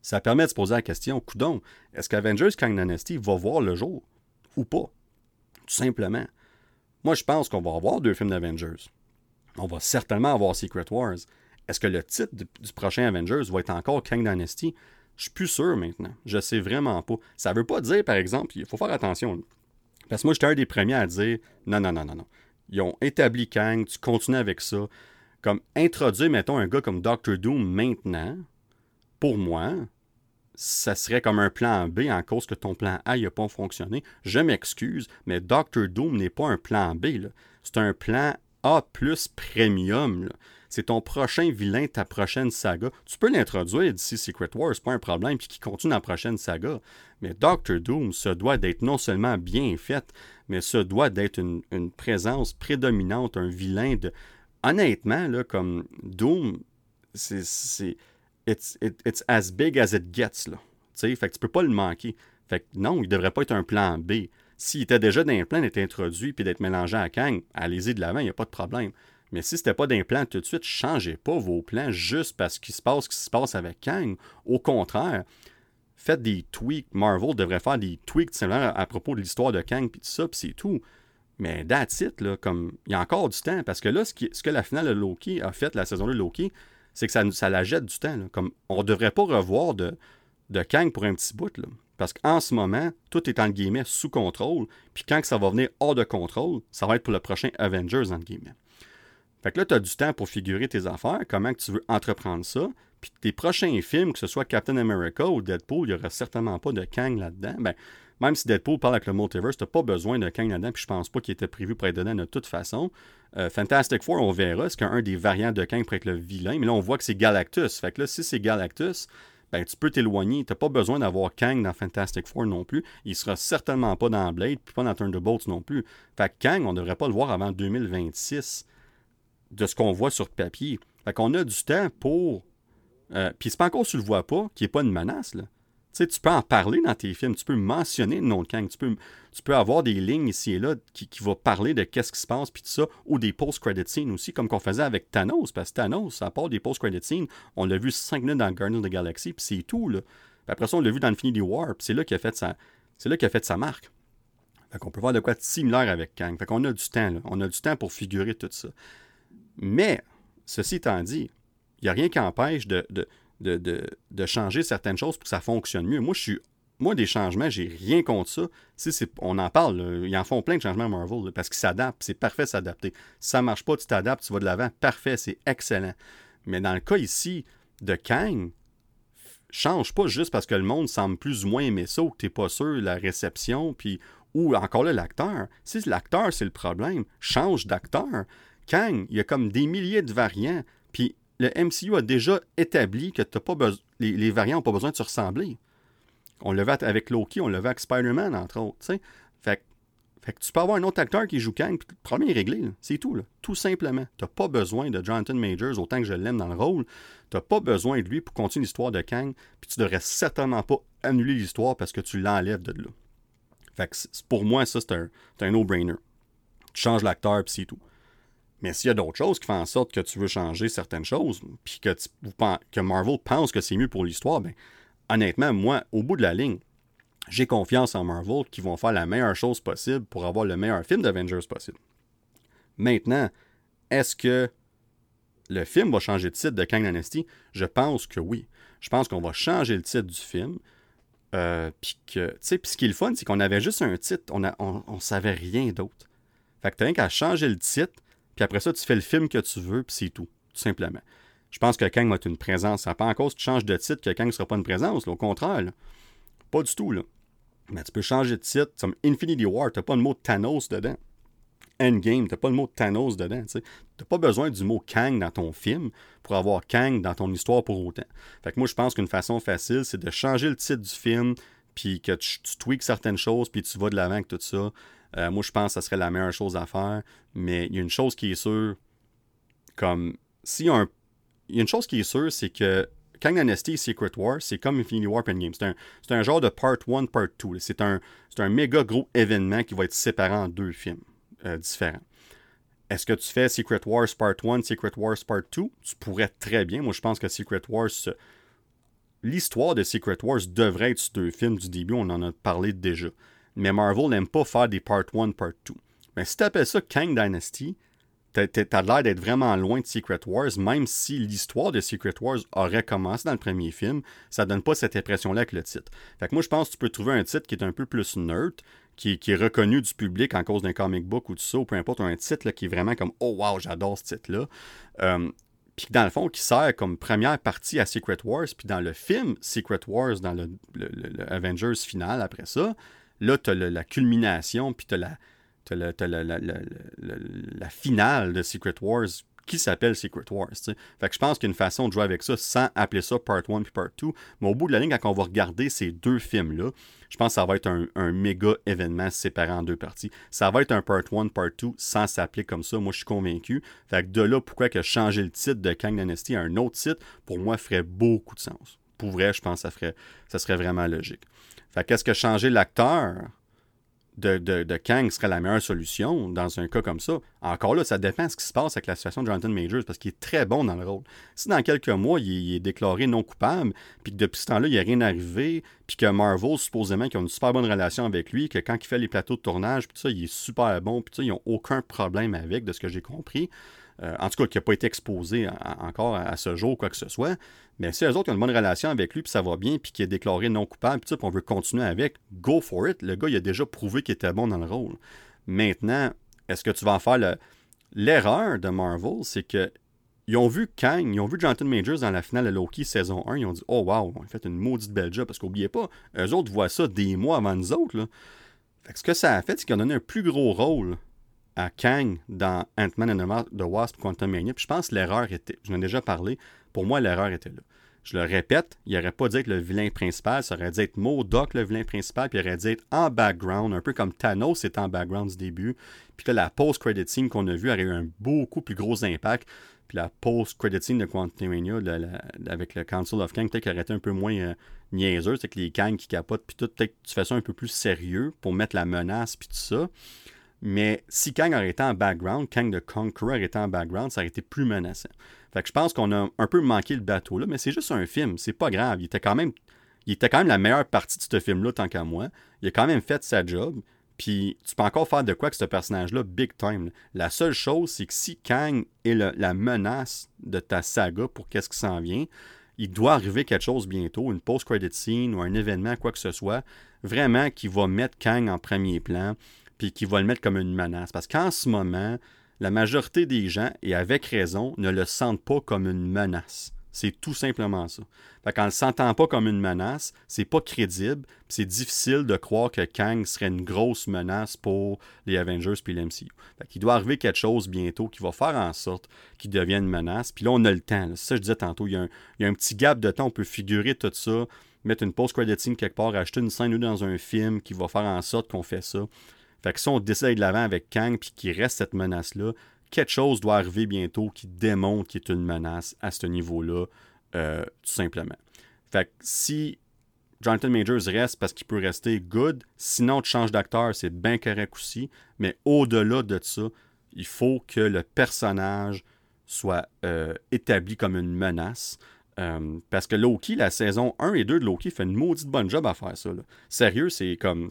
ça permet de se poser la question, coudon, est-ce qu'Avengers Kang Dynasty va voir le jour ou pas? Tout simplement. Moi, je pense qu'on va avoir deux films d'Avengers. On va certainement avoir Secret Wars. Est-ce que le titre du, prochain Avengers va être encore Kang Dynasty? Je suis plus sûr maintenant. Je sais vraiment pas. Ça veut pas dire, par exemple, il faut faire attention. Parce que moi, j'étais un des premiers à dire non, non, non, non, non. Ils ont établi Kang, tu continues avec ça. Comme introduire, mettons, un gars comme Doctor Doom maintenant, pour moi, ça serait comme un plan B en cause que ton plan A n'a pas fonctionné. Je m'excuse, mais Doctor Doom n'est pas un plan B. C'est un plan A plus premium. C'est ton prochain vilain, ta prochaine saga. Tu peux l'introduire d'ici Secret Wars, pas un problème, puis qui continue dans la prochaine saga. Mais Doctor Doom, ça doit d'être non seulement bien fait, mais ça doit d'être une, une, présence prédominante, un vilain de. Honnêtement, là, comme Doom, c'est it's, it's as big as it gets. Là. sais, fait que tu peux pas le manquer. Fait que non, il devrait pas être un plan B. S'il était déjà d'un plan d'être introduit puis d'être mélangé à Kang, allez-y de l'avant, il n'y a pas de problème. Mais si c'était pas d'un plan tout de suite, changez pas vos plans juste parce qu'il se passe ce qui se passe avec Kang. Au contraire, faites des tweaks. Marvel devrait faire des tweaks à propos de l'histoire de Kang puis tout ça, puis c'est tout. Mais that's it, là, comme il y a encore du temps. Parce que là, ce, ce que la finale de Loki a fait, la saison de Loki, c'est que ça, la jette du temps. Comme on ne devrait pas revoir de, de Kang pour un petit bout. Parce qu'en ce moment, tout est en guillemets sous contrôle. Puis quand ça va venir hors de contrôle, ça va être pour le prochain Avengers, en guillemets. Fait que là, tu as du temps pour figurer tes affaires, comment tu veux entreprendre ça. Puis tes prochains films, que ce soit Captain America ou Deadpool, il n'y aura certainement pas de Kang là-dedans. Ben, même si Deadpool parle avec le multiverse, tu n'as pas besoin de Kang là-dedans, puis je pense pas qu'il était prévu pour être dedans de toute façon. Euh, Fantastic Four, on verra, est-ce qu'un des variants de Kang pourrait être le vilain, mais là, on voit que c'est Galactus. Fait que là, si c'est Galactus, ben, tu peux t'éloigner. Tu n'as pas besoin d'avoir Kang dans Fantastic Four non plus. Il sera certainement pas dans Blade, puis pas dans Thunderbolts non plus. Fait que Kang, on ne devrait pas le voir avant 2026 de ce qu'on voit sur papier. Fait qu'on a du temps pour. Euh, puis c'est pas encore, tu le vois pas, qui n'est pas une menace. Là tu peux en parler dans tes films, tu peux mentionner le nom de Kang, tu peux, tu peux avoir des lignes ici et là qui, qui vont parler de qu'est-ce qui se passe, puis tout ça, ou des post-credit scenes aussi, comme qu'on faisait avec Thanos, parce que Thanos, à part des post-credit scenes, on l'a vu 5 minutes dans Guardians of the Galaxy, puis c'est tout, là. après ça, on l'a vu dans Infinity War, puis c'est là qu'il a fait sa, là a fait sa marque. Fait qu'on peut voir de quoi de similaire avec Kang. Fait qu'on a du temps, là. On a du temps pour figurer tout ça. Mais, ceci étant dit, il n'y a rien qui empêche de, changer certaines choses pour que ça fonctionne mieux. Moi, je suis. Moi, des changements, j'ai rien contre ça. Si on en parle, ils en font plein de changements à Marvel parce qu'ils s'adaptent. C'est parfait s'adapter. Si ça marche pas, tu t'adaptes, tu vas de l'avant. Parfait, c'est excellent. Mais dans le cas ici de Kang, change pas juste parce que le monde semble plus ou moins aimer ça que tu n'es pas sûr la réception, puis ou encore là, l'acteur. Si l'acteur, c'est le problème, change d'acteur. Kang, il y a comme des milliers de variants, puis le MCU a déjà établi que pas les, variants n'ont pas besoin de se ressembler. On le voit avec Loki, on le voit avec Spider-Man, entre autres. Fait, fait, tu peux avoir un autre acteur qui joue Kang, le problème est réglé. C'est tout. Tout simplement. Tu n'as pas besoin de Jonathan Majors autant que je l'aime dans le rôle. Tu n'as pas besoin de lui pour continuer l'histoire de Kang, puis tu devrais certainement pas annuler l'histoire parce que tu l'enlèves de là. Fait pour moi, ça, c'est un, un no-brainer. Tu changes l'acteur, puis c'est tout. Mais s'il y a d'autres choses qui font en sorte que tu veux changer certaines choses, puis que, que Marvel pense que c'est mieux pour l'histoire, ben, honnêtement, moi, au bout de la ligne, j'ai confiance en Marvel qui vont faire la meilleure chose possible pour avoir le meilleur film d'Avengers possible. Maintenant, est-ce que le film va changer de titre de Kang Dynasty? Je pense que oui. Je pense qu'on va changer le titre du film. Euh, puis que, ce qui est le fun, c'est qu'on avait juste un titre, on, a, on, savait rien d'autre. Fait que t'as rien qu'à changer le titre, puis après ça, tu fais le film que tu veux, puis c'est tout, tout simplement. Je pense que Kang va être une présence. Ça pas en cause tu changes de titre que Kang ne sera pas une présence. au contraire, pas du tout. Là. Mais tu peux changer de titre. Comme Infinity War, tu pas le mot Thanos dedans. Endgame, tu pas le mot Thanos dedans. Tu n'as pas besoin du mot Kang dans ton film pour avoir Kang dans ton histoire pour autant. Fait que moi, je pense qu'une façon facile, c'est de changer le titre du film, puis que tu, tu tweaks certaines choses, puis tu vas de l'avant avec tout ça. Euh, moi, je pense que ça serait la meilleure chose à faire. Mais il y a une chose qui est sûre, comme si un. Il y a une chose qui est sûre, c'est que Kang Dynasty Secret War, c'est comme Infinity War Endgame. C'est un, un, genre de part 1, part 2. C'est un, un méga gros événement qui va être séparé en deux films euh, différents. Est-ce que tu fais Secret Wars Part 1, Secret Wars Part 2? Tu pourrais très bien. Moi, je pense que Secret Wars. L'histoire de Secret Wars devrait être sur deux films du début. On en a parlé déjà mais Marvel n'aime pas faire des part 1, part 2. Mais si tu appelles ça Kang Dynasty, t'as l'air d'être vraiment loin de Secret Wars, même si l'histoire de Secret Wars aurait commencé dans le premier film, ça donne pas cette impression-là avec le titre. Fait que moi, je pense que tu peux trouver un titre qui est un peu plus nerd, qui, est reconnu du public en cause d'un comic book ou tout ça, ou peu importe, un titre qui est vraiment comme « Oh wow, j'adore ce titre-là euh, puis dans le fond, qui sert comme première partie à Secret Wars, puis dans le film Secret Wars, dans le, Avengers final après ça, là, tu as la culmination, puis tu as, la, finale de Secret Wars qui s'appelle Secret Wars. Fait je pense qu'il y a une façon de jouer avec ça sans appeler ça Part 1 puis Part 2. Mais au bout de la ligne, quand on va regarder ces deux films-là, je pense que ça va être un, méga événement séparé en deux parties. Ça va être un Part 1, Part 2 sans s'appeler comme ça. Moi, je suis convaincu. Fait de là, pourquoi que changer le titre de Kang Dynasty à un autre titre, pour moi, ferait beaucoup de sens. Pour vrai, je pense que ça, ça serait vraiment logique. Fait qu'est-ce que changer l'acteur de, de, Kang serait la meilleure solution dans un cas comme ça? Encore là, ça dépend de ce qui se passe avec la situation de Jonathan Majors parce qu'il est très bon dans le rôle. Si dans quelques mois, il est, déclaré non coupable, puis que depuis ce temps-là, il n'y a rien arrivé, puis que Marvel, supposément, qui ont une super bonne relation avec lui, que quand il fait les plateaux de tournage, puis ça, il est super bon, puis ça, ils n'ont aucun problème avec, de ce que j'ai compris. Euh, en tout cas, qui n'a pas été exposé encore à, ce jour, quoi que ce soit. Mais si eux autres ont une bonne relation avec lui, puis ça va bien, puis qu'il est déclaré non coupable, puis on veut continuer avec, go for it. Le gars, il a déjà prouvé qu'il était bon dans le rôle. Maintenant, est-ce que tu vas en faire l'erreur de Marvel, c'est que ils ont vu Kang, ils ont vu Jonathan Majors dans la finale de Loki saison 1, ils ont dit Oh wow, on a fait une maudite belle job, parce qu'oubliez pas, eux autres voient ça des mois avant nous autres. Là. Que ce que ça a fait, c'est qu'ils ont donné un plus gros rôle à Kang dans Ant-Man and the Wasp Quantum Mania. Puis je pense que l'erreur était, je ai déjà parlé, pour moi l'erreur était là. Je le répète, il n'aurait pas dû être le vilain principal, ça aurait dû être Modok le vilain principal, puis il aurait dû être en background, un peu comme Thanos était en background du début. Puis là, la post-credit scene qu'on a vue aurait eu un beaucoup plus gros impact. Puis la post-credit scene de Quantum Mania avec le Council of Kang, peut-être qu'il aurait été un peu moins euh, niaiseux, c'est que les Kang qui capotent, puis tout, peut-être que tu fais ça un peu plus sérieux pour mettre la menace, puis tout ça. Mais si Kang aurait été en background, Kang the Conqueror aurait été en background, ça aurait été plus menaçant. Fait que je pense qu'on a un peu manqué le bateau là, mais c'est juste un film, c'est pas grave. Il était quand même, il était quand même la meilleure partie de ce film-là, tant qu'à moi. Il a quand même fait sa job. Puis tu peux encore faire de quoi que ce personnage-là, big time. La seule chose, c'est que si Kang est la menace de ta saga pour qu'est-ce qui s'en vient, il doit arriver quelque chose bientôt, une post-credit scene ou un événement, quoi que ce soit, vraiment qui va mettre Kang en premier plan puis qui va le mettre comme une menace. Parce qu'en ce moment, la majorité des gens, et avec raison, ne le sentent pas comme une menace. C'est tout simplement ça. Fait qu'en ne le sentant pas comme une menace, c'est pas crédible, c'est difficile de croire que Kang serait une grosse menace pour les Avengers puis l'MCU. Fait qu'il doit arriver quelque chose bientôt qui va faire en sorte qu'il devienne une menace. Puis là, on a le temps. C'est ça que je disais tantôt. Il y, a un, il y, a un, petit gap de temps. On peut figurer tout ça, mettre une post-credit scene quelque part, acheter une scène ou dans un film qui va faire en sorte qu'on fait ça. Fait que si on décide de l'avant avec Kang puis qu'il reste cette menace-là, quelque chose doit arriver bientôt qui démontre qu'il est une menace à ce niveau-là, euh, tout simplement. Fait que si Jonathan Majors reste parce qu'il peut rester good, sinon tu changes d'acteur, c'est bien correct aussi, mais au-delà de ça, il faut que le personnage soit euh, établi comme une menace. Euh, parce que Loki, la saison 1 et 2 de Loki fait une maudite bonne job à faire ça. Sérieux, c'est comme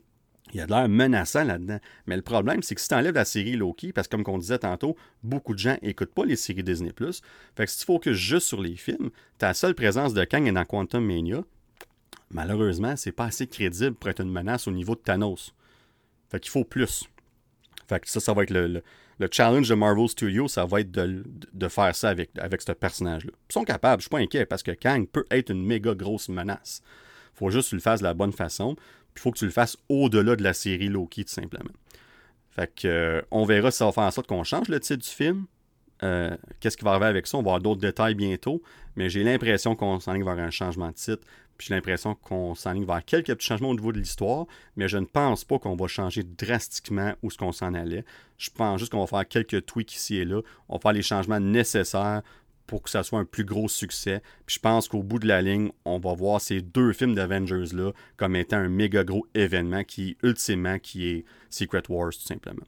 il y a de l'air menaçant là-dedans. Mais le problème, c'est que si tu enlèves la série Loki, parce que comme on disait tantôt, beaucoup de gens n'écoutent pas les séries Disney+, fait que si tu focuses juste sur les films, ta seule présence de Kang est dans Quantum Mania. Malheureusement, c'est pas assez crédible pour être une menace au niveau de Thanos. Fait qu'il faut plus. Fait que ça, ça va être le, challenge de Marvel Studios, ça va être de, faire ça avec, ce personnage-là. Ils sont capables, je suis pas inquiet, parce que Kang peut être une méga grosse menace. Faut juste que tu le fasses de la bonne façon il faut que tu le fasses au-delà de la série Loki, tout simplement. Fait que, euh, on verra si ça va faire en sorte qu'on change le titre du film. Euh, qu'est-ce qui va arriver avec ça? On va avoir d'autres détails bientôt, mais j'ai l'impression qu'on s'enligne vers un changement de titre. Puis j'ai l'impression qu'on s'enligne vers quelques petits changements au niveau de l'histoire, mais je ne pense pas qu'on va changer drastiquement où ce qu'on s'en allait. Je pense juste qu'on va faire quelques tweaks ici et là. On va faire les changements nécessaires pour que ça soit un plus gros succès. Puis je pense qu'au bout de la ligne, on va voir ces deux films d'Avengers-là comme étant un méga gros événement qui, ultimement, qui est Secret Wars, tout simplement.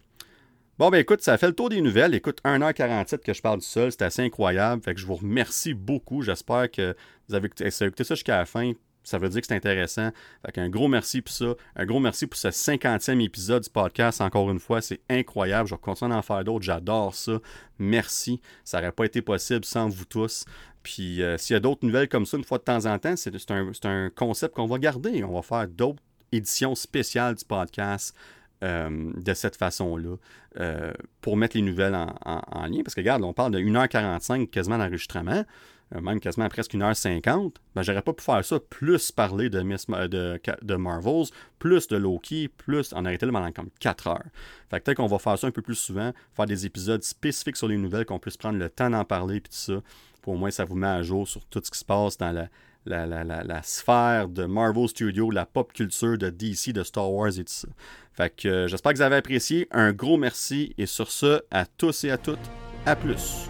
Bon, ben écoute, ça fait le tour des nouvelles. Écoute, 1h47 que je parle du seul, c'est assez incroyable. Fait que je vous remercie beaucoup. J'espère que vous avez écouté ça jusqu'à la fin ça veut dire que c'est intéressant. Fait un gros merci pour ça. Un gros merci pour ce 50e épisode du podcast. Encore une fois, c'est incroyable. Je vais continuer à en faire d'autres. J'adore ça. Merci. Ça n'aurait pas été possible sans vous tous. Puis euh, s'il y a d'autres nouvelles comme ça, une fois de temps en temps, c'est un, concept qu'on va garder. On va faire d'autres éditions spéciales du podcast. euh, de cette façon-là euh, pour mettre les nouvelles en, lien. Parce que regarde, on parle de 1h45 quasiment d'enregistrement, même quasiment presque 1h50. Ben, j'aurais pas pu faire ça, plus parler de, Marvels, plus de Loki, plus en arrêter là pendant comme 4 heures. Fait que peut-être qu'on va faire ça un peu plus souvent, faire des épisodes spécifiques sur les nouvelles, qu'on puisse prendre le temps d'en parler, puis tout ça. Pour au moins, ça vous met à jour sur tout ce qui se passe dans la, la, la, la, sphère de Marvel Studios, la pop culture de DC, de Star Wars et tout ça. Fait que euh, j'espère que vous avez apprécié. Un gros merci et sur ce, à tous et à toutes, à plus.